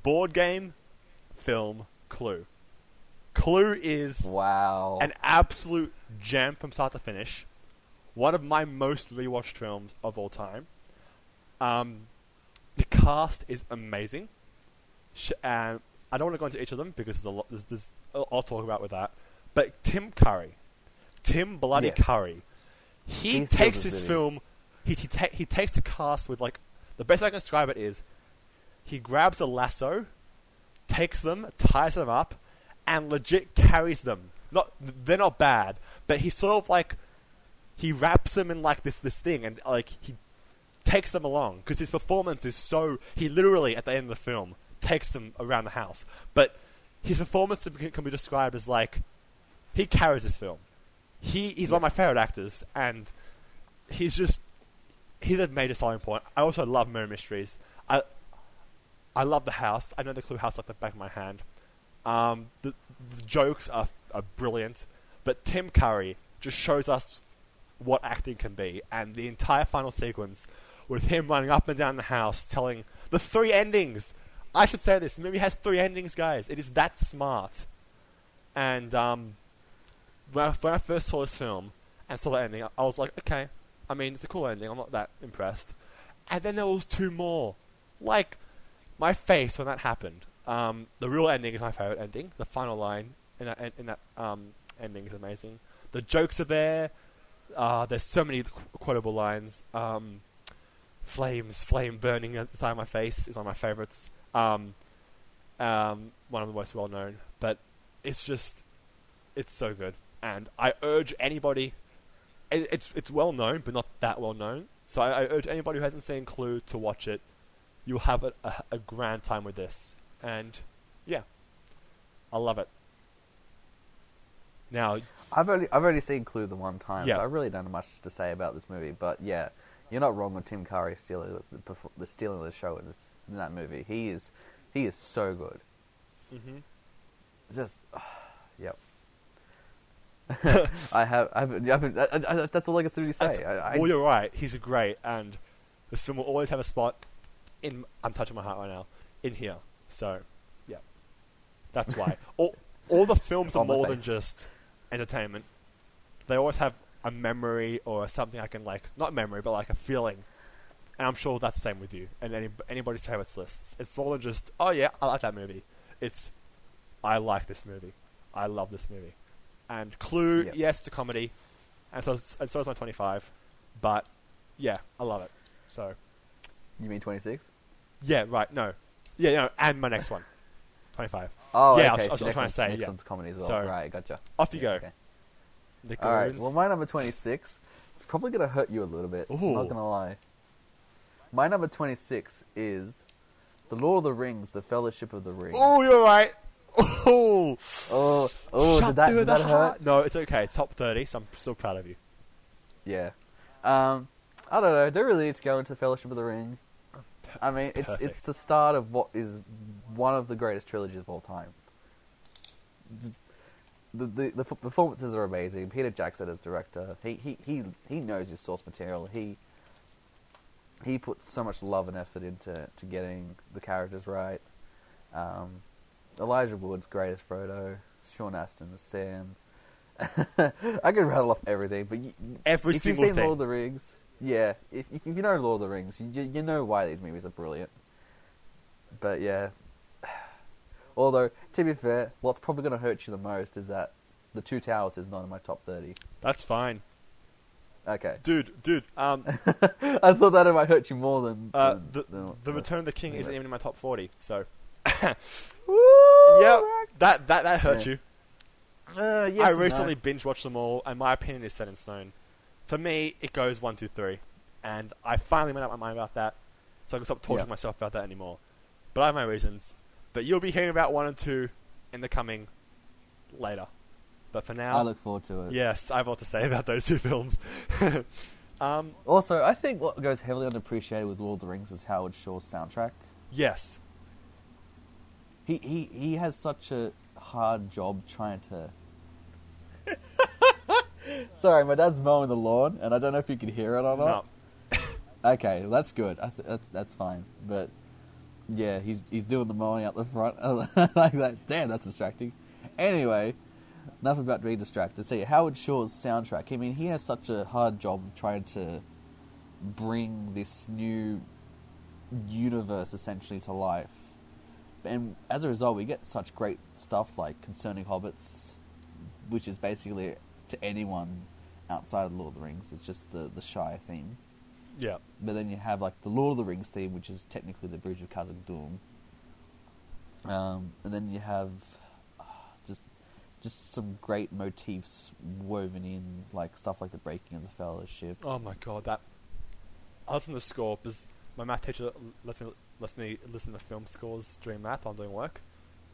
D: board game film Clue. Clue is
C: Wow.
D: an absolute gem from start to finish. One of my most rewatched films of all time. Um, the cast is amazing. Sh- and I don't want to go into each of them because there's a lot. There's, there's I'll talk about with that. But Tim Curry, Tim Bloody
C: Yes.
D: Curry, he
C: He
D: takes this film. He he, ta- he takes the cast with like the best way I can describe it is he grabs a lasso, takes them, ties them up, and legit carries them. Not they're not bad, but he sort of like he wraps them in like this this thing, and like he takes them along because his performance is so. He literally at the end of the film takes them around the house, but his performance can be described as like he carries this film. He he's one of my favorite actors, and he's just he's a major selling point. I also love murder mysteries. I I love the house. I know the Clue house like the back of my hand. Um, the, the jokes are are brilliant, but Tim Curry just shows us what acting can be, and the entire final sequence with him running up and down the house telling the three endings. I should say this: the movie has three endings, guys. It is that smart. And um, when I, when I first saw this film and saw the ending, I, I was like, okay, I mean, it's a cool ending. I'm not that impressed. And then there was two more. Like, my face when that happened. Um, the real ending is my favorite ending. The final line in that, in that um, ending is amazing. The jokes are there. Uh, there's so many qu- quotable lines. Um, flames, flame burning inside my face is one of my favorites. Um, um, one of the most well known, but it's just, it's so good. And I urge anybody, it, it's it's well known, but not that well known. So I, I urge anybody who hasn't seen Clue to watch it. You'll have a, a, a grand time with this, and yeah, I love it. Now,
C: I've only I've only seen Clue the one time,
D: Yeah.
C: so I really don't have much to say about this movie. But yeah, you're not wrong with Tim Curry stealing the, the stealing the show in this in that movie. He is he is so good.
D: mhm.
C: Just. <laughs> I have I haven't, I haven't, I, I, that's all I can really say. I,
D: well, you're right. He's great, and this film will always have a spot in. I'm touching my heart right now. In here, so yeah, that's why. <laughs> all all the films are more than just entertainment. They always have a memory or something I can like, not memory, but like a feeling. And I'm sure that's the same with you and any, anybody's favorites lists. It's more than just, oh yeah, I like that movie. It's, I like this movie. I love this movie. And Clue,
C: Yep.
D: yes, it's a comedy, and so, and so is my 25. But yeah, I love it. So
C: you mean 26?
D: yeah, right. No, yeah, no, and my next one, 25.
C: Oh,
D: Yeah, I
C: okay.
D: was- I was
C: so next
D: trying to say,
C: next
D: yeah.
C: one's comedy as well.
D: So-
C: right, gotcha.
D: Off you
C: Yeah,
D: go.
C: okay. All right. Well, my number 26. It's probably gonna hurt you a little bit. I'm
D: Ooh.
C: not gonna lie. My number 26 is The Lord of the Rings: The Fellowship of the Ring.
D: oh, you're right. <laughs> Oh,
C: Oh, oh,
D: Shut
C: did that, did that hurt?
D: No, it's okay. It's top 30, so I'm still proud of you.
C: Yeah. Um, I don't know. Don't really need to go into Fellowship of the Ring. I mean,
D: It's
C: it's it's the start of what is one of the greatest trilogies of all time. The, the the performances are amazing. Peter Jackson as director, he he he he knows his source material. He he puts so much love and effort into to getting the characters right. Um, Elijah Wood's greatest Frodo. Sean Astin as Sam. <laughs> I could rattle off everything, but you,
D: Every
C: if
D: single
C: you've seen
D: thing.
C: Lord of the Rings, yeah, if, if you know Lord of the Rings, you, you know why these movies are brilliant. But yeah, <sighs> although to be fair, what's probably going to hurt you the most is that the Two Towers is not in my top thirty.
D: That's fine,
C: Okay,
D: dude. Dude, um, <laughs>
C: I thought that it might hurt you more than,
D: uh,
C: than-
D: the
C: than-
D: the Return of the King isn't even in my top forty. So, <laughs>
C: Woo!
D: yeah, that that that hurt
C: Yeah.
D: you.
C: Uh, yes
D: I
C: and no.
D: recently binge watched them all, and my opinion is set in stone. For me, it goes one, two, three, and I finally made up my mind about that, so I can stop talking
C: Yeah.
D: to myself about that anymore. But I have my reasons. But you'll be hearing about one and two in the coming later. But for now,
C: I look forward to it.
D: yes, I have a lot to say <laughs> about those two films. <laughs> um,
C: Also, I think what goes heavily underappreciated with Lord of the Rings is Howard Shore's soundtrack.
D: yes,
C: He he he has such a hard job trying to. <laughs> Sorry, my dad's mowing the lawn, and I don't know if you can hear it or
D: no,
C: not. <laughs> Okay, that's good. I th- that, that's fine. But yeah, he's he's doing the mowing out the front <laughs> like that. Damn, that's distracting. Anyway, enough about being distracted. See, Howard Shore's soundtrack. I mean, he has such a hard job trying to bring this new universe essentially to life. And as a result, we get such great stuff like Concerning Hobbits, which is basically to anyone outside of Lord of the Rings. It's just the the Shire theme.
D: yeah,
C: But then you have like the Lord of the Rings theme, which is technically the Bridge of Khazad Dûm. Um, and then you have uh, just just some great motifs woven in, like stuff like the breaking of the Fellowship.
D: Oh my god, that. other than the score because my math teacher lets me lets me listen to film scores during math while I'm doing work.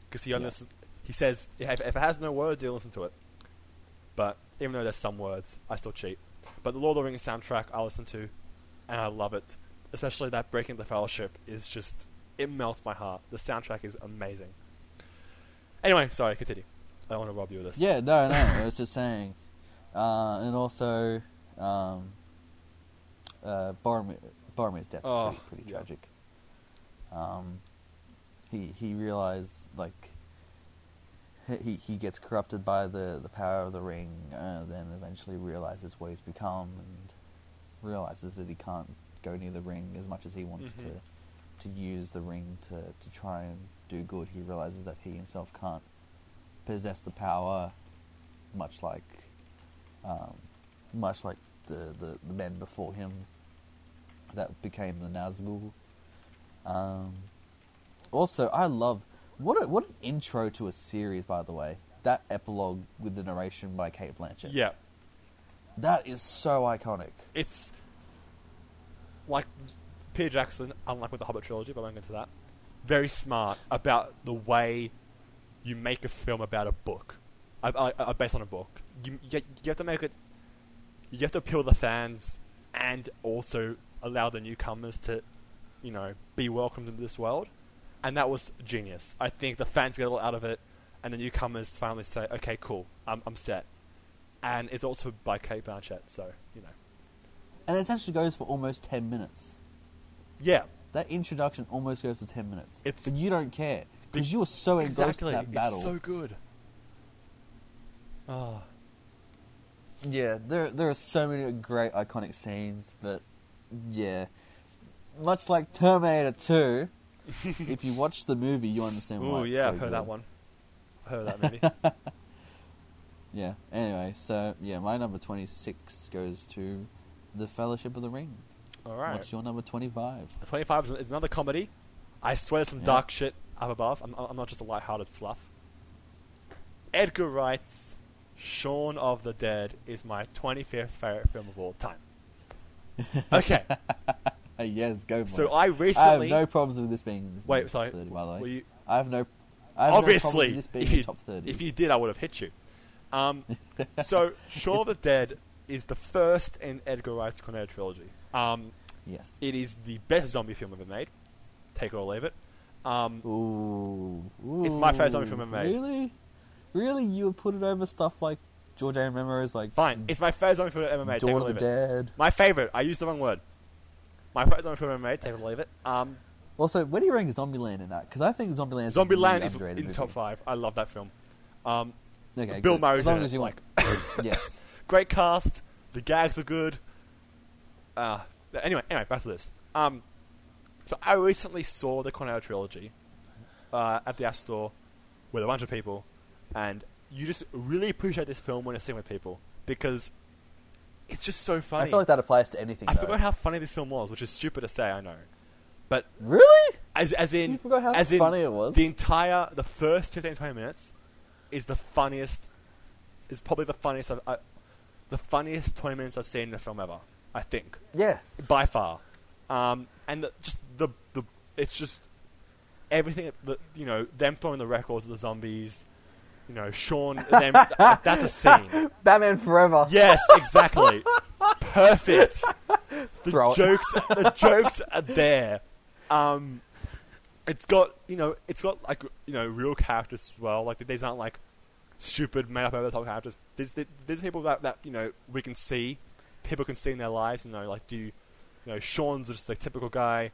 D: Because he only
C: Yeah.
D: listens, he says if, if it has no words, he'll listen to it. But even though there's some words, I still cheat. But the Lord of the Rings soundtrack I listen to, and I love it. Especially that Breaking the Fellowship is just it melts my heart. The soundtrack is amazing. Anyway, sorry, continue. I don't want to rob you of this.
C: Yeah, no, no, I was just saying. Uh, and also, um, uh, Boromir, Boromir's death's
D: Oh,
C: pretty, pretty
D: yeah.
C: tragic. Um, he he realized like he he gets corrupted by the, the power of the ring, uh, then eventually realizes what he's become and realizes that he can't go near the ring as much as he wants
D: Mhm.
C: to to use the ring to, to try and do good. He realizes that he himself can't possess the power, much like um, much like the, the, the men before him that became the Nazgul. Um, also, I love what a, what an intro to a series, by the way. That epilogue with the narration by Cate Blanchett.
D: Yeah.
C: that is so iconic.
D: it's like Peter Jackson, unlike with the Hobbit trilogy, but I won't get into that. Very smart about the way you make a film about a book, uh, uh, based on a book. You, you you have to make it. You have to appeal to the fans and also allow the newcomers to, you know, be welcomed into this world. And that was genius. I think the fans get a lot out of it, and the newcomers finally say, "Okay, cool, I'm I'm set." And it's also by Cate Blanchett, so you know.
C: And it essentially goes for almost 10 minutes.
D: Yeah,
C: That introduction almost goes for 10 minutes.
D: It's-
C: but you don't care. Because you were so engrossed in that battle.
D: It's so good. Oh,
C: Yeah, there there are so many great iconic scenes, but yeah, much like Terminator Two, if you watch the movie, you understand why. It's
D: yeah,
C: so
D: I've heard
C: good.
D: that one. I heard that movie. <laughs>
C: Yeah. Anyway, so yeah, my number twenty six goes to the Fellowship of the Ring.
D: All right.
C: What's your number twenty five?
D: 25 is- is another comedy. I swear there's some
C: Yeah.
D: dark shit up above. I'm, I'm not just a light-hearted fluff. Edgar Wright's Shaun of the Dead is my 25th favorite film of all time. <laughs> Okay,
C: yes, go. For
D: so
C: it.
D: I
C: I have no problems with this being. In this
D: Wait,
C: top
D: sorry.
C: 30, by the way,
D: you-
C: I have no. I have no
D: obviously,
C: with this being
D: if you,
C: top thirty.
D: if you did, I would have hit you. Um, <laughs> so, Shaun of the Dead is the first in Edgar Wright's Cornetto trilogy. Um,
C: yes.
D: it is the best zombie film ever made. Take it or leave it. Um,
C: Ooh, ooh,
D: It's my favourite zombie film ever made.
C: Really, really, you would put it over stuff like George A. Romero's like
D: fine, it's my favorite zombie film ever made.
C: Dawn of the
D: it.
C: Dead.
D: My favorite. I used the wrong word. My film ever made. Take it or leave it. Um,
C: Also, where do you rank Zombieland in that? Because I think Zombieland is
D: Zombieland is in
C: movie.
D: top five. I love that film. Um,
C: Okay,
D: Bill
C: good.
D: Murray's
C: as long
D: in
C: as
D: it,
C: you
D: like <laughs> <laughs>
C: yes.
D: great cast. The gags are good. Uh, anyway, anyway, back to this. Um, so I recently saw the Cornetto trilogy uh, at the App Store with a bunch of people, and you just really appreciate this film when it's seen with people because it's just so funny.
C: I feel like that applies to anything.
D: I
C: though.
D: forgot how funny this film was, which is stupid to say, I know, but
C: Really?
D: as as in
C: You forgot how
D: as in
C: funny it was?
D: The entire the first 15 20 minutes is the funniest is probably the funniest I've, I, the funniest 20 minutes I've seen in a film ever. I think
C: Yeah.
D: by far. Um, and the, just the the it's just everything that you know them throwing the records at the zombies, you know Shaun them that's a scene. <laughs>
C: Batman Forever.
D: Yes, exactly. Perfect. <laughs> The
C: Throw it.
D: jokes, the jokes are there. Um, it's got you know, it's got like you know real characters as well. Like these aren't like stupid made up over the top characters. These are people that that you know we can see, people can see in their lives. You know, like do you, you know Shaun's just a typical guy.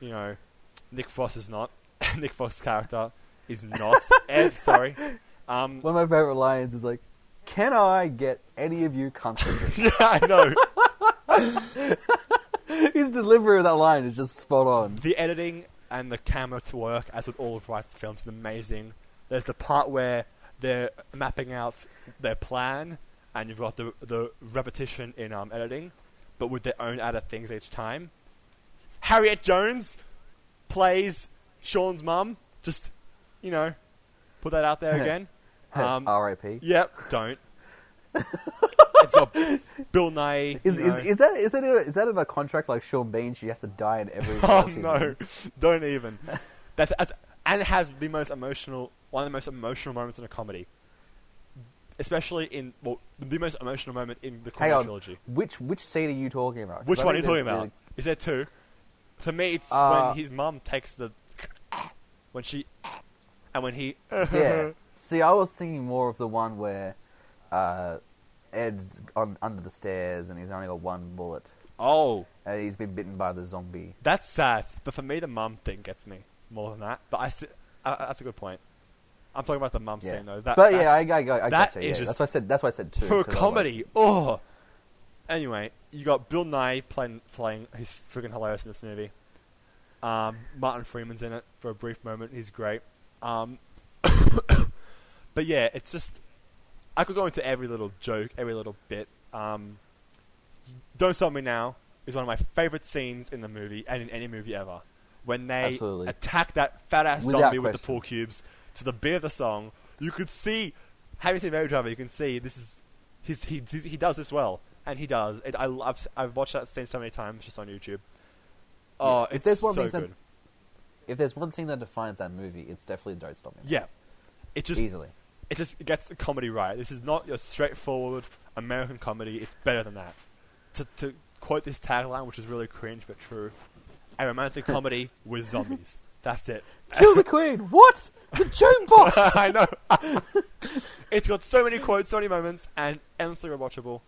D: You know, Nick Frost is not. <laughs> Nick Frost's character is not. Ed, sorry. Um,
C: One of my favorite lines is like, "Can I get any of you <laughs> drink?"
D: yeah, I know. <laughs>
C: His delivery of that line is just spot on.
D: The editing and the camera to work, as with all of Wright's films, is amazing. There's the part where they're mapping out their plan, and you've got the the repetition in um, editing, but with their own added things each time. Harriet Jones plays Shaun's mum. Just, you know, put that out there again. Um,
C: R.I.P.
D: Yep, don't. <laughs> it's got Bill Nighy.
C: Is, is, is that is that in a, is that in a contract like Sean Bean? She has to die in every. <laughs>
D: Oh no!
C: in?
D: Don't even. That's, that's and it has the most emotional, one of the most emotional moments in a comedy, especially in well, the most emotional moment in the
C: Hang on.
D: trilogy.
C: Which which scene are you talking about?
D: Which
C: I
D: one are you talking about? Is there two? For me, it's
C: Uh,
D: when his mum takes the when she and when he
C: yeah. <laughs> See, I was thinking more of the one where uh, Ed's on under the stairs and he's only got one bullet
D: oh
C: and he's been bitten by the zombie.
D: that's sad. But for me, the mum thing gets me more than that. But I s- uh, that's a good point. I'm talking about the mum
C: Yeah.
D: scene though. That,
C: but yeah, I, I, I, I
D: that
C: get you.
D: is
C: Yeah.
D: just-
C: That's why I said. That's why I said two.
D: for a
C: 'cause I was like,
D: comedy. Oh. Anyway, you got Bill Nighy playing playing. He's freaking hilarious in this movie. Um, Martin Freeman's in it for a brief moment. He's great. Um, <coughs> <coughs> <coughs> but yeah, it's just I could go into every little joke, every little bit. Um, Don't Stop Me Now is one of my favorite scenes in the movie and in any movie ever. When they
C: Absolutely.
D: attack that fat ass
C: Without
D: zombie with the pool cubes to the beat of the song, you could see, having seen Baby Driver, you can see this is he's, he he does this well, and he does. It, I love. I've watched that scene so many times just on YouTube. Oh,
C: If
D: it's
C: there's one
D: so
C: thing that- If there's one thing that defines that movie, it's definitely Don't Stop Me. Now.
D: Yeah, it just
C: easily.
D: It just gets the comedy right. This is not your straightforward American comedy. It's better than that. To, to quote this tagline, which is really cringe but true, a romantic <laughs> comedy with zombies. That's it.
C: Kill the Queen. What? The jukebox. <laughs>
D: I know. <laughs> it's got so many quotes, so many moments, and endlessly rewatchable.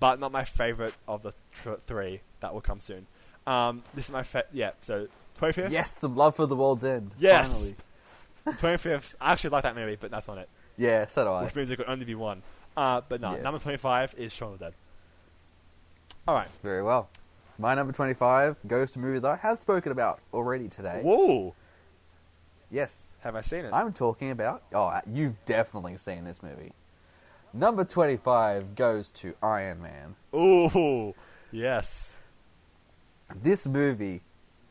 D: But not my favorite of the tr- three. That will come soon. Um, this is my fa- yeah. So twenty fifth.
C: yes, some love for the world's end.
D: Yes.
C: Finally.
D: Twenty fifth. I actually like that movie, but that's not it.
C: Yeah, so do I.
D: which means it could only be one. Uh, but no,
C: Yeah.
D: number 25 is Shaun of the Dead. Alright.
C: Very well. My number 25 goes to a movie that I have spoken about already today.
D: Whoa!
C: Yes.
D: Have I seen it?
C: I'm talking about. Oh, you've definitely seen this movie. Number 25 goes to Iron Man.
D: Ooh! Yes.
C: This movie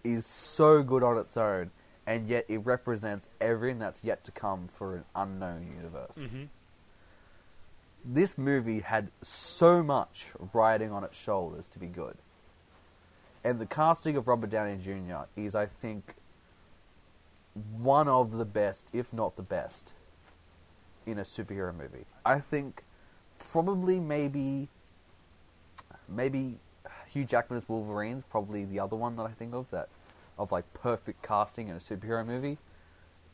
C: is so good on its own, and yet it represents everything that's yet to come for an unknown universe.
D: hmm
C: This movie had so much riding on its shoulders to be good. And the casting of Robert Downey Jr. is, I think, one of the best, if not the best, in a superhero movie. I think probably maybe maybe Hugh Jackman as Wolverine's probably the other one that I think of that of like perfect casting in a superhero movie.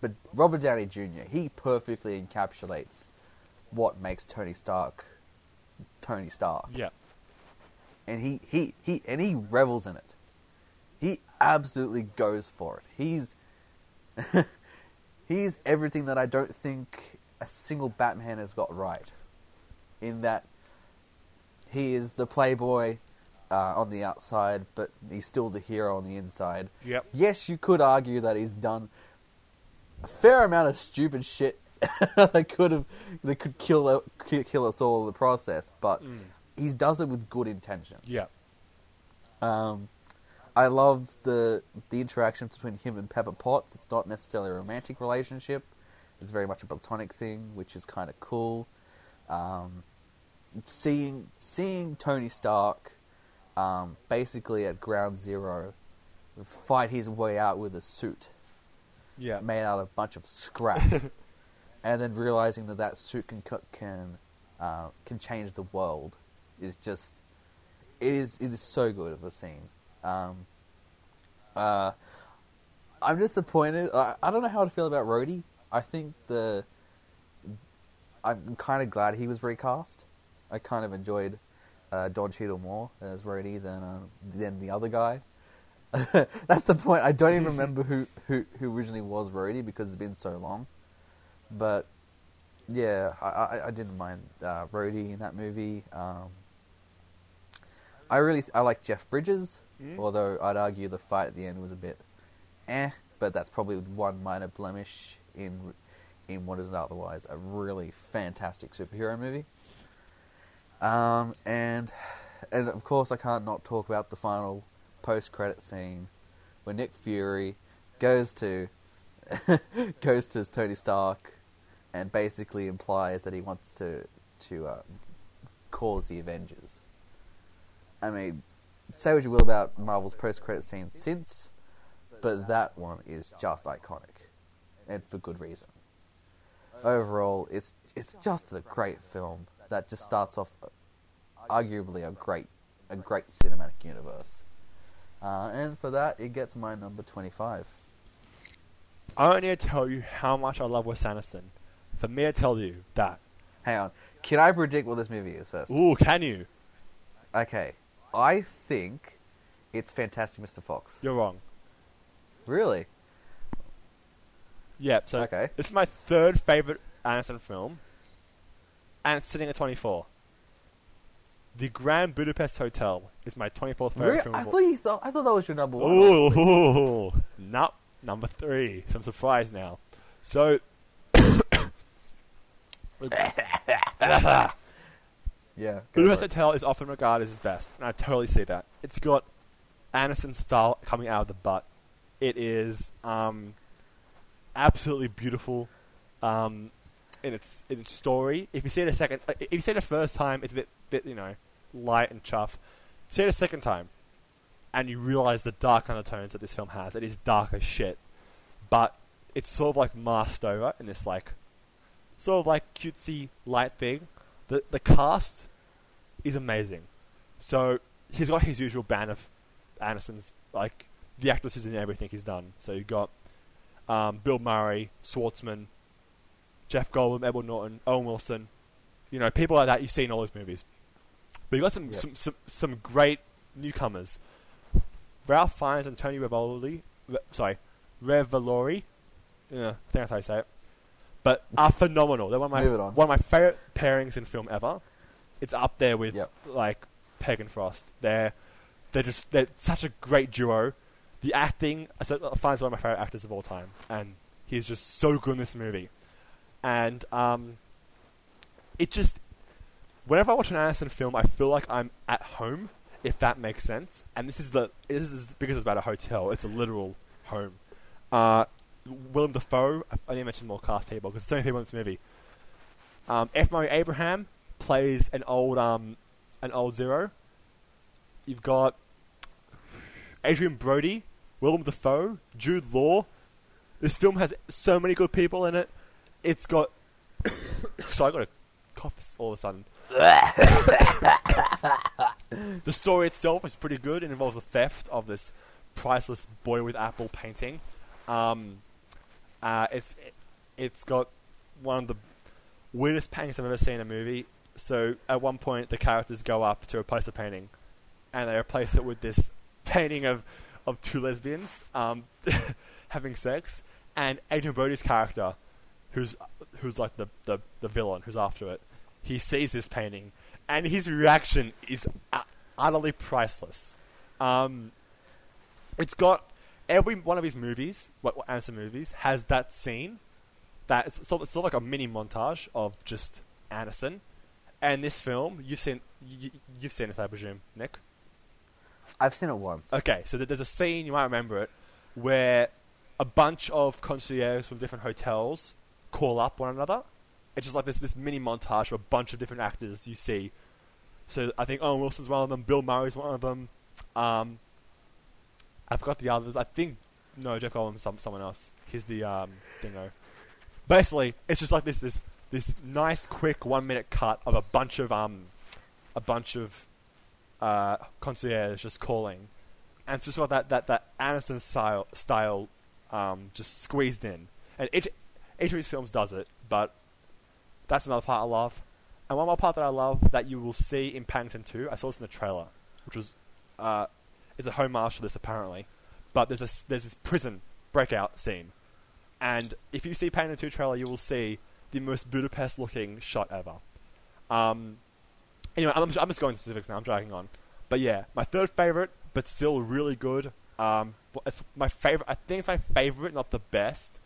C: But Robert Downey Jr. he perfectly encapsulates what makes Tony Stark Tony Stark
D: Yeah.
C: and he, he, he and he revels in it. he absolutely goes for it. He's <laughs> he's everything that I don't think a single Batman has got right. In that he is the playboy uh, on the outside, but he's still the hero on the inside.
D: Yep.
C: Yes, you could argue that he's done a fair amount of stupid shit <laughs> that could have that could kill kill us all in the process, but
D: Mm.
C: he does it with good intention.
D: Yeah.
C: Um, I love the the interaction between him and Pepper Potts. It's not necessarily a romantic relationship. It's very much a platonic thing, which is kind of cool. Um, seeing seeing Tony Stark um, basically at ground zero fight his way out with a suit
D: Yeah.
C: made out of a bunch of scrap, <laughs> and then realizing that that suit can can uh, can change the world is just it is it is so good of a scene. Um, uh, I'm disappointed. I, I don't know how to feel about Rhodey. I think the I'm kind of glad he was recast. I kind of enjoyed uh, Don Cheadle more as Rhodey than uh, than the other guy. <laughs> That's the point. I don't even remember who, who, who originally was Rhodey because it's been so long. But yeah, I, I, I didn't mind uh, Rhodey in that movie. Um, I really I like Jeff Bridges,
D: Mm.
C: although I'd argue the fight at the end was a bit eh. But that's probably one minor blemish in in what is otherwise a really fantastic superhero movie. Um, and and of course I can't not talk about the final post credit scene where Nick Fury goes to <laughs> goes to Tony Stark and basically implies that he wants to to uh, cause the Avengers. I mean, say what you will about Marvel's post credit scenes since, but that one is just iconic, and for good reason. Overall, it's it's just a great film that just starts off arguably a great a great cinematic universe. Uh, and for that, it gets my number twenty-five.
D: I don't need to tell you how much I love Wes Anderson. For me to tell you that.
C: Hang on, can I predict what this movie is first?
D: Ooh, can you?
C: Okay, I think it's Fantastic Mr. Fox.
D: You're wrong.
C: Really?
D: Yeah, so
C: Okay.
D: this is my third favorite Anderson film, and it's sitting at 24. The Grand Budapest Hotel is my 24th favorite
C: Re-
D: film.
C: I thought you thought I thought that was your number one.
D: Ooh, <laughs> nope, number three. Some I'm now. So, <coughs> <coughs>
C: Yeah.
D: Budapest. Hotel is often regarded as his best, and I totally see that. It's got Anderson style coming out of the butt. It is um, absolutely beautiful um, in its in its story. If you see it a second, uh, if you see it the first time, it's a bit bit you know light and chuff. See it a second time, and you realize the dark undertones that this film has. It is dark as shit, but it's sort of like masked over in this like sort of like cutesy light thing. The the cast is amazing. So he's got his usual band of Anderson's like the actors who's in everything he's done. So you've got um, Bill Murray, Schwartzman, Jeff Goldblum, Edward Norton, Owen Wilson. You know, people like that you see in all those movies. But you've got some,
C: Yep.
D: some, some some great newcomers. Ralph Fiennes and Tony Revolori, Re- sorry, Revolori. Yeah, I think that's how you say it. But are phenomenal. They're one of my
C: on.
D: one of my favorite pairings in film ever. It's up there with
C: Yep.
D: like Pegg and Frost. They're they're just they're such a great duo. The acting, I said- I find one of my favorite actors of all time, and he's just so good in this movie. And um, it just whenever I watch an Anderson film, I feel like I'm at home, if that makes sense. And this is the this is because it's about a hotel. It's a literal home. Uh, Willem Dafoe. I to mention more cast people because there's so many people in this movie. Um, F. Murray Abraham plays an old um, an old Zero. You've got Adrien Brody, Willem Dafoe, Jude Law. This film has so many good people in it. It's got. <coughs> so I got a cough all of a sudden. <laughs> the story itself is pretty good. It involves the theft of this priceless boy with apple painting. Um, uh, it's it, it's got one of the weirdest paintings I've ever seen in a movie. So at one point, the characters go up to replace the painting, and they replace it with this painting of of two lesbians um, <laughs> having sex, and Adrien Brody's character, who's who's like the, the, the villain who's after it, he sees this painting, and his reaction is utterly priceless. Um, it's got every one of his movies, what what Anderson movies, has that scene. That it's sort of, sort of like a mini montage of just Anderson, and this film you've seen you, you've seen it, I presume, Nick.
C: I've seen it once.
D: Okay, so there's a scene you might remember it where a bunch of concierges from different hotels call up one another. It's just like this this mini montage of a bunch of different actors you see. So I think Owen Wilson's one of them, Bill Murray's one of them. Um, I forgot the others. I think no, Jeff Goldblum's some someone else. He's the um, dingo. Basically, it's just like this this this nice quick one minute cut of a bunch of um a bunch of uh, concierge just calling, and it's just got that that that Anderson style style um, just squeezed in. And each each of his films does it, but that's another part I love. And one more part that I love that you will see in Paddington 2, I saw this in the trailer, which was uh, is a homage to this apparently. But there's a there's this prison breakout scene, and if you see Paddington 2 trailer, you will see the most Budapest looking shot ever. Um, anyway, I'm, I'm just going specifics now. I'm dragging on, but yeah, my third favorite, but still really good. Um, it's my favorite. I think it's my favorite, not the best.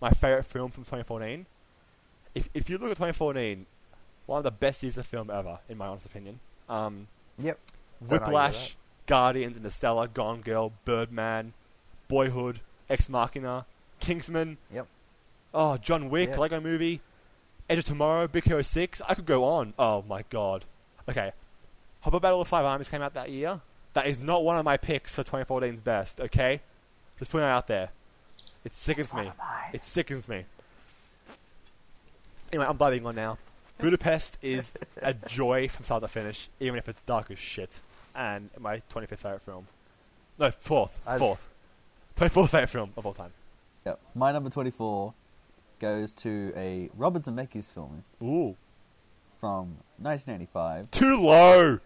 D: My favorite film from 2014. If if you look at 2014, one of the best years of film ever, in my honest opinion. Um,
C: Yep. Don't argue
D: Whiplash, Guardians, Interstellar, Gone Girl, Birdman, Boyhood, Ex Machina, Kingsman.
C: Yep.
D: Oh, John Wick,
C: Yep.
D: Lego Movie, Edge of Tomorrow, Big Hero Six. I could go on. Oh my god. Okay, Hobbit Battle of Five Armies came out that year. That is not one of my picks for 2014's best. Okay, just putting it out there. It sickens me. It sickens me. Anyway, I'm blabbing on now. Budapest <laughs> is a joy from start to finish, even if it's dark as shit. And my 25th favorite film. No, fourth.
C: I've-
D: Fourth. 24th favorite film of all time.
C: Yep. My number 24 goes to a Robert Zemeckis film
D: Ooh.
C: from 1985
D: Too low!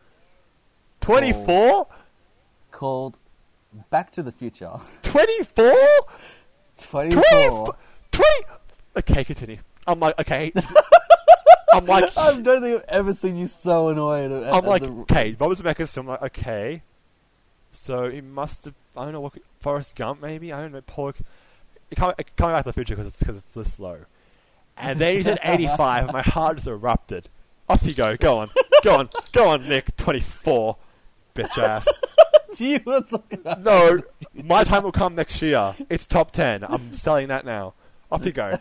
D: 24?
C: called Back to the Future.
D: 24?
C: 24.
D: 20? 20? Okay, continue. I'm like, okay. <laughs> I'm like,
C: I don't think I've ever seen you so annoyed. At,
D: I'm
C: at
D: like,
C: the-
D: okay, Robert Zemeckis film, like, okay. So he must have, I don't know what, Forrest Gump maybe? I don't know, Pollock. Coming, back to the future because it's, 'cause it's this low. And then he said 85, and my heart just erupted. Off you go, go on, go on, go on, Nick, 24, bitch ass.
C: Do you want to talk about?
D: No, my time will come next year. It's top 10. I'm selling that now. Off you go.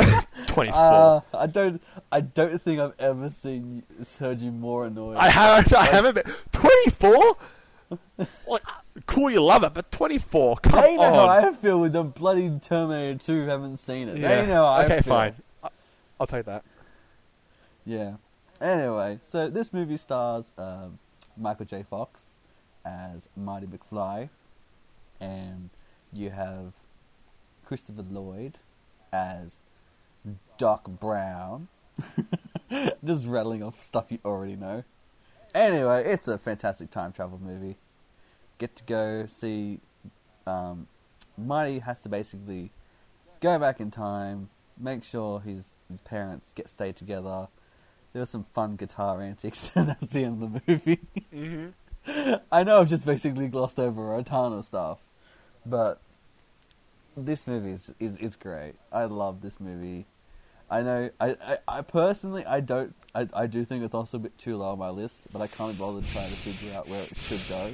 D: <laughs> 24.
C: Uh, I don't. I don't think I've ever seen heard you more annoyed.
D: I haven't. I haven't been. Twenty four. Like, cool, you love it, but twenty four. Come
C: they know how
D: on.
C: I feel with the bloody Terminator 2. Haven't seen it.
D: Yeah.
C: They know how I
D: okay,
C: feel.
D: fine. I- I'll take that.
C: Yeah. Anyway, so this movie stars um, Michael J. Fox as Marty McFly, and you have Christopher Lloyd as Doc Brown. <laughs> Just rattling off stuff you already know. Anyway, it's a fantastic time travel movie. Get to go see. Um, Marty has to basically go back in time, make sure his his parents get stay together. There were some fun guitar antics, and <laughs> that's the end of the movie.
D: Mm-hmm. <laughs>
C: I know I've just basically glossed over a ton of stuff, but this movie is is, is great. I love this movie. I know. I, I, I personally I don't. I, I do think it's also a bit too low on my list, but I can't be bothered trying to figure out where it should go.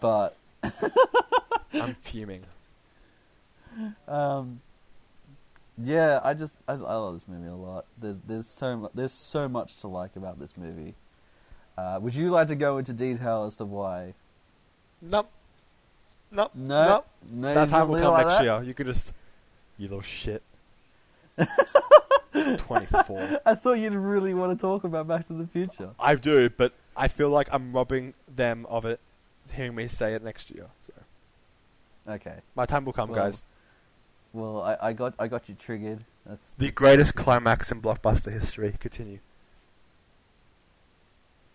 C: But
D: I'm fuming. <laughs>
C: um, yeah, I just I, I love this movie a lot. There's there's so mu- there's so much to like about this movie. Uh, would you like to go into detail as to why?
D: Nope. Nope.
C: No,
D: Nope.
C: no,
D: That time will come
C: like
D: next
C: that?
D: year. You could just. You little shit. <laughs> 24.
C: I thought you'd really want to talk about Back to the Future.
D: I do, but I feel like I'm robbing them of it, hearing me say it next year. So
C: Okay.
D: my time will come,
C: Well,
D: guys.
C: Well, I, I got I got you triggered. That's
D: The greatest climax in blockbuster history. Continue.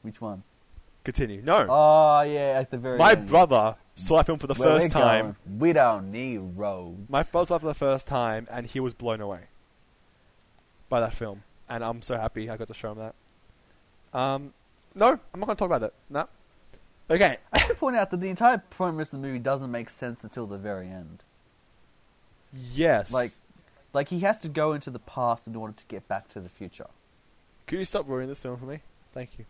C: which one?
D: Continue. No.
C: Oh yeah, at the very
D: My
C: end.
D: brother saw that film for the
C: Where
D: first time.
C: going, we don't need roads.
D: My brother saw it for the first time, and he was blown away by that film, and I'm so happy I got to show him that. Um, no, I'm not going to talk about that. No. Okay.
C: I should point out that the entire premise of the movie doesn't make sense until the very end.
D: Yes.
C: Like, like he has to go into the past in order to get back to the future.
D: could you stop ruining this film for me? Thank you.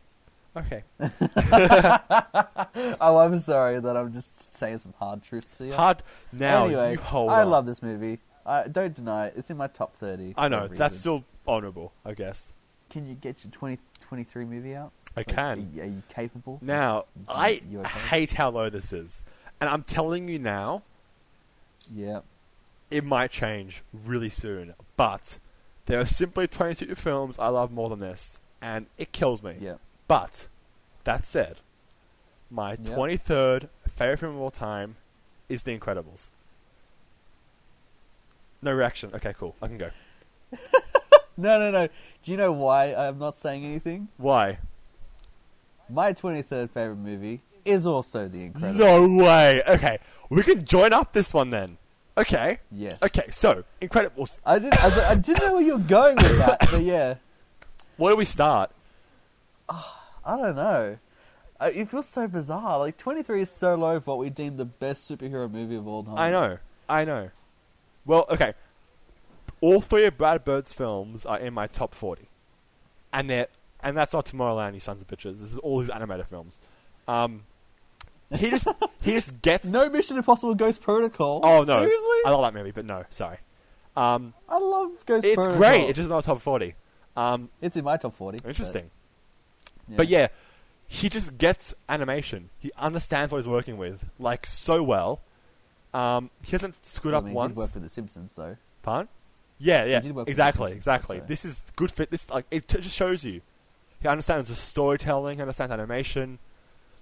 D: Okay. <laughs> <laughs>
C: oh, I'm sorry that I'm just saying some hard truths to you.
D: Hard now.
C: anyway,
D: you hold
C: I
D: on.
C: love this movie. I don't deny it. It's in my top thirty.
D: I know that's still honourable, I guess.
C: Can you get your 2023 movie out?
D: I
C: Like,
D: can.
C: Are you, are you capable?
D: Now,
C: You-
D: I
C: okay?
D: hate how low this is, and I'm telling you now,
C: Yeah.
D: It might change really soon. But there are simply 22 films I love more than this, and it kills me.
C: Yeah.
D: But that said, my
C: Yep.
D: 23rd favorite film of all time is The Incredibles. No reaction. Okay, cool. I can go. <laughs>
C: No, no, no. Do you know why I'm not saying anything?
D: Why?
C: My 23rd favorite movie is also The Incredibles.
D: No way. Okay, we can join up this one then. Okay.
C: Yes.
D: Okay. So Incredibles.
C: I didn't. I, I didn't know where you were going with that, but yeah.
D: Where do we start?
C: I don't know. I, it feels so bizarre. Like 23 is so low for what we deem the best superhero movie of all time.
D: I know. I know. Well, okay. All three of Brad Bird's films are in my top forty, and they're and that's not Tomorrowland, you sons of bitches. This is all his animated films. Um, he just he just gets
C: No Mission Impossible Ghost Protocol.
D: Oh no,
C: seriously?
D: I love that movie, but no, sorry. Um,
C: I love Ghost
D: it's
C: Protocol.
D: great. It's just not top forty. Um,
C: It's in my top 40. but-
D: interesting. But yeah, he just gets animation. He understands what he's working with, like so well. Um, he hasn't screwed
C: Well,
D: up
C: I mean, he
D: once.
C: did work for The Simpsons, though.
D: Pardon? Yeah, yeah,
C: did work for
D: exactly,
C: Simpsons,
D: exactly.
C: so-
D: This is good fit. This like it t- just shows you. He understands the storytelling, He understands animation.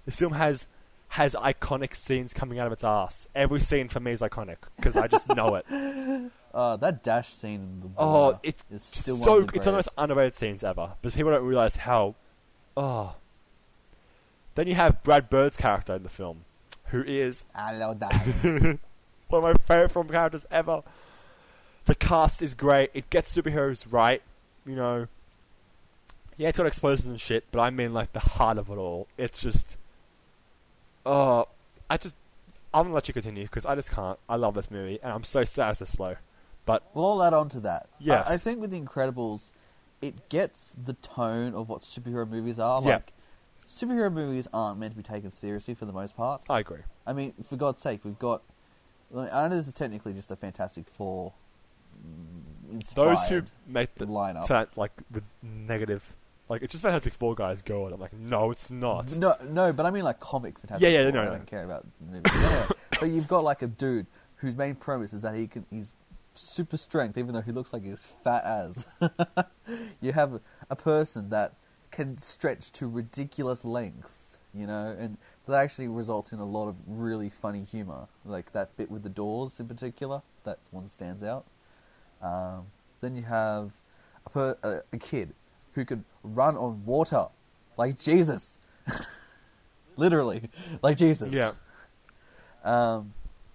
D: This film has has iconic scenes coming out of its ass. Every scene for me is iconic because I just know it. <laughs>
C: Uh, that dash scene in the
D: Oh, it's
C: is still
D: so
C: one of the
D: it's one of the most underrated scenes ever, but people don't realize how. Oh. Then you have Brad Bird's character in the film, who is
C: Hello, Dad. <laughs>
D: one of my favorite film characters ever. The cast is great. It gets superheroes right. You know. Yeah, it's got explosions and shit, but I mean like the heart of it all. It's just. Oh, I just. I'm gonna let you continue because I just can't. I love this movie, and I'm so sad it's so slow. But
C: We'll add on to that.
D: Yes.
C: I, I think with The Incredibles, it gets the tone of what superhero movies are. Like, superhero movies aren't meant to be taken seriously for the most part.
D: I agree.
C: I mean, for God's sake, we've got. I know this is technically just a Fantastic Four mm.
D: Those who make the
C: lineup.
D: that like the negative, like it's just Fantastic Four guys going. I'm like, no, it's not.
C: No, no, but I mean like comic Fantastic
D: Yeah, yeah,
C: Four.
D: no,
C: I
D: no.
C: don't care about movies. <laughs> Anyway, but you've got like a dude whose main premise is that he can he's super strength, even though he looks like he's fat as. <laughs> you have a, a person that can stretch to ridiculous lengths, you know, and that actually results in a lot of really funny humor, like that bit with the doors in particular. That one stands out. Um, then you have a, per, a, a kid who could run on water, like Jesus, <laughs> literally, like Jesus.
D: Yeah.
C: Um,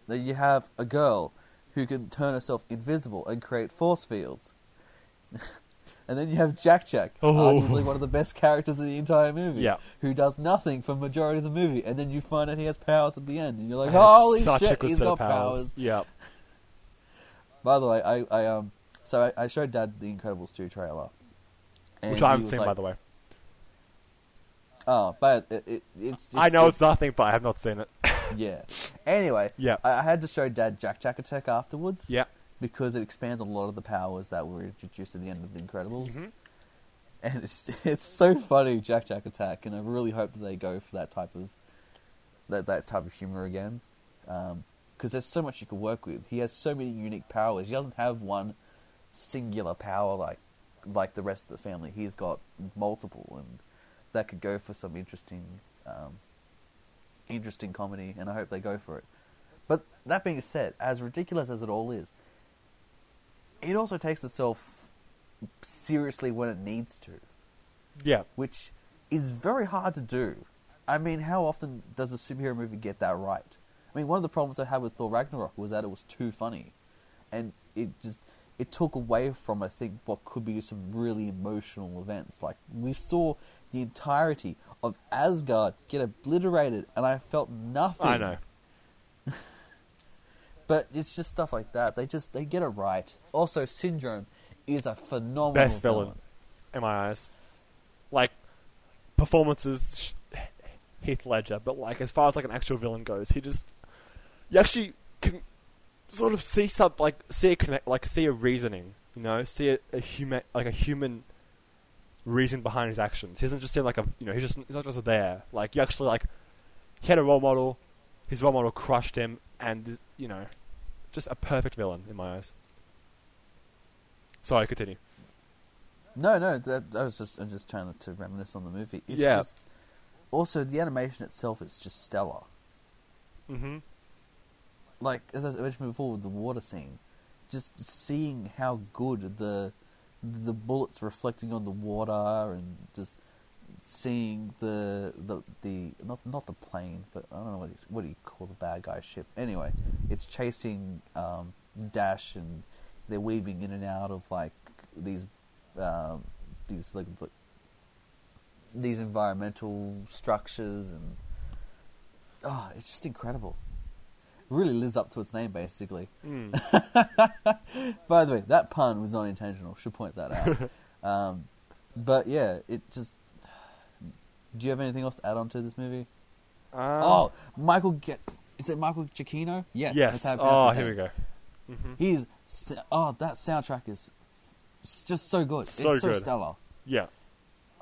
C: then you have a girl who can turn herself invisible and create force fields. <laughs> and then you have Jack Jack,
D: Oh.
C: arguably one of the best characters in the entire movie,
D: Yeah.
C: who does nothing for majority of the movie, and then you find out he has powers at the end, and you're like, holy shit, he's got
D: powers.
C: powers.
D: Yeah.
C: By the way, I, I um, so I, I showed Dad the Incredibles 2 trailer. And
D: Which I haven't seen,
C: like,
D: by the way.
C: Oh, but it, it, it's just,
D: I know it's nothing, but I have not seen it. <laughs>
C: yeah. Anyway,
D: Yeah.
C: I, I had to show Dad Jack Jack Attack afterwards.
D: yeah.
C: because it expands on a lot of the powers that were introduced at the end of the Incredibles.
D: Mhm.
C: And it's <laughs> it's so funny, Jack Jack Attack, and I really hope that they go for that type of that that type of humor again, because there's so much you can work with. He has so many unique powers. He doesn't have one singular power like like the rest of the family. He's got multiple, and that could go for some interesting um, interesting comedy. And I hope they go for it. But that being said, as ridiculous as it all is, it also takes itself seriously when it needs to,
D: Yeah.
C: which is very hard to do. I mean, how often does a superhero movie get that right? I mean, one of the problems I had with Thor Ragnarok was that it was too funny, and it just it took away from I think what could be some really emotional events. Like we saw the entirety of Asgard get obliterated, and I felt nothing.
D: I know. <laughs>
C: But it's just stuff like that. They just they get it right. Also, Syndrome is a phenomenal
D: Best villain, in my eyes. Like performances, Heath Ledger, but like as far as like an actual villain goes, he just you actually can sort of see some like see a connect, like see a reasoning, you know, see a, a human like a human reason behind his actions. He doesn't just seem like a you know he's just he's not just there. Like you actually like he had a role model, his role model crushed him, and you know, just a perfect villain in my eyes. Sorry, continue.
C: No, no, that, I was just I'm just trying to reminisce on the movie. It's
D: Yeah.
C: Just, also, the animation itself is just stellar.
D: Mm-hmm.
C: Like as I mentioned before, with the water scene, just seeing how good the the bullets reflecting on the water and just seeing the the the not not the plane, but I don't know what you, what do you call the bad guy ship. Anyway, it's chasing um, Dash and they're weaving in and out of like these um, these like, like these environmental structures and oh, it's just incredible. Really lives up to its name, basically.
D: Mm. <laughs>
C: By the way, that pun was not intentional. Should point that out. <laughs> um, but yeah, it just. Do you have anything else to add on to this movie? oh, Michael get is it Michael Giacchino? Yes.
D: yes.
C: that's how I pronounce
D: Oh, here we go. hmm
C: He's oh that soundtrack is just so good.
D: So
C: it's so
D: good.
C: stellar.
D: Yeah.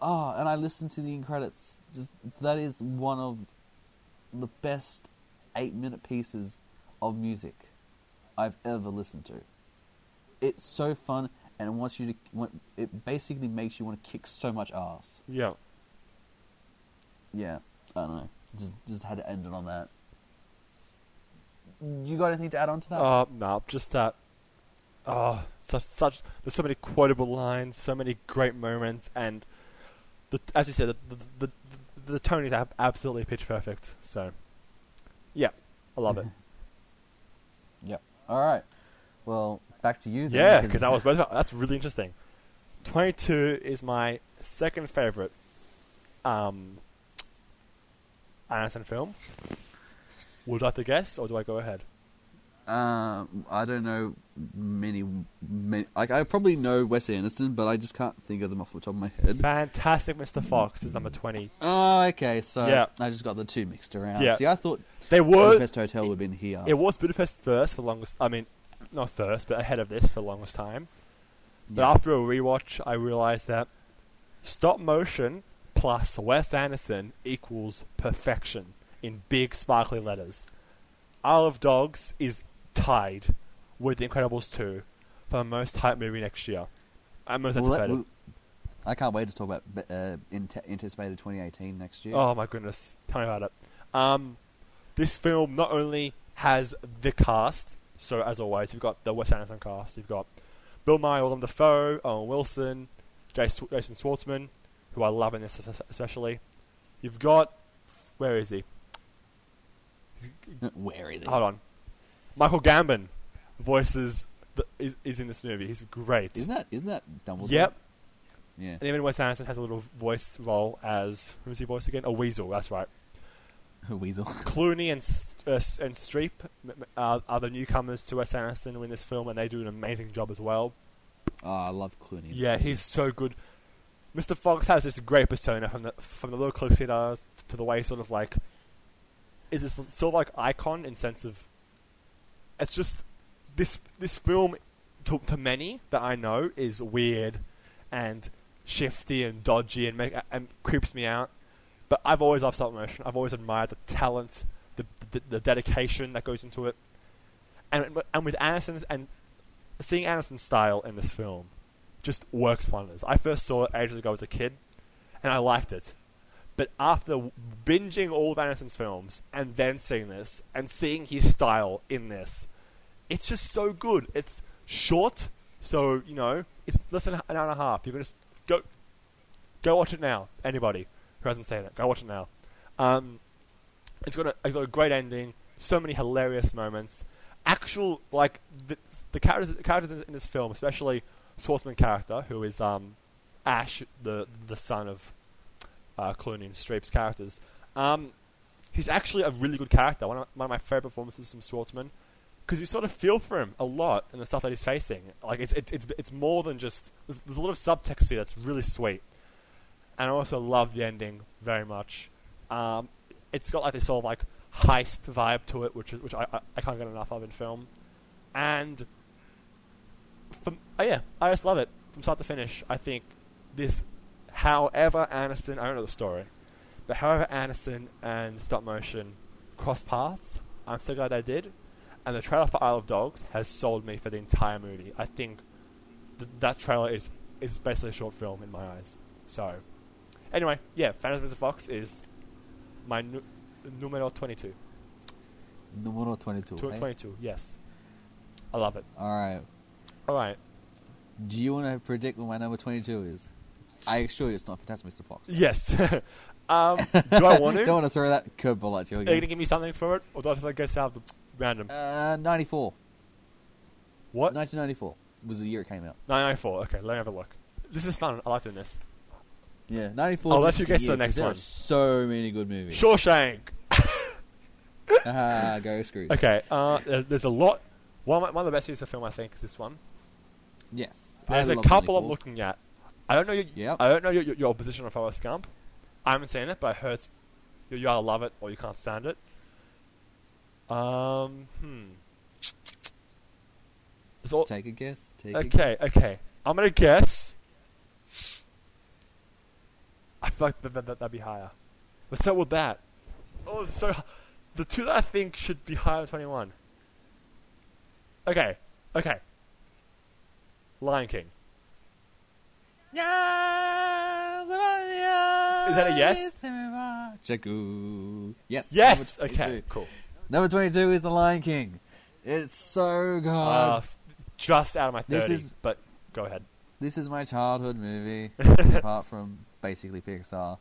C: Oh, and I listened to the end credits. Just that is one of the best eight minute pieces of music I've ever listened to. It's so fun and it wants you to. want- It basically makes you want to kick so much ass.
D: Yeah.
C: Yeah, I don't know. Just just had to end it on that. You got anything to add on to that?
D: Uh, no, just that. Oh, such such. There's so many quotable lines, so many great moments, and the as you said, the the the, the, the tone is ab- absolutely pitch perfect. So, yeah, I love it. <laughs>
C: Yep. All right. Well, back to you. Then,
D: yeah, because that was both. That's really interesting. Twenty two is my second favorite. Um, Anderson film. Would you like to guess, or do I go ahead?
C: Um, I don't know many, many. Like I probably know Wes Anderson, but I just can't think of them off the top of my head.
D: Fantastic Mr. Fox is number 20.
C: Oh, okay. So
D: Yeah.
C: I just got the two mixed around.
D: Yeah.
C: See, I thought
D: They were.
C: Budapest Hotel would have been here.
D: It was Budapest first for the longest. I mean, not first, but ahead of this for the longest time. But
C: Yeah.
D: after a rewatch, I realized that stop motion plus Wes Anderson equals perfection in big sparkly letters. Isle of Dogs is tied with The Incredibles 2 for the most hype movie next year. I'm most
C: Well, that-
D: anticipated.
C: well, I can't wait to talk about uh, ante- anticipated 2018 next year.
D: Oh my goodness, tell me about it. Um, this film not only has the cast, so as always, you've got the Wes Anderson cast. You've got Bill Nighy, Willem Dafoe, Owen Wilson, Jason, Jason Schwartzman, who I love in this especially. You've got where is he? <laughs>
C: Where is he?
D: hold on, Michael Gambon voices the, is, is in this movie. He's great.
C: Isn't that isn't that Dumbledore?
D: Yep,
C: Yeah.
D: and even Wes Anderson has a little voice role as who's he voice again? A weasel. That's right. <laughs>
C: A weasel.
D: Clooney and uh, and Streep are, are the newcomers to Wes Anderson in this film, and they do an amazing job as well.
C: Oh, I love Clooney.
D: Yeah, he's so good. Mr. Fox has this great persona from the from the little clothes he does to the way he sort of like is this sort of like icon in sense of it's just this this film to, to many that I know is weird and shifty and dodgy and make, and creeps me out. But I've always loved stop motion. I've always admired the talent, the, the the dedication that goes into it, and and with Anderson's and seeing Anderson's style in this film just works wonders. I first saw it ages ago as a kid, and I liked it. But after binging all of Anderson's films and then seeing this and seeing his style in this, it's just so good. It's short, so you know it's less than an hour and a half. You can just go go watch it now. Anybody who hasn't seen it, go watch it now. Um, it's got a it's got a great ending. So many hilarious moments. Actual like the, the characters the characters in, in this film, especially Schwartzman character, who is um, Ash, the the son of uh, Clooney and Streep's characters. Um, he's actually a really good character. One of, one of my favorite performances from Schwartzman because you sort of feel for him a lot in the stuff that he's facing. Like it's it's it's, more than just there's, there's a lot of subtext here that's really sweet, and I also love the ending very much. Um, it's got like this sort of like heist vibe to it, which is which I I, I can't get enough of in film, and from, oh yeah, I just love it from start to finish. I think this, however Anderson, I don't know the story, but however Anderson and stop motion cross paths, I'm so glad they did. And the trailer for Isle of Dogs has sold me for the entire movie. I think th- that trailer is is basically a short film in my eyes. So, anyway, yeah, Phantom Mr. Fox is my nu- numero 22.
C: Numero 22.
D: Tw-
C: eh?
D: 22, yes. I love it.
C: Alright.
D: Alright.
C: Do you want to predict what my number 22 is? I assure you it's not Fantastic Mr. Fox.
D: Yes. <laughs> um, do I want to? <laughs>
C: Don't want to throw that curveball at you again.
D: Are you going to give me something for it? Or do I have to guess out the random?
C: Uh, 94.
D: what?
C: 1994 was the year it came out.
D: 994. Okay, let me have a look. This is fun. I like doing this.
C: Yeah, 94.
D: I'll let you guess the next
C: there
D: one.
C: are So many good movies.
D: Shawshank.
C: Ah, <laughs> go screw.
D: Okay, uh, there- there's a lot. One of, one of the best pieces of film, I think, is this one.
C: Yes.
D: There's
C: I
D: a couple I'm looking at. I don't know. Your,
C: Yep.
D: I don't know your, your, your position on Forrest Gump. I haven't seen it, but I heard you, you either love it or you can't stand it. Um. Hmm. It's all,
C: Take a guess. Take a
D: okay. Okay. I'm gonna guess. I feel like that, that, that, that'd be higher. But so would that. Oh, so the two that I think should be higher than 21. Okay. Okay. Lion King. Is that a yes?
C: Jakku. Yes.
D: Yes. Okay. Cool.
C: Number 22 is The Lion King. It's so good.
D: Uh, just out of my
C: This
D: 30,
C: is-
D: but go ahead.
C: this is my childhood movie, <laughs> apart from basically Pixar.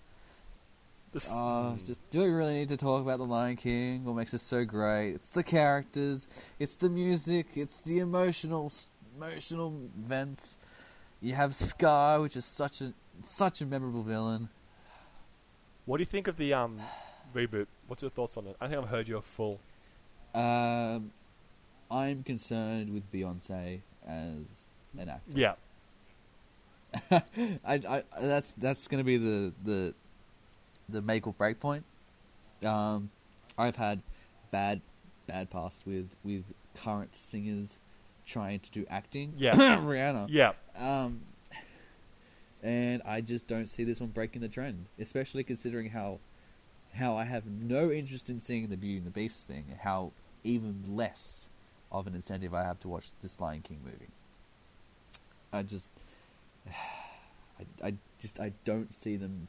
D: This,
C: Uh, just do we really need to talk about The Lion King? What makes it so great? It's the characters, it's the music, it's the emotional, emotional events. You have Scar, which is such a such a memorable villain.
D: what do you think of the um reboot? What's your thoughts on it? I think I've heard your full.
C: Um, I'm concerned with Beyonce as an actor.
D: Yeah. <laughs>
C: I, I, that's that's going to be the, the the make or break point. Um, I've had bad bad past with with current singers trying to do acting.
D: Yeah. <coughs>
C: Rihanna.
D: Yeah.
C: Um, and I just don't see this one breaking the trend, especially considering how how I have no interest in seeing the Beauty and the Beast thing. How even less of an incentive I have to watch this Lion King movie. I just, <sighs> I, I just I don't see them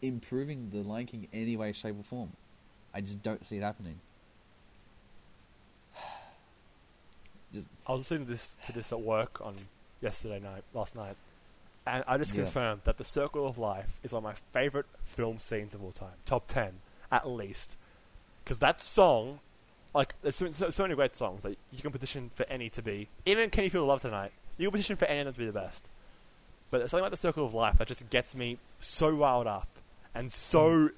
C: improving the Lion King in any way, shape, or form. I just don't see it happening. <sighs> Just
D: I was listening to this to this at work on yesterday night, last night, and I just
C: Yeah.
D: confirmed that the Circle of Life is one of my favorite film scenes of all time, top ten at least, because that song, like, there's so, so, so many great songs that you can petition for any to be. Even Can You Feel the Love Tonight, you can petition for any of them to be the best. But there's something about the Circle of Life that just gets me so riled up and so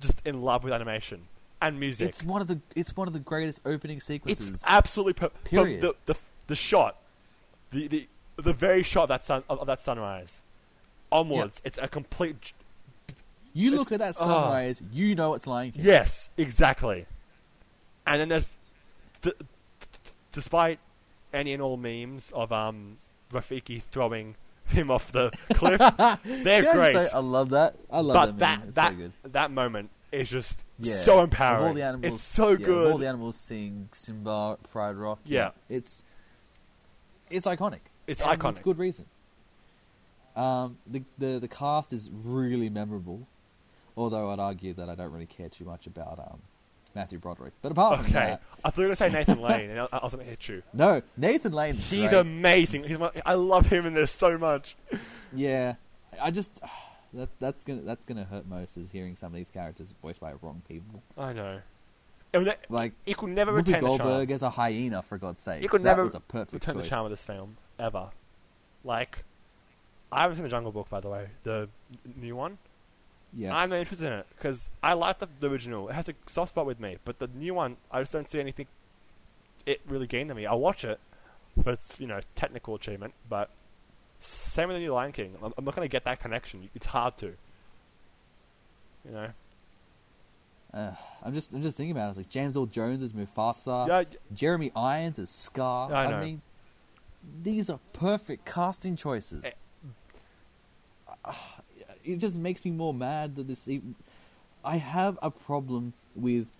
D: just in love with animation and music.
C: it's one of the it's one of the greatest opening sequences.
D: It's absolutely per-
C: Period.
D: the, the the shot, the the the very shot of that sun of, of that sunrise, onwards. It's a complete.
C: You look at that
D: oh.
C: sunrise, you know it's Lion King.
D: Yes, exactly. And then there's, d- d- despite any and all memes of um Rafiki throwing him off the cliff, <laughs> they're
C: I
D: great.
C: say, I love that. I love
D: but
C: that.
D: that
C: meme.
D: That
C: so good.
D: that moment is just
C: Yeah.
D: so
C: Of
D: empowering.
C: all the animals,
D: it's so
C: yeah,
D: good.
C: All the animals seeing Simba, Pride Rock.
D: Yeah.
C: it's it's iconic.
D: It's
C: And
D: iconic.
C: It's good reason. Um, the the the cast is really memorable, although I'd argue that I don't really care too much about um, Matthew Broderick. But apart from
D: Okay,
C: that,
D: I thought you were gonna say Nathan Lane, and I, I was gonna hit you.
C: no, Nathan Lane.
D: He's amazing. He's my, I love him in this so much.
C: Yeah, I just <sighs> that that's gonna that's gonna hurt most is hearing some of these characters voiced by wrong people.
D: I know. Ne-
C: Like
D: it could never
C: Whoopi
D: retain the charm.
C: Goldberg as a hyena, for God's sake.
D: You could
C: that
D: never
C: was a perfect
D: return
C: choice.
D: the charm of this film ever. Like, I haven't seen the Jungle Book, by the way, the new one.
C: Yeah,
D: I'm not interested in it because I like the, the original. It has a soft spot with me, but the new one, I just don't see anything. It really gained on me. I'll watch it for its you know technical achievement, but same with the new Lion King. I'm, I'm not going to get that connection. It's hard to. You know.
C: uh, I'm just I'm just thinking about it. It's like James Earl Jones as Mufasa,
D: yeah,
C: Jeremy Irons is Scar.
D: I know.
C: mean, these are perfect casting choices.
D: Eh.
C: Ah, it just makes me more mad that this. Even... I have a problem with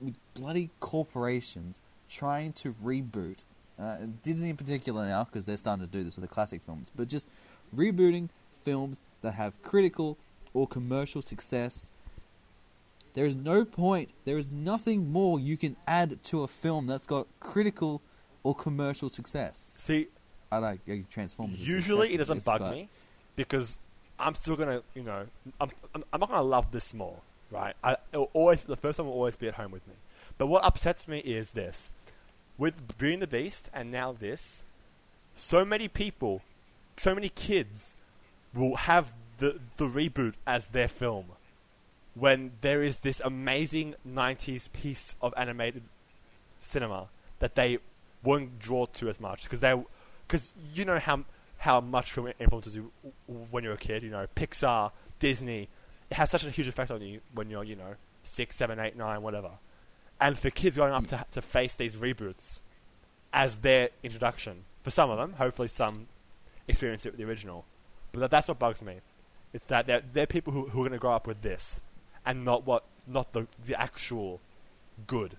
C: with bloody corporations trying to reboot uh, Disney in particular now because they're starting to do this with the classic films, but just rebooting films that have critical or commercial success. There is no point. There is nothing more you can add to a film that's got critical or commercial success.
D: see,
C: I like Transformers.
D: usually it doesn't bug me because I'm still gonna, you know, I'm, I'm, I'm not gonna love this more, right? I it'll always the first one will always be at home with me. But what upsets me is this: with Beauty and the Beast and now this, so many people, so many kids, will have the the reboot as their film when there is this amazing 90s piece of animated cinema that they weren't drawn to as much because they because you know how how much film influences you when you're a kid you know Pixar Disney it has such a huge effect on you when you're you know six seven eight nine whatever and for kids growing up to to face these reboots as their introduction for some of them hopefully some experience it with the original but that, that's what bugs me it's that they're, they're people who, who are going to grow up with this and not what not the the actual good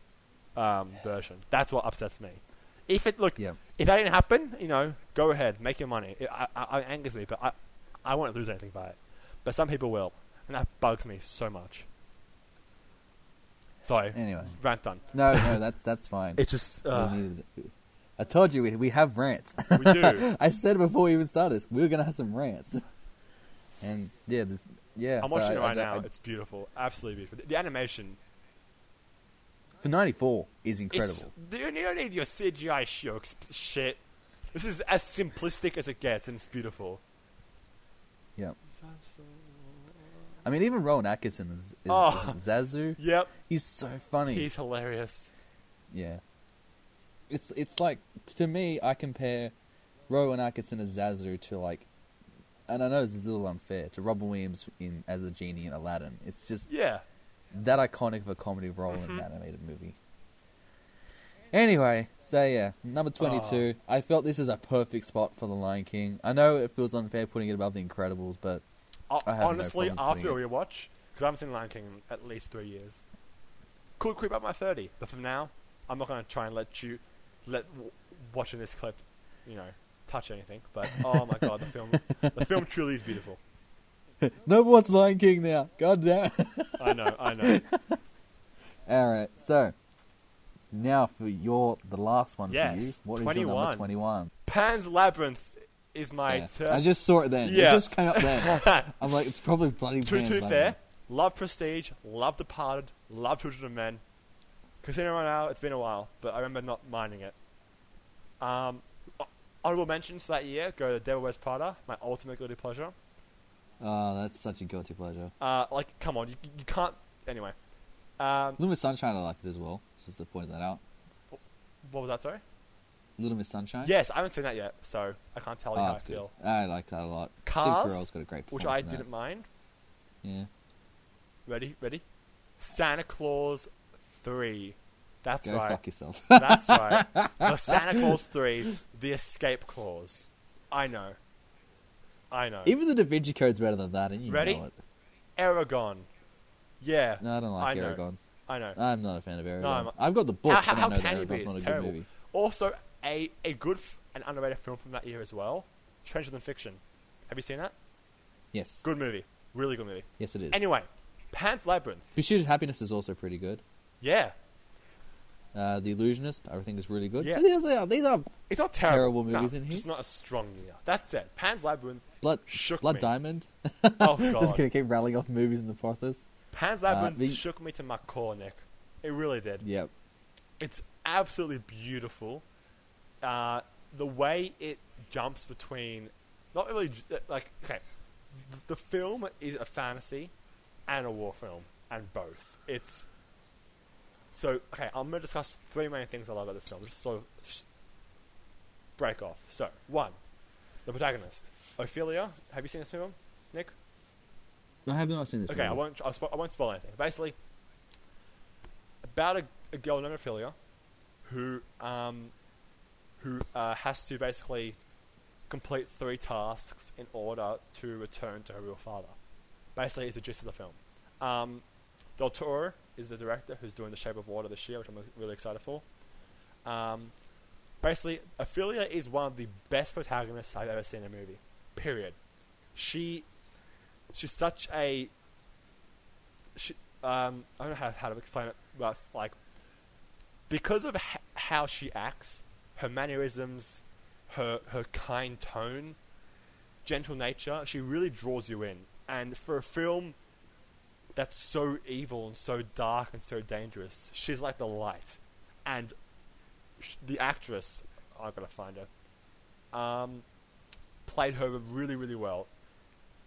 D: um, version. That's what upsets me. If it look,
C: Yeah.
D: if that didn't happen, you know, go ahead, make your money. It, I, I, it angers me, but I I won't lose anything by it. But some people will, and that bugs me so much. Sorry,
C: Anyway,
D: rant done.
C: no, no, <laughs> that's that's fine.
D: It's just uh.
C: I told you we, we have rants.
D: we do. <laughs>
C: I said before we even started this, we were gonna have some rants. <laughs> And yeah, this yeah.
D: I'm watching
C: I-
D: it right
C: don't-
D: now.
C: I-
D: it's beautiful, absolutely beautiful. The animation,
C: for '94 is incredible.
D: it's you don't need your CGI shooks shit. This is as simplistic as it gets, and it's beautiful.
C: Yeah. I mean, even Rowan Atkinson is, is,
D: Oh.
C: is Zazu.
D: Yep,
C: He's so funny.
D: he's hilarious.
C: Yeah. It's it's like to me, I compare Rowan Atkinson as Zazu to like, and I know this is a little unfair to Robin Williams in as the genie in Aladdin. It's just
D: Yeah.
C: That iconic of a comedy role in
D: Mhm.
C: an animated movie. Anyway, so yeah, number twenty-two. I felt this is a perfect spot for The Lion King. I know it feels unfair putting it above The Incredibles, but
D: Uh,
C: no
D: honestly,
C: problems
D: after a rewatch, because I haven't seen Lion King in at least three years, could creep up my thirty. But for now, I'm not going to try and let you let w- watching this clip, you know, touch anything. But oh my god, the film, the film <laughs> truly is beautiful. <laughs>
C: no one's Lion King now. God damn. <laughs>
D: I know, I know. <laughs>
C: All right, so now for your the last one for you.
D: Yes,
C: What is your number twenty-one?
D: Pan's Labyrinth is my
C: Yeah.
D: turn.
C: I just saw it then.
D: Yeah.
C: It just came up there. I'm like, it's probably bloody.
D: to be fair, love Prestige, love Departed, love Children of Men. Casino Royale, it's been a while, but I remember not minding it. Um, honorable mentions for that year go to Devil Wears Prada, my ultimate guilty pleasure.
C: Oh, that's such a guilty pleasure.
D: Uh, like, come on, you, you can't. Anyway, um,
C: Little Miss Sunshine, I liked it as well. Just to point that out.
D: what was that? Sorry.
C: Little Miss Sunshine.
D: Yes, I haven't seen that yet, so I can't tell you
C: Oh,
D: how I
C: that's good.
D: feel.
C: I like that a lot.
D: Cars,
C: Carell's got a great
D: which
C: performance
D: I
C: in
D: didn't mind.
C: Yeah.
D: Ready, ready. Santa Claus three. That's
C: Go
D: right.
C: fuck yourself.
D: That's right. <laughs> The Santa Claus 3, the escape clause. I know. I know.
C: Even the Da Vinci Code's better than that, and you
D: Ready?
C: know it.
D: Eragon. Yeah,
C: No, I don't like
D: I.
C: Eragon.
D: I know.
C: I'm not a fan of Eragon.
D: I'm-
C: I've got the book,
D: How- how- how
C: know that
D: can you be? It's terrible. Also, a, a good f- and underrated film from that year as well Stranger Than Fiction. Have you seen that?
C: Yes.
D: Good movie. Really good movie.
C: Yes, it is.
D: Anyway, Pan's Labyrinth.
C: Pursuit of Happiness is also pretty good.
D: Yeah.
C: Uh, the Illusionist, I think, is really good.
D: Yeah.
C: So these are, these are
D: It's not terrible.
C: Terrible
D: No,
C: movies in here?
D: Just not a strong year. That's it. Pan's Labyrinth
C: Blood,
D: shook
C: Blood
D: me.
C: Diamond.
D: Oh, <laughs> God.
C: Just gonna keep rattling off movies in the process.
D: Pan's Labyrinth
C: the-
D: shook me to my core, Nick. It really did.
C: Yep.
D: It's absolutely beautiful. Uh, the way it jumps between, not really like okay, the film is a fantasy and a war film, and both. It's so okay. I'm gonna discuss three main things I love about this film. Just of break off. So one, the protagonist, Ophelia. Have you seen this film, Nick?
C: I have not seen this. Film.
D: Okay, I won't. I'll spo- I won't spoil anything. Basically, about a, a girl named Ophelia, who um, who uh, has to basically complete three tasks in order to return to her real father. Basically, is the gist of the film. Um, Del Toro is the director who's doing The Shape of Water this year, which I'm really excited for. Um, basically, Ophelia is one of the best protagonists I've ever seen in a movie. Period. She she's such a she, um, I don't know how, how to explain it, but like because of h- how she acts, her mannerisms, her her kind tone, gentle nature, she really draws you in. And for a film that's so evil and so dark and so dangerous, she's like the light. And sh- the actress, I've got to find her, um, played her really really well.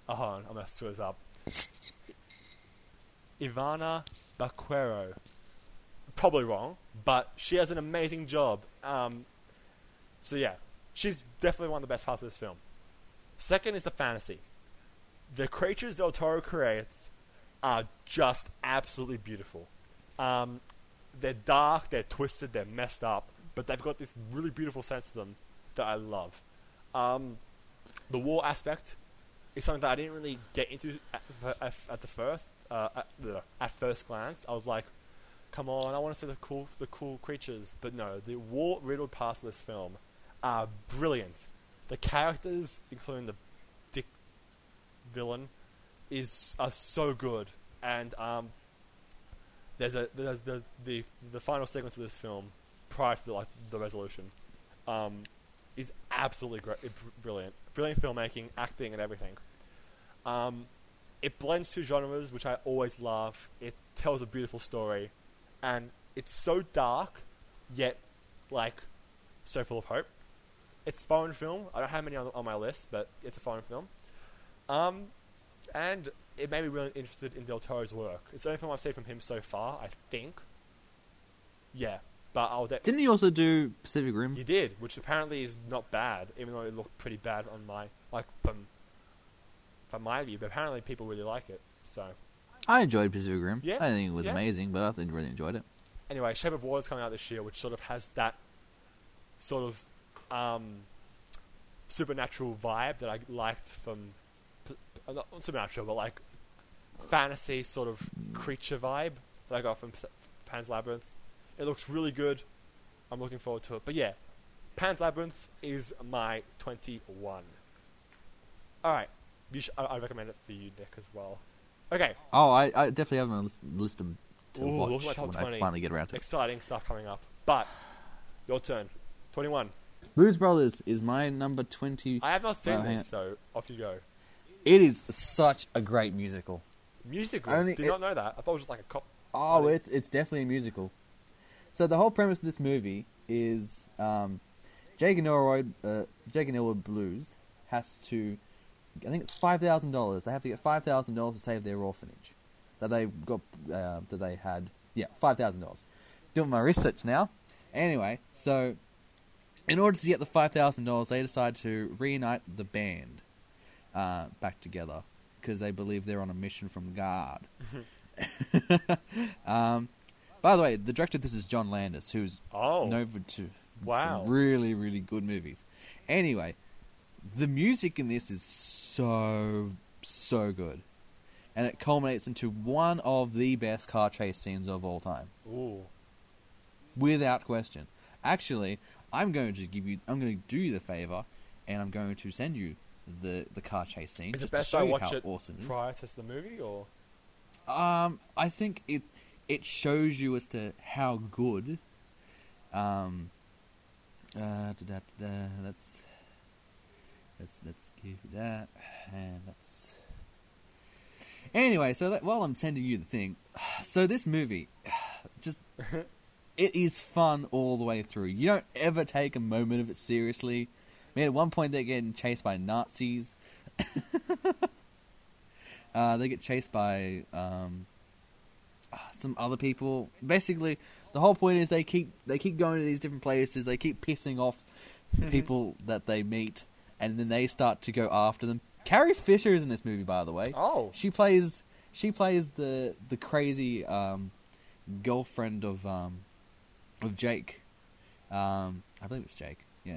D: Oh, hold on, I'm gonna screw this up. <laughs> Ivana Baquero. Probably wrong, but she has an amazing job. Um, so yeah, she's definitely one of the best parts of this film. Second is the fantasy. The creatures Del Toro creates are just absolutely beautiful. Um, they're dark, they're twisted, they're messed up, but they've got this really beautiful sense to them that I love. Um, the war aspect is something that I didn't really get into at, at, at the first uh, at, at first glance. I was like, "Come on, I want to see the cool the cool creatures," but no, the war riddled parts of this film are brilliant. The characters, including the dick villain, is are so good, and um, there's a there's the the the final sequence of this film prior to the, like the resolution. Um, is absolutely great, brilliant, brilliant filmmaking, acting, and everything. Um, it blends two genres, which I always love. It tells a beautiful story, and it's so dark, yet like so full of hope. It's foreign film. I don't have many on, on my list, but it's a foreign film. Um, and it made me really interested in Del Toro's work. It's the only film I've seen from him so far, I think. Yeah, but I'll. De-
C: Didn't he also do Pacific Rim?
D: he did, which apparently is not bad, even though it looked pretty bad on my like from from my view. But apparently, people really like it. So
C: I enjoyed Pacific Rim.
D: Yeah,
C: I didn't think it was
D: yeah.
C: amazing, but I think really enjoyed it.
D: anyway, Shape of Water is coming out this year, which sort of has that sort of um, supernatural vibe that I liked from not supernatural, but like fantasy sort of creature vibe that I got from Pan's Labyrinth. It looks really good. I'm looking forward to it. But yeah, Pan's Labyrinth is my 21. All right, you sh- I, I recommend it for you, Nick, as well. Okay,
C: Oh, I, I definitely have a list, of to
D: Ooh,
C: watch
D: look at my top
C: when
D: 20.
C: I finally get around to it.
D: exciting stuff coming up. But your turn, 21.
C: Blues Brothers is my number twenty.
D: I have not seen
C: Well,
D: this, so off you go.
C: It is such a great musical.
D: Musical.
C: Only
D: Did
C: it-
D: not know that. I thought it was just like a cop.
C: Oh, it's it's definitely a musical. So the whole premise of this movie is um, Jake and uh, Jake and Elroy Blues has to, I think it's five thousand dollars. They have to get five thousand dollars to save their orphanage that they got uh, that they had. Yeah, five thousand dollars. Doing my research now. Anyway, so in order to get the five thousand dollars, they decide to reunite the band uh, back together because they believe they're on a mission from God. <laughs> um, by the way, the director of this is John Landis, who's
D: Oh.
C: known for two
D: Wow.
C: some really really good movies. Anyway, the music in this is so so good, and it culminates into one of the best car chase scenes of all time,
D: Ooh.
C: without question. Actually, I'm going to give you, I'm going to do you the favor, and I'm going to send you the the car chase scene.
D: Is it
C: just to
D: best
C: show
D: I
C: you
D: watch
C: how
D: it
C: awesome it is.
D: prior to the movie, or
C: Um, I think it it shows you as to how good. Um. Uh, da, da, da, let's let's let's give that and let's. Anyway, so that, while I'm sending you the thing, <sighs> so this movie, <sighs> just <laughs> it is fun all the way through. You don't ever take a moment of it seriously. I mean, at one point they're getting chased by Nazis. <laughs> uh, they get chased by um, some other people. Basically, the whole point is they keep they keep going to these different places. They keep pissing off people that they meet, and then they start to go after them. Carrie Fisher is in this movie, by the way.
D: Oh,
C: She plays she plays the the crazy um, girlfriend of um, of Jake. Um, I believe it's Jake. Yeah,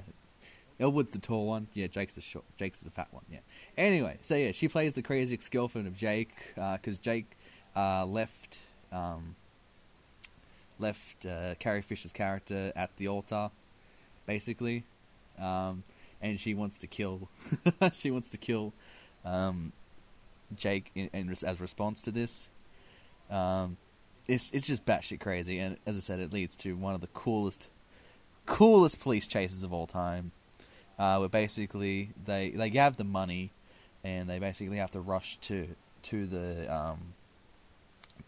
C: Elwood's the tall one. Yeah, Jake's the short. Jake's the fat one. Yeah. Anyway, so yeah, she plays the crazy ex girlfriend of Jake because Jake uh, left um, left uh, Carrie Fisher's character at the altar, basically, um, and she wants to kill. <laughs> she wants to kill um, Jake in, in, as response to this. Um, it's it's just batshit crazy, and as I said, it leads to one of the coolest, coolest police chases of all time. Uh, where basically they they have the money, and they basically have to rush to to the um,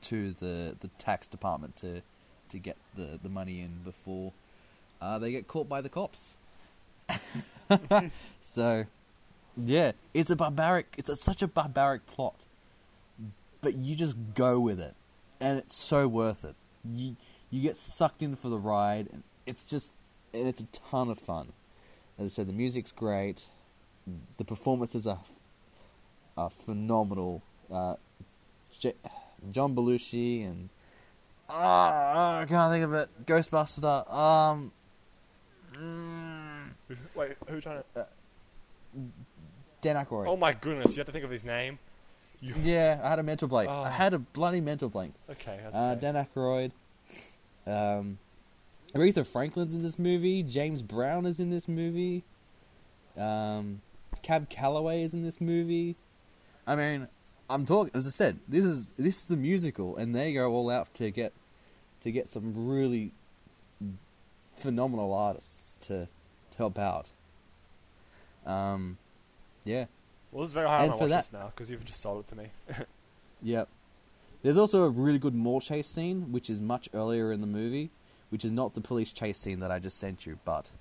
C: to the the tax department to to get the the money in before uh, they get caught by the cops. <laughs> so, yeah, it's a barbaric. It's a, such a barbaric plot, but you just go with it, and it's so worth it. You you get sucked in for the ride, and it's just and it's a ton of fun. As I said, the music's great, the performances are are phenomenal. Uh, John Belushi and ah, I can't think of it. Ghostbuster. Um. mm,
D: wait, who's trying to?
C: Dan Aykroyd.
D: Oh my goodness, you have to think of his name. You...
C: Yeah, I had a mental blank.
D: Oh.
C: I had a bloody mental blank.
D: Okay, that's
C: Uh,
D: okay.
C: Dan Aykroyd. Um, Aretha Franklin's in this movie. James Brown is in this movie. Um, Cab Calloway is in this movie. I mean, I'm talking. As I said, this is this is a musical, and they go all out to get to get some really phenomenal artists to to help out. Um, yeah.
D: Well, this is very hard
C: and
D: to
C: for
D: watch
C: that-
D: this now because you've just sold it to me. <laughs>
C: Yep. There's also a really good mall chase scene, which is much earlier in the movie, which is not the police chase scene that I just sent you, but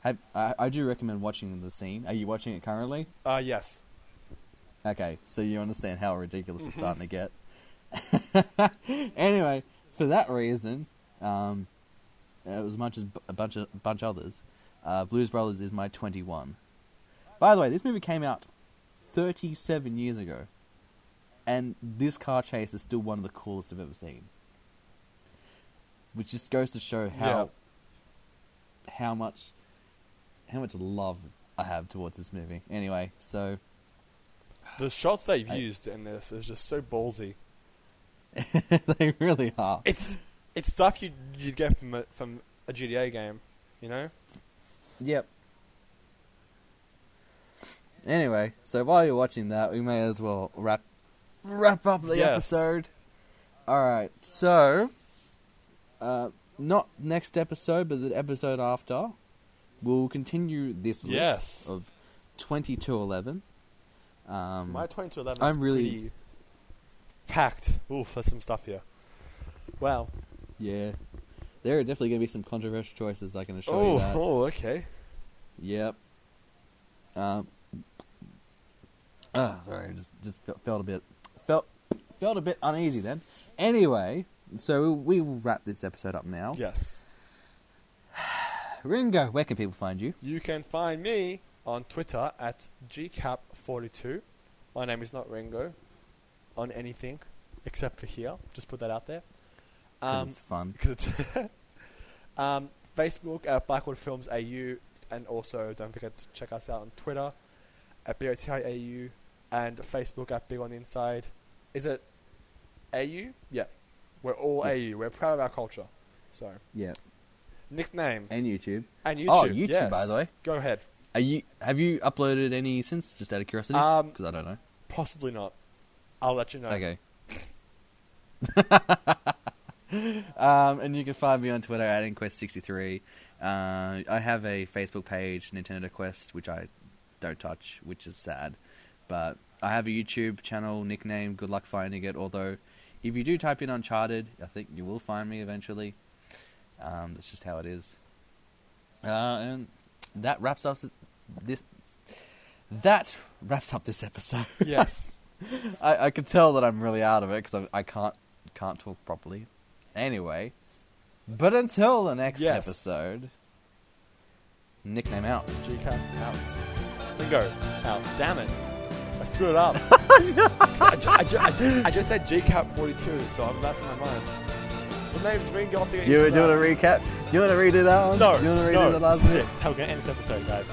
C: have, I, I do recommend watching the scene. Are you watching it currently?
D: Uh, yes.
C: Okay, so you understand how ridiculous it's starting to get. <laughs> anyway, for that reason, um, as much as b- a bunch of bunch others, uh, Blues Brothers is my 21. By the way, this movie came out 37 years ago, and this car chase is still one of the coolest I've ever seen. Which just goes to show how how much how much love I have towards this movie. Anyway, so
D: The shots they've
C: I-
D: used in this is just so ballsy. <laughs>
C: they really are.
D: It's it's stuff you you'd get from a, from a GTA game, you know.
C: Yep. Anyway, so while you're watching that, we may as well wrap wrap up the
D: Yes.
C: episode. All right, so uh, not next episode, but the episode after, we'll continue this list of twenty to eleven. Um,
D: My 20 to 11
C: I'm
D: is
C: really-
D: pretty packed. Oof, there's some stuff here. Wow.
C: yeah, there are definitely going to be some controversial choices. I can assure
D: Oh,
C: you that. <laughs>
D: oh, okay.
C: Yep. Um. Ah, sorry, just just felt, felt a bit felt felt a bit uneasy then. Anyway, so we will wrap this episode up now.
D: Yes. <sighs>
C: Ringo, where can people find you?
D: You can find me on Twitter at gcap42. My name is not Ringo on anything except for here. Just put that out there. Um,
C: it's fun.
D: It's <laughs> um, Facebook at Blackwood Films AU, and also don't forget to check us out on Twitter at BOTIAU and Facebook at Big on the Inside. Is it AU? Yeah, we're all
C: Yeah.
D: AU. We're proud of our culture. So
C: Yeah,
D: nickname
C: and YouTube.
D: and YouTube.
C: Oh, YouTube,
D: yes.
C: by the way.
D: Go ahead.
C: Are you have you uploaded any since? Just out of curiosity,
D: Um,
C: because I don't know.
D: Possibly not. I'll let you know.
C: Okay. <laughs> um, and you can find me on Twitter at Inquest63. Uh, I have a Facebook page, Nintendo Quest, which I don't touch, which is sad. But
F: I have a YouTube channel nickname. Good luck finding it. Although, if you do type in Uncharted, I think you will find me eventually. Um, that's just how it is. Uh, and that wraps up this. That wraps up this episode. <laughs>
D: Yes.
F: I, I can tell that I'm really out of it because I, I can't can't talk properly. Anyway, but until the next
D: Yes.
F: episode, nickname out.
D: GCAP out. Bingo out. Damn it. I screwed it up. <laughs> I, ju- I, ju- I, ju- I just said GCAP 42, so I'm, that's in my mind. The name's Ringo.
C: Do you, do you
D: to
C: want to recap? Do you want to redo that one?
D: No,
C: Do you want to redo
D: no.
C: the last bit?
D: it. How we're going to end this episode, guys.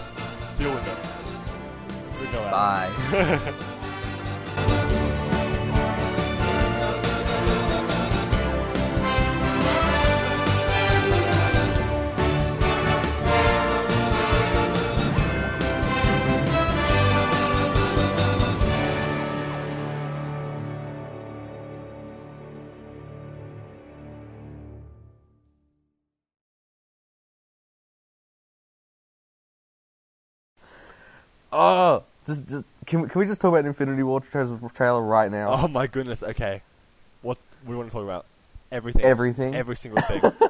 D: Deal with it. Ringo out.
C: Bye. <laughs> Oh, just, just can we, can we just talk about Infinity War trailer, right now?
D: Oh my goodness. Okay. What we want to talk about? Everything.
C: Everything.
D: Every single thing. <laughs>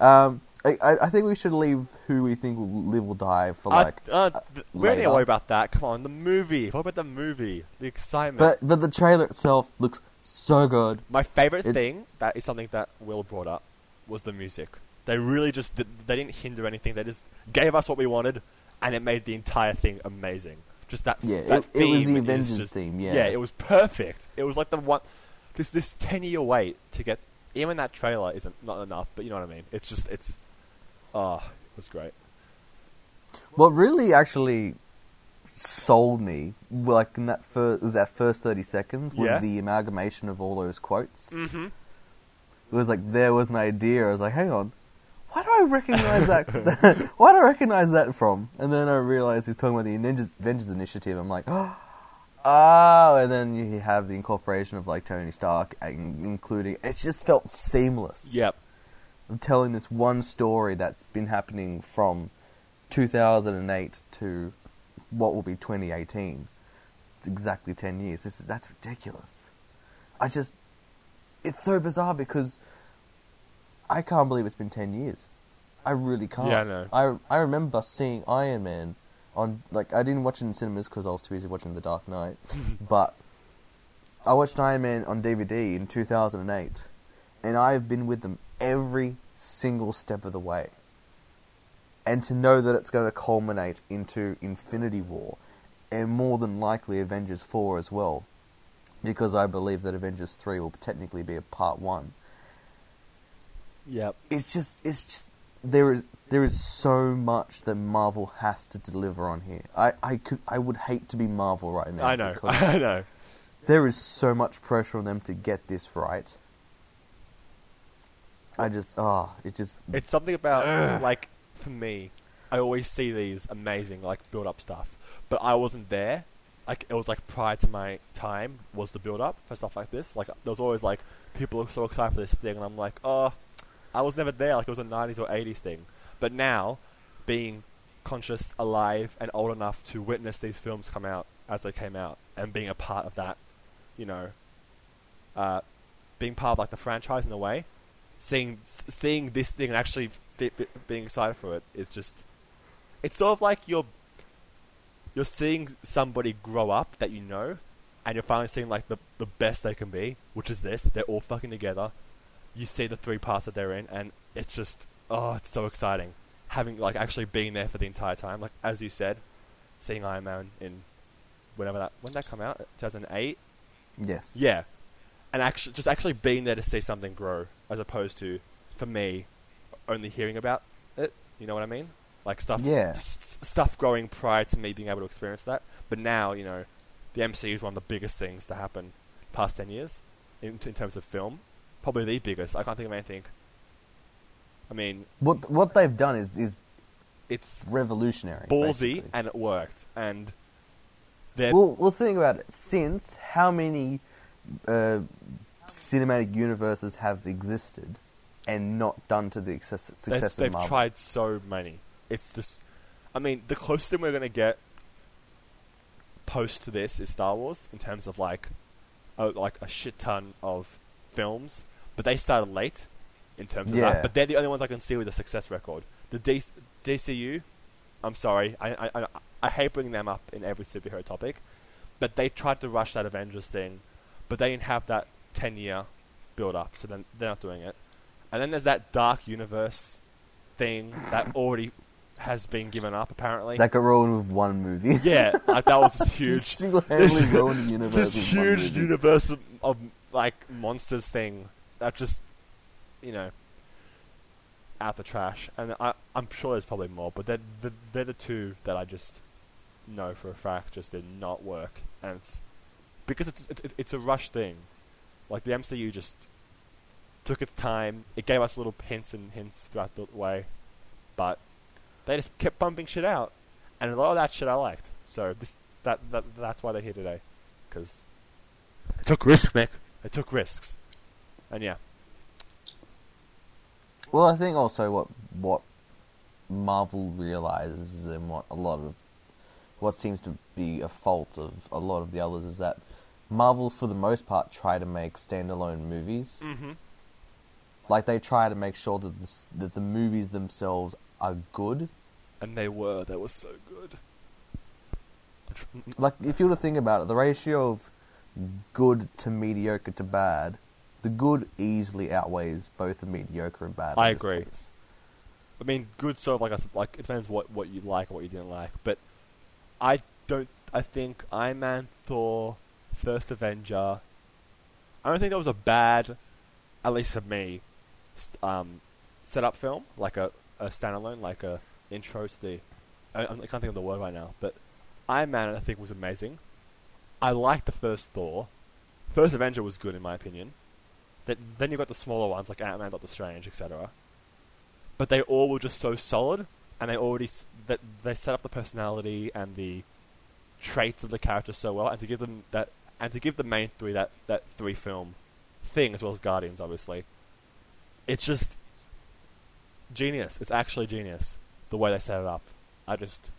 C: Um, I, I I think we should leave who we think will live or die for
D: Uh,
C: like.
D: uh, th- we don't need to worry about that. Come on, the movie. What about the movie? The excitement.
C: but but the trailer itself looks so good.
D: My favorite
C: It-
D: thing that is something that Will brought up was the music. They really just did, they didn't hinder anything. They just gave us what we wanted, and it made the entire thing amazing. Just that.
C: Yeah,
D: that
C: it- it was
D: theme
C: the Avengers
D: just-
C: theme, yeah.
D: yeah, it was perfect. It was like the one. This this ten year wait to get even that trailer isn't not enough, but you know what I mean. It's just it's. Ah, it was great.
C: What really actually sold me, like in that first was that first thirty seconds, was
D: Yeah.
C: the amalgamation of all those quotes.
D: Mm-hmm.
C: It was like there was an idea. I was like, hang on, why do I recognize <laughs> that? why do I recognize that from? And then I realize he's talking about the Avengers, Avengers Initiative. I'm like, <gasps> oh, and then you have the incorporation of like Tony Stark, in- including. It just felt seamless.
D: Yep.
C: I'm telling this one story that's been happening from 2008 to what will be 2018. It's exactly 10 years. This is that's ridiculous. I just it's so bizarre because I can't believe it's been 10 years. I really can't.
D: Yeah, I know.
C: I I remember seeing Iron Man on like I didn't watch it in cinemas because I was too busy watching The Dark Knight, <laughs> but I watched Iron Man on DVD in 2008, and I've been with them every single step of the way. And to know that it's going to culminate into Infinity War, and more than likely Avengers 4 as well, because I believe that Avengers 3 will technically be a part 1.
D: Yep.
C: It's just, it's just, there is, there is so much that Marvel has to deliver on here. I, I could, I would hate to be Marvel right now.
D: I know. <laughs> I know.
C: there is so much pressure on them to get this right. I just, oh, it just,
D: It's something about like for me, I always see these amazing like build up stuff, but I wasn't there. Like it was like prior to my time was the build up for stuff like this. Like there was always like people are so excited for this thing, and I'm like, oh, I was never there. Like it was a '90s or '80s thing. But now, being conscious, alive, and old enough to witness these films come out as they came out, and being a part of that, you know, uh, being part of like the franchise in a way, seeing seeing this thing and actually being excited for it is just it's sort of like you're you're seeing somebody grow up that you know and you're finally seeing like the the best they can be which is this they're all fucking together you see the three parts that they're in and it's just oh it's so exciting having like actually being there for the entire time like as you said seeing Iron Man in whenever that when did that come out 2008
C: yes.
D: yeah, and actually, just actually being there to see something grow, as opposed to, for me, only hearing about it. You know what I mean? Like stuff,
C: Yeah.
D: s- stuff growing prior to me being able to experience that. But now, you know, the MCU is one of the biggest things to happen past ten years in, in terms of film. Probably the biggest. I can't think of anything. I mean,
C: What, what they've done is, is
D: it's
C: revolutionary.
D: ballsy
C: basically.
D: and it worked. And they're
C: Well, well, think about it. Since how many uh, cinematic universes have existed and not done to the success,
D: They've,
C: success
D: they've
C: of Marvel?
D: tried so many. It's just, I mean, the closest thing we're gonna get post to this is Star Wars in terms of like, a, like a shit ton of films, but they started late in terms of
C: Yeah.
D: that. But they're the only ones I can see with a success record. The D- DCU, I'm sorry, I, I I hate bringing them up in every superhero topic, but they tried to rush that Avengers thing, but they didn't have that ten year build up, so then they're not doing it. And then there's that Dark Universe thing that <coughs> already has been given up apparently.
C: That got ruined with one movie.
D: yeah, like that was this <laughs> huge,
C: Single-handedly
D: this-
C: ruined the universe.
D: this huge universe of, of like monsters thing that just, you know, out the trash. And I, I'm sure there's probably more, but they're the, they're the two that I just know for a fact just did not work, and it's because it's it's, it's a rush thing. Like the MCU just took its time. It gave us little hints and hints throughout the way, but they just kept bumping shit out, and a lot of that shit I liked. So this that, that that's why they're here today, because they took risks, Nick. They took risks, and yeah,
C: Well, I think also what what Marvel realizes and what a lot of what seems to be a fault of a lot of the others is that Marvel, for the most part, try to make standalone movies.
D: mm-hmm.
C: Like they try to make sure that the, that the movies themselves are good.
D: and they were they were so good.
C: Like if you were to think about it, the ratio of good to mediocre to bad, the good easily outweighs both the mediocre and bad.
D: I agree.
C: case.
D: I mean, good sort of like I like it depends what what you like and what you didn't like, but I don't. I think Iron Man, Thor, First Avenger. I don't think that was a bad, at least for me, st- um, setup film like a, a standalone, like a intro to the. I, I can't think of the word right now, but Iron Man I think was amazing. I liked the first Thor. First Avenger was good in my opinion. That then you've got the smaller ones like Ant Man, Doctor Strange, etc but they all were just so solid, and they already that they set up the personality and the traits of the characters so well, and to give them that and to give the main three that that three film thing as well as Guardians, obviously, it's just genius. It's actually genius the way they set it up. I just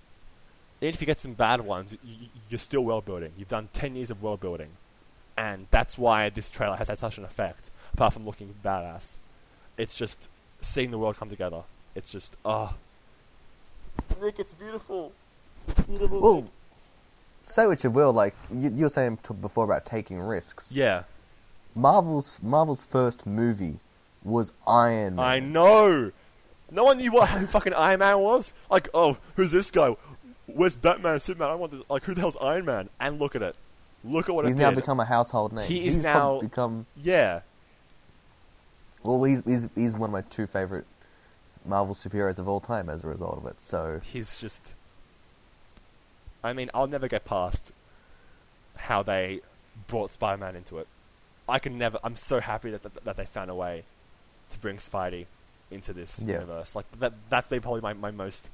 D: even if you get some bad ones, y- y- you're still world building. You've done ten years of world building, and that's why this trailer has had such an effect. Apart from looking badass, it's just seeing the world come together. It's just ah, Nick, it's beautiful. Beautiful.
C: Well, say what you will, like you, you were saying t- before about taking risks.
D: yeah,
C: Marvel's Marvel's first movie was Iron Man.
D: I know. No one knew what who fucking Iron Man was. Like, oh, who's this guy? Where's Batman, Superman? I want this. Like, who the hell's Iron Man? And look at it. Look at what
C: He's
D: it
C: now
D: did.
C: become a household name.
D: He is
C: he's prob-
D: now-
C: become.
D: yeah,
C: Well, he's, he's he's one of my two favorite Marvel superheroes of all time as a result of it. So
D: he's just. I mean, I'll never get past how they brought Spider-Man into it. I can never. I'm so happy that that, that they found a way to bring Spidey into this
C: Yeah.
D: universe. Like that. That's been probably my, my most.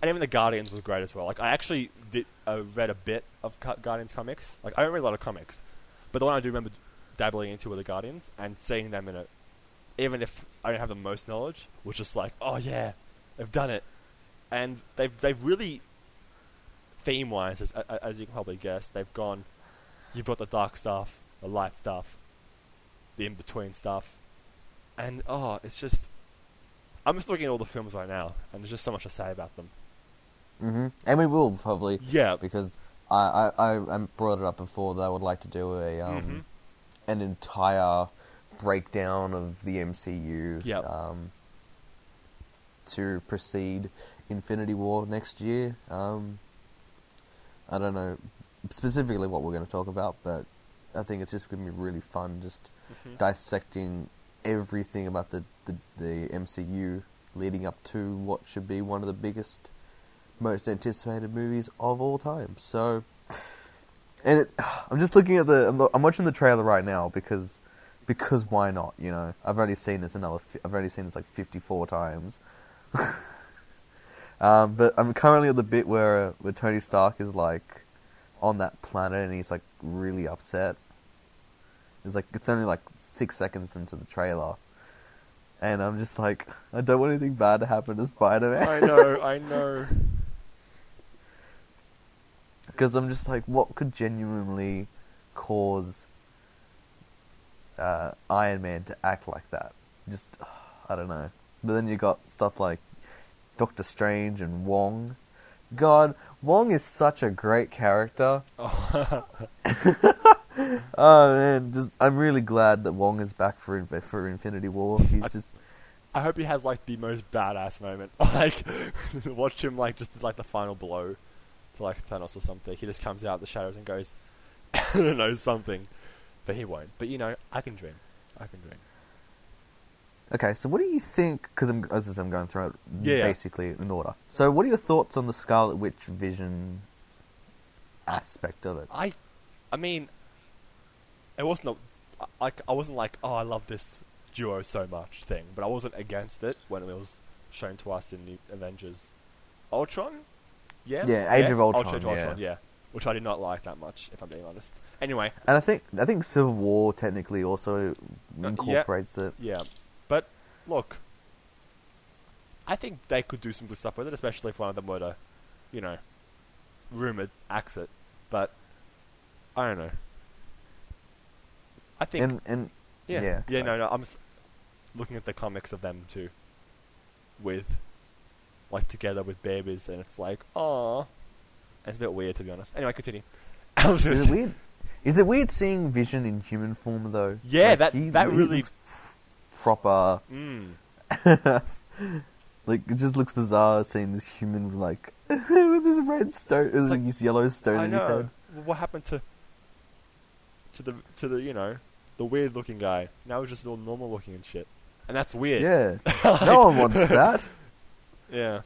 D: And even the Guardians was great as well. Like I actually did uh, read a bit of Gu- Guardians comics. Like I don't read a lot of comics, but the one I do remember dabbling into were the Guardians and seeing them in it. Even if I don't have the most knowledge, was just like, oh yeah, they've done it, and they've they've really theme wise, as, as you can probably guess, they've gone. You've got the dark stuff, the light stuff, the in between stuff, and oh, it's just. I'm just looking at all the films right now, and there's just so much to say about them.
C: hmm and we will probably
D: Yeah,
C: because I, I I brought it up before that I would like to do a um
D: Mhm.
C: an entire breakdown of the MCU.
D: Yep.
C: Um, to precede Infinity War next year. Um, I don't know specifically what we're going to talk about, but I think it's just going to be really fun just
D: Mhm.
C: dissecting everything about the, the the MCU leading up to what should be one of the biggest, most anticipated movies of all time. So, and it, <sighs> I'm just looking at the, I'm watching the trailer right now because, because why not? You know, I've already seen this another, I've already seen this like 54 times. <laughs> um, but I'm currently at the bit where uh, where Tony Stark is like on that planet and he's like really upset. It's like it's only like six seconds into the trailer, and I'm just like, <laughs> I don't want anything bad to happen to Spider Man.
D: I know, <laughs> I know.
C: because I'm just like, what could genuinely cause uh, Iron Man to act like that? Just, <sighs> I don't know. But then you got stuff like Doctor Strange and Wong. God, Wong is such a great character.
D: Oh, <laughs> <laughs>
C: Oh man, just I'm really glad that Wong is back for for Infinity War. He's
D: I-
C: just
D: I hope he has like the most badass moment. <laughs> Like, watch him like just like the final blow to like Thanos or something. He just comes out of the shadows and goes, I don't know something, but he won't. But you know, I can dream. I can dream.
C: okay. So what do you think? Because I'm as I I'm going through it
D: Yeah, yeah.
C: basically in order. So what are your thoughts on the Scarlet Witch Vision aspect of it?
D: I, I mean, it wasn't a, like I wasn't like, oh, I love this duo so much thing, but I wasn't against it when it was shown to us in the Avengers, Ultron. Yeah,
C: Yeah, Age of Ultron,
D: Age of Ultron, yeah, which I did not like that much, if I'm being honest. Anyway,
C: And I think I think Civil War technically also
D: Uh, yeah.
C: incorporates it.
D: Yeah, but look, I think they could do some good stuff with it, especially if one of them were to, you know, rumored axe it. But I don't know. I think
C: And and
D: yeah,
C: yeah,
D: yeah, no, no. I'm s- looking at the comics of them too, with like together with babies, and it's like, oh, it's a bit weird to be honest. Anyway, continue. <laughs>
C: Is it weird? Is it weird seeing Vision in human form though?
D: Yeah, that- that really-
C: looks proper.
D: Mm. <laughs>
C: like it just looks bizarre seeing this human like <laughs> with this red stone,
D: It's like-
C: this yellow stone
D: I
C: in his
D: know.
C: head.
D: What happened to to the to the you know the weird looking guy? Now he's just all normal looking and shit, and that's weird.
C: Yeah, no one wants that.
D: Yeah.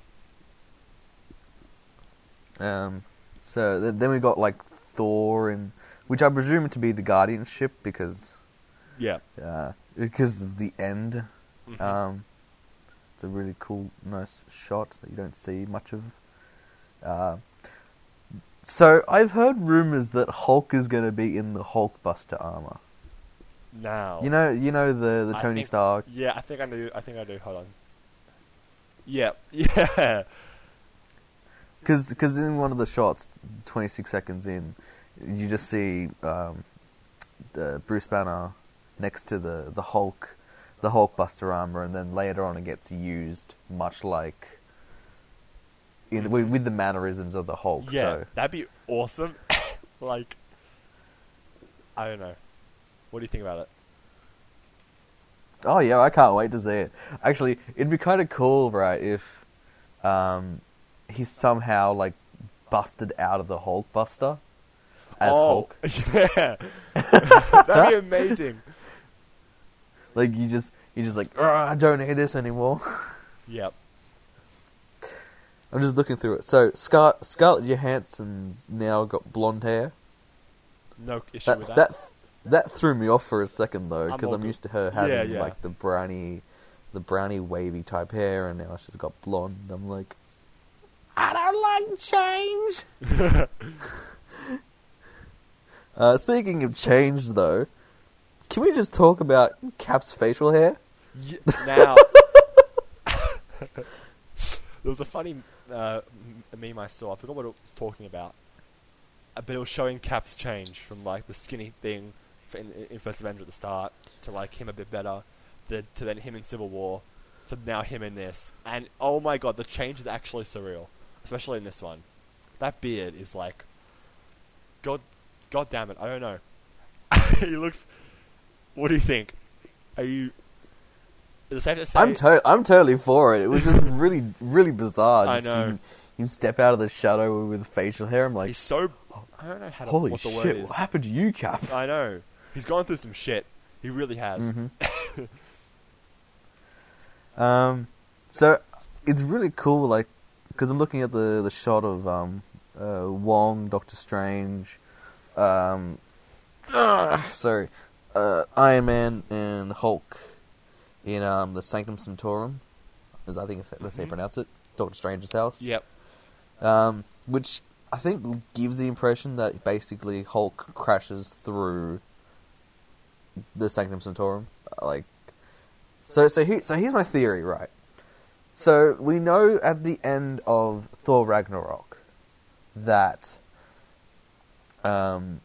C: Um, so th- then we got like Thor and which I presume to be the Guardian ship because
D: Yeah.
C: uh, because of the end.
D: Mhm.
C: Um, it's a really cool, nice shot that you don't see much of. Uh, so I've heard rumors that Hulk is going to be in the Hulkbuster armor.
D: now.
C: You know, you know the the Tony
D: think-
C: Stark.
D: Yeah, I think I do. I think I do. Hold on. Yeah. <laughs> Yeah.
C: Because in one of the shots, 26 seconds in, you just see um, the Bruce Banner next to the, the Hulk, the Hulkbuster armor, and then later on it gets used much like in with, with the mannerisms of the Hulk.
D: Yeah.
C: So
D: That'd be awesome. <laughs> like, I don't know. What do you think about it?
C: Oh yeah, I can't wait to see it. Actually, it'd be kind of cool, right, if um, he's somehow like busted out of the Hulkbuster as
D: oh,
C: Hulk. <laughs>
D: Yeah. <laughs> That'd be amazing.
C: Like you just you just like, I don't need this anymore. <laughs>
D: Yep.
C: I'm just looking through it. So Scar- Scarlett Johansson's now got blonde hair.
D: No issue
C: That
D: with
C: that
D: that.
C: that, threw me off for a second though,
D: I'm
C: because I'm, used to her having
D: Yeah, yeah.
C: like the brownie, the brownie wavy type hair, and now she's got blonde. I'm like, I don't like change. <laughs> uh, speaking of change, though, can we just talk about Cap's facial hair?
D: Ye- now, <laughs> <laughs> there was a funny uh, meme I saw. I forgot what it was talking about, Uh, but it was showing Cap's change from like the skinny thing in, in First Avenger at the start to like him a bit better, the, to then him in Civil War, to now him in this. And oh my god, the change is actually surreal, especially in this one. That beard is like, god, god damn it, I don't know. <laughs> he looks. What do you think? Are you? Is it safe to say?
C: I'm to- I'm totally for it. It was just <laughs> really really bizarre.
D: I know.
C: Him, him step out of the shadow with facial hair. I'm like,
D: He's so. I don't know how to,
C: holy
D: what the word
C: shit!
D: is.
C: What happened to you, Cap?
D: I know. He's gone through some shit. He really has.
C: Mhm. <laughs> um, so it's really cool, like, because I'm looking at the the shot of um, uh, Wong, Doctor Strange, um, ah, sorry, uh, Iron Man and Hulk in um the Sanctum Sanctorum, as I think that's how you
D: Mhm.
C: pronounce it, Doctor Strange's house.
D: Yep.
C: Um, which I think gives the impression that basically Hulk crashes through the Sanctum Sanctorum. Like, so so he, so here's my theory, right? So we know at the end of Thor Ragnarok that um,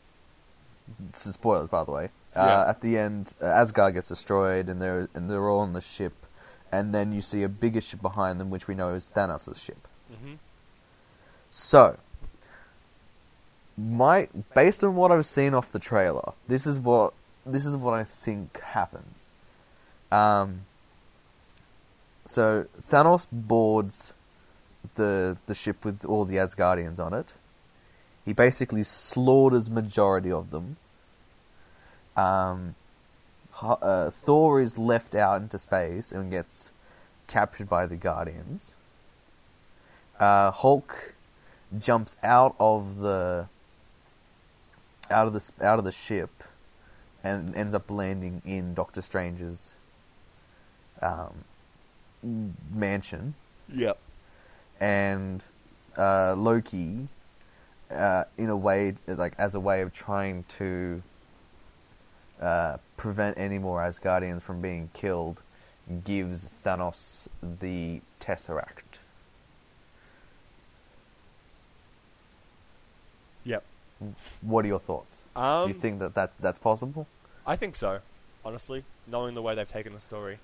C: this is spoilers by the way. Uh,
D: Yeah.
C: At the end, uh, Asgard gets destroyed, and they're and they're all on the ship, and then you see a bigger ship behind them, which we know is Thanos' ship.
D: hmm
C: So, my based on what I've seen off the trailer, this is what this is what I think happens. Um, so Thanos boards the the ship with all the Asgardians on it. He basically slaughters majority of them. Um, uh, Thor is left out into space and gets captured by the Guardians. Uh, Hulk jumps out of the out of the out of the ship and ends up landing in Doctor Strange's um, mansion,
D: Yep.
C: and uh, Loki, uh, in a way, like as a way of trying to uh, prevent any more Asgardians from being killed, gives Thanos the Tesseract.
D: Yep.
C: What are your thoughts?
D: Um,
C: Do you think that, that that's possible?
D: I think so. Honestly, knowing the way they've taken the story.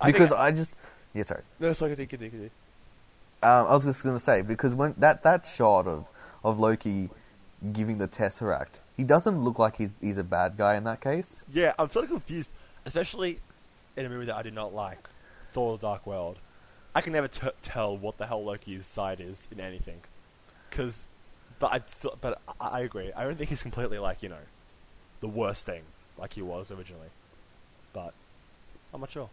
D: I
C: Because I just yeah, sorry.
D: no, it's like I think it is.
C: Um, I was just going to say because when that that shot of of Loki giving the Tesseract, he doesn't look like he's he's a bad guy in that case.
D: Yeah, I'm sort of confused, especially in a movie that I did not like, Thor: The Dark World. I can never t- tell what the hell Loki's side is in anything, because, but I still, but I, I agree. I don't think he's completely like you know, the worst thing like he was originally, but I'm not sure.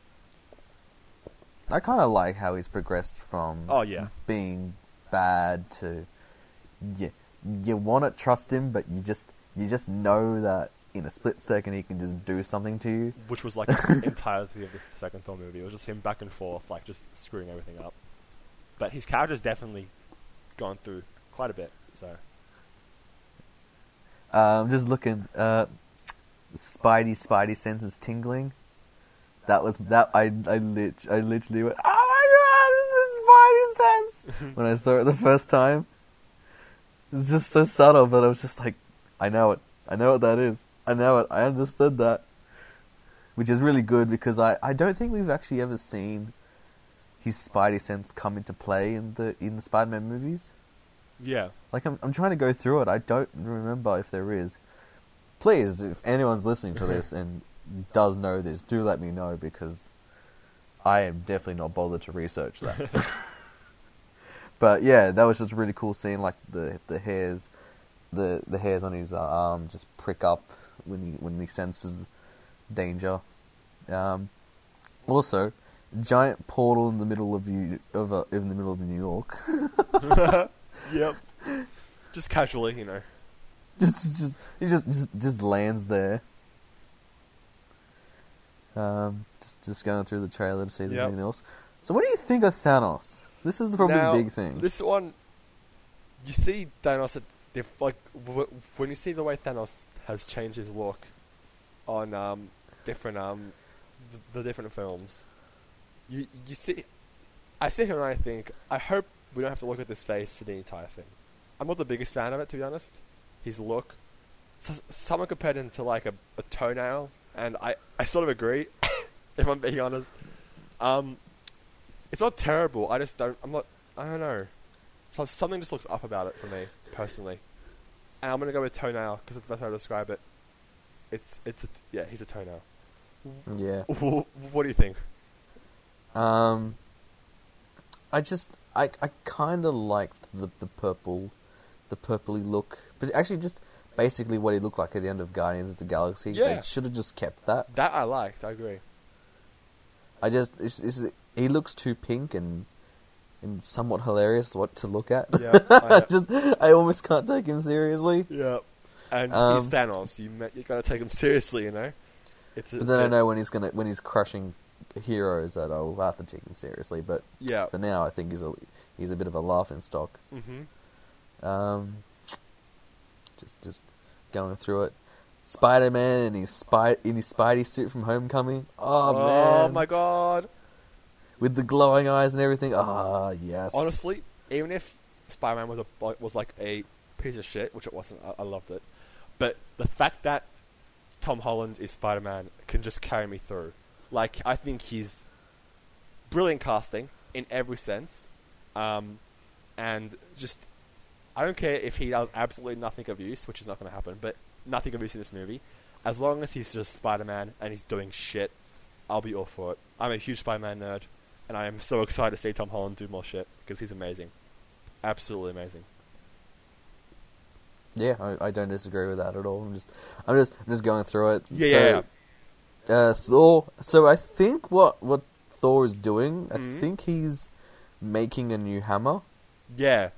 C: I kind of like how he's progressed from
D: Oh, yeah.
C: being bad to you you want to trust him, but you just you just know that in a split second he can just do something to you.
D: Which was like the <laughs> entirety of the second Thor movie. It was just him back and forth, like just screwing everything up. But his character's definitely gone through quite a bit. So I'm
C: Um, just looking, uh, Spidey Spidey senses tingling. That was that I I lit I literally went, oh my god, this is Spidey sense <laughs> when I saw it the first time. It's just so subtle, but I was just like, I know it, I know what that is, I know it, I understood that, which is really good because I I don't think we've actually ever seen his Spidey sense come into play in the in the Spider-Man movies.
D: yeah,
C: Like I'm, I'm trying to go through it. I don't remember if there is. Please, if anyone's listening to <laughs> this and does know this, do let me know because I am definitely not bothered to research that. <laughs> but yeah, that was just really cool seeing like the the hairs, the the hairs on his uh, arm just prick up when he when he senses danger. Um, also, giant portal in the middle of you of uh, in the middle of New York. <laughs>
D: yep. <laughs> Just casually, you know.
C: just just he just just just lands there. Um, just just going through the trailer to see if there's
D: Yep.
C: anything else. So, what do you think of Thanos? This is probably
D: Now,
C: the big thing.
D: This one, you see Thanos at diff- like w- when you see the way Thanos has changed his look on um, different um, th- the different films. You you see, I sit here and I think I hope we don't have to look at this face for the entire thing. I'm not the biggest fan of it to be honest. His look, so, someone compared him to like a, a toenail, and I I sort of agree. <coughs> if I'm being honest, um, it's not terrible. I just don't. I'm not. I don't know. So something just looks up about it for me personally, and I'm gonna go with toenail because that's the best way to describe it. It's it's a, yeah. He's a toenail.
C: yeah.
D: what do you think?
C: Um, I just I I kind of liked the the purple, the purpley look, but actually just basically what he looked like at the end of Guardians of the Galaxy.
D: Yeah.
C: They should have just kept that.
D: That I liked. I agree.
C: I just it's, it's, he looks too pink and and somewhat hilarious what to look at.
D: Yeah, I <laughs>
C: just I almost can't take him seriously.
D: Yeah. And he's
C: Um,
D: Thanos. You you gotta take him seriously, you know. It's a,
C: But then I know when he's gonna when he's crushing heroes that I'll have to take him seriously. But
D: Yeah.
C: for now, I think he's a he's a bit of a laughing stock.
D: hmm
C: Um, just just going through it. Spider Man in his spy in his Spidey suit from Homecoming. Oh, man, Oh
D: my god.
C: with the glowing eyes and everything. Ah, yes.
D: Honestly, even if Spider-Man was a was like a piece of shit, which it wasn't. I, I loved it, but the fact that Tom Holland is Spider Man can just carry me through. Like I think he's brilliant casting in every sense, um, and just I don't care if he does absolutely nothing of use, which is not going to happen, but nothing of use in this movie. As long as he's just Spider Man and he's doing shit, I'll be all for it. I'm a huge Spider Man nerd, and I am so excited to see Tom Holland do more shit because he's amazing, absolutely amazing.
C: Yeah, I, I don't disagree with that at all. I'm just, I'm just, I'm just going through it.
D: Yeah,
C: so,
D: yeah, yeah.
C: Uh, Thor. So I think what what Thor is doing. I think he's making a new hammer.
D: Yeah.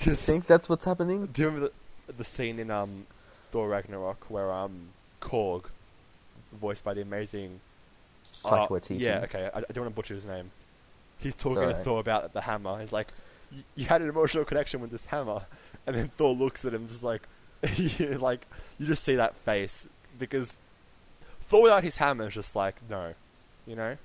C: I think that's what's happening.
D: do you remember the, the scene in um, Thor Ragnarok where um, Korg, voiced by the amazing
C: Taika
D: uh, Yeah, okay, I, I don't want to butcher his name. He's talking to. Thor about the hammer. He's like, "You had an emotional connection with this hammer," and then Thor looks at him, just like, <laughs> like you just see that face because Thor without his hammer is just like, no, you know.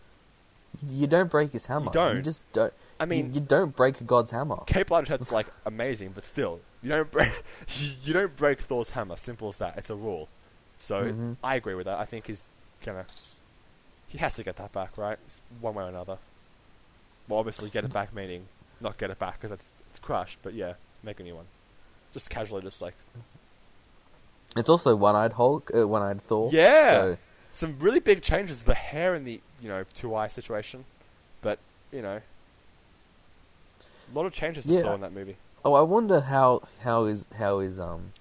C: You don't break his hammer. You
D: don't.
C: just don't.
D: I mean,
C: you, you don't break a god's hammer.
D: Cate Blanchett's like amazing, but still, you don't break <laughs> you don't break Thor's hammer. Simple as that. It's a rule. So
C: Mhm.
D: I agree with that. I think he's gonna he has to get that back, right? It's one way or another. Well, obviously, get it back meaning not get it back because it's it's crushed. But yeah, make a new one. Just casually, just like
C: It's also one-eyed Hulk, uh, one-eyed Thor.
D: Yeah.
C: So,
D: some really big changes. The hair and the you know two eye situation, but you know. A lot of changes to
C: Yeah.
D: Thor in that movie.
C: oh, I wonder how how his how his um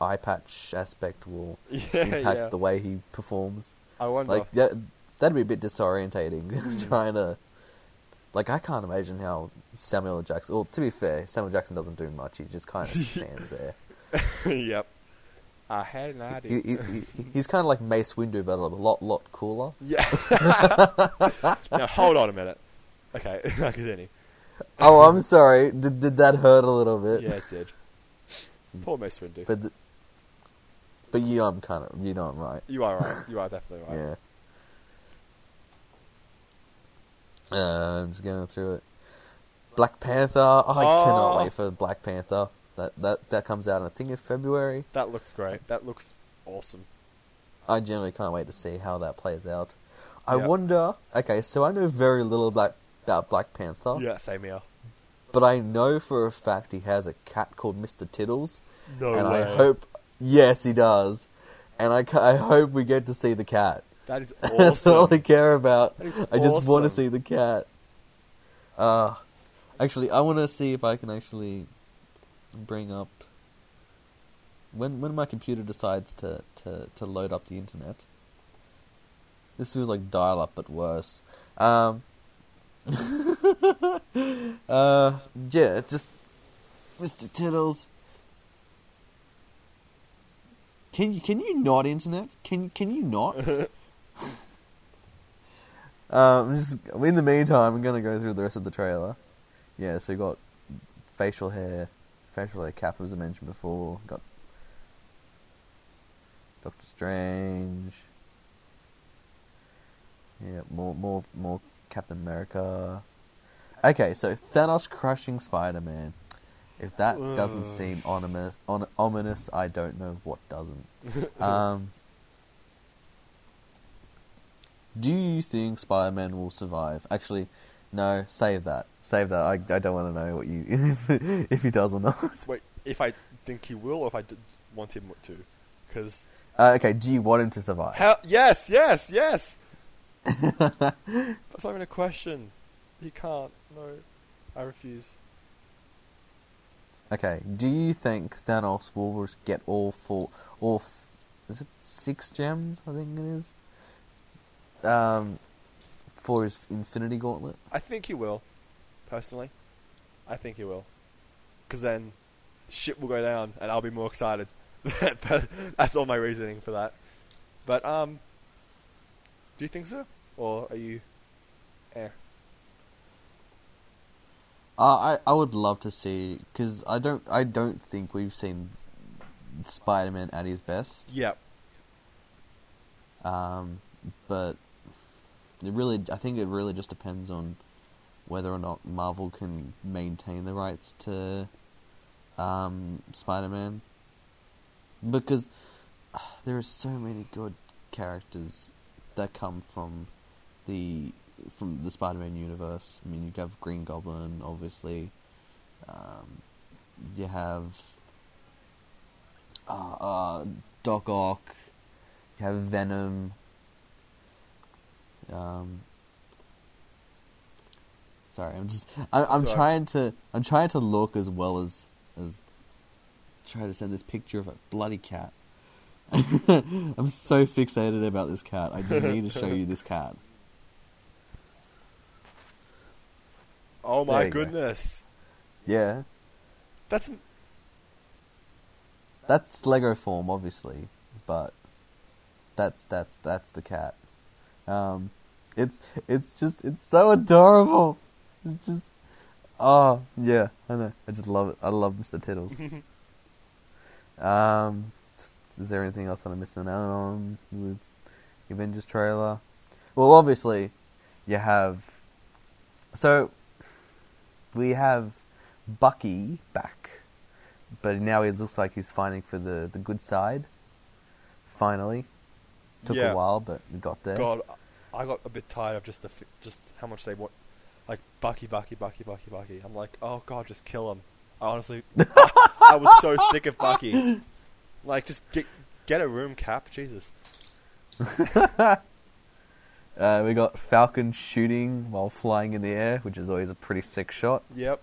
C: eye patch aspect will <laughs>
D: Yeah,
C: impact
D: yeah.
C: the way he performs.
D: I wonder.
C: Like that, that'd be a bit disorientating. <laughs>
D: Hmm.
C: trying to, like, I can't imagine how Samuel Jackson. Well, to be fair, Samuel Jackson doesn't do much. He just kind of <laughs> stands there.
D: yep. I had an idea.
C: He, he, he, he's kind of like Mace Windu, but a lot lot cooler.
D: yeah. <laughs> now hold on a minute. Okay, <laughs> continue.
C: Oh, I'm sorry. Did did that hurt a little bit?
D: Yeah, it did. Poor Mace Windu.
C: But the, but you know I'm kind of you know I'm right.
D: you are right. You are definitely right.
C: Yeah. Uh, I'm just going through it. Black Panther. Oh, I
D: Oh.
C: cannot wait for Black Panther. That that that comes out I think in February.
D: That looks great. That looks awesome.
C: I generally can't wait to see how that plays out. I
D: Yep.
C: wonder. Okay, so I know very little black, about Black Panther,
D: Yeah, same here.
C: but I know for a fact he has a cat called Mister Tiddles,
D: No
C: and
D: way.
C: I hope. Yes, he does, and I, I hope we get to see the cat.
D: that is <laughs>
C: That's all I care about. I just want to see the cat. Uh, actually, I want to see if I can actually bring up when when my computer decides to, to, to load up the internet. This feels like dial up, but worse. Um, <laughs> uh, yeah, just Mr. Tiddles. Can you can you not internet? Can can you not? <laughs> Um, just in the meantime, I'm gonna go through the rest of the trailer. Yeah, so you got facial hair, hair cap as I mentioned before. Got Doctor Strange. Yeah, more more more Captain America. Okay, so Thanos crushing Spider-Man. If that doesn't seem ominous, on, ominous, I don't know what doesn't. <laughs> um, do you think Spider-Man will survive? Actually, no. Save that. Save that. I, I don't want to know what you <laughs> if he does or not.
D: Wait, if I think he will, or if I d- want him to, because
C: Uh, okay. Do you want him to survive?
D: Hell, yes, yes, yes. <laughs> That's not even a question. He can't. No, I refuse.
C: Okay. Do you think Thanos will get all four, all f- is it six gems? I think it is. Um, for his Infinity Gauntlet.
D: I think he will. Personally, I think he will. Because then, shit will go down, and I'll be more excited. <laughs> That's all my reasoning for that. But um, do you think so, or are you? Eh.
C: Uh, I I would love to see because I don't I don't think we've seen Spider-Man at his best.
D: Yep.
C: Um, but it really, I think it really just depends on whether or not Marvel can maintain the rights to um, Spider-Man because ah, <sighs> there are so many good characters that come from the from the Spider-Man universe. I mean, you have Green Goblin, obviously. Um, you have uh, uh, Doc Ock. You have Venom. Um, sorry, I'm just I, I'm
D: Sorry.
C: trying to I'm trying to look as well as as try to send this picture of a bloody cat. <laughs> I'm so fixated about this cat. I just need to show you this cat. <laughs>
D: Oh my
C: you go.
D: goodness.
C: Yeah,
D: That's
C: that's Lego form, obviously, but that's that's that's the cat. Um, it's it's just it's so adorable. It's <laughs> just oh yeah, I know. I just love it. I love Mr. Tiddles. <laughs> um, just, is there anything else that I'm missing out on with the Avengers trailer? Well, obviously, you have so we have Bucky back, but now it looks like he's fighting for the the good side. Finally, took
D: Yeah.
C: a while, but we got there.
D: God. I got a bit tired of just the just how much they want, like Bucky, Bucky, Bucky, Bucky, Bucky. I'm like, oh god, just kill him. I honestly, <laughs> I was so sick of Bucky. Like, just get get a room, Cap. Jesus. <laughs>
C: Uh, we got Falcon shooting while flying in the air, which is always a pretty sick shot.
D: Yep.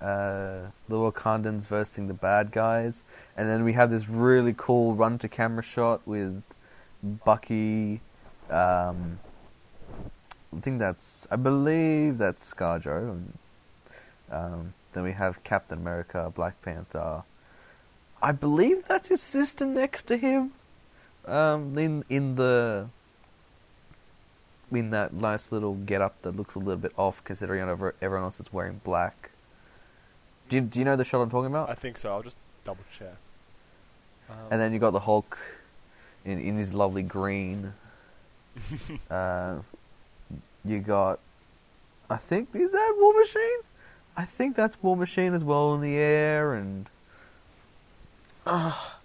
C: Uh, the Wakandans versing the bad guys, and then we have this really cool run to camera shot with Bucky. Um, I think that's, I believe that's ScarJo. Um, then we have Captain America, Black Panther. I believe that's his sister next to him. Um, in in the in that nice little get up that looks a little bit off considering everyone else is wearing black. Do you, do you know the shot I'm talking about?
D: I think so. I'll just double check. Um,
C: And then you got the Hulk in in his lovely green. <laughs> uh, you got, I think is that War Machine? I think that's War Machine as well in the air, and Ah,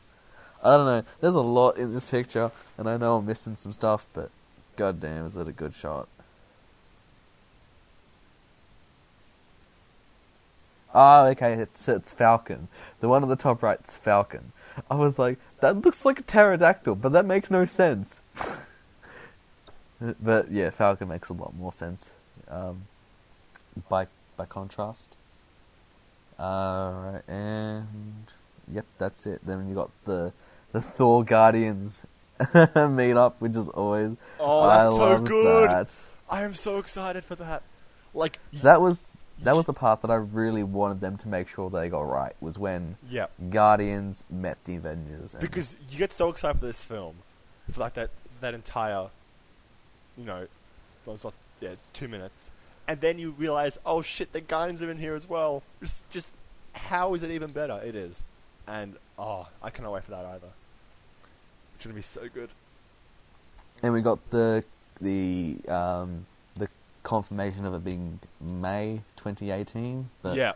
C: I don't know. There's a lot in this picture, and I know I'm missing some stuff, but goddamn, is it a good shot? Oh, okay, it's it's Falcon. The one on the top right's Falcon. I was like, that looks like a pterodactyl, but that makes no sense. <laughs> but yeah, Falcon makes a lot more sense. Um, by by contrast. Alright, and yep, that's it. Then you got the the Thor Guardians <laughs> meet up, which is always
D: oh,
C: I
D: that's so
C: love
D: good.
C: That.
D: I am so excited for that. Like,
C: that was that was the part that I really wanted them to make sure they got right was when
D: yeah,
C: Guardians met the Avengers. And
D: because you get so excited for this film, for like that that entire, you know, those not yeah two minutes, and then you realize, oh shit, the Guardians are in here as well. Just just how is it even better? It is, and oh, I cannot wait for that either. It's gonna be so good.
C: and we got the the um, the confirmation of it being May 2018, but
D: yeah,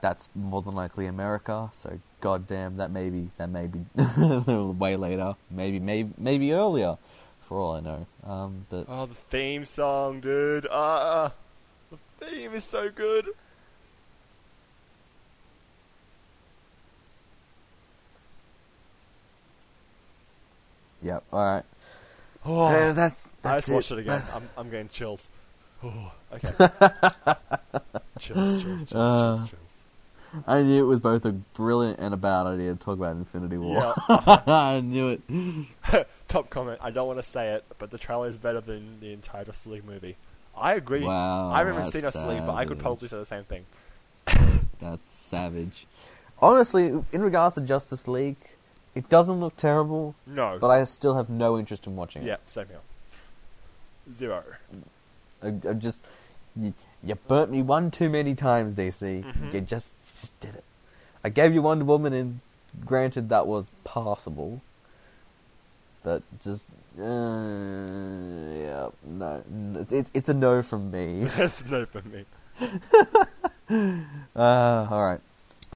C: that's more than likely America. So goddamn, that may be that may be <laughs> way later, maybe maybe maybe earlier, for all I know. Um, but
D: oh the theme song, dude. Ah, the theme is so good.
C: Yep. all right.
D: Oh,
C: Uh, that's
D: I
C: that's
D: just watched it again. <laughs> I'm I'm getting chills. Oh, okay. <laughs> chills, chills, chills,
C: Uh.
D: chills, chills.
C: I knew it was both a brilliant and a bad idea to talk about Infinity War.
D: Yeah. <laughs>
C: I knew it.
D: Top comment. I don't want to say it, but the trailer is better than the entire Justice League movie. I agree.
C: Wow,
D: I haven't seen Justice League, but I could probably say the same thing. <laughs>
C: That's savage. Honestly, in regards to Justice League, it doesn't look terrible,
D: No.
C: but I still have no interest in watching it.
D: yeah, same here. Zero.
C: I, I just you, you burnt me one too many times, DC.
D: Mhm.
C: You just just did it. I gave you Wonder Woman, and granted that was passable, but just uh, yeah, no, it, it's a no from me. <laughs>
D: That's a no from me. <laughs>
C: Uh, all right.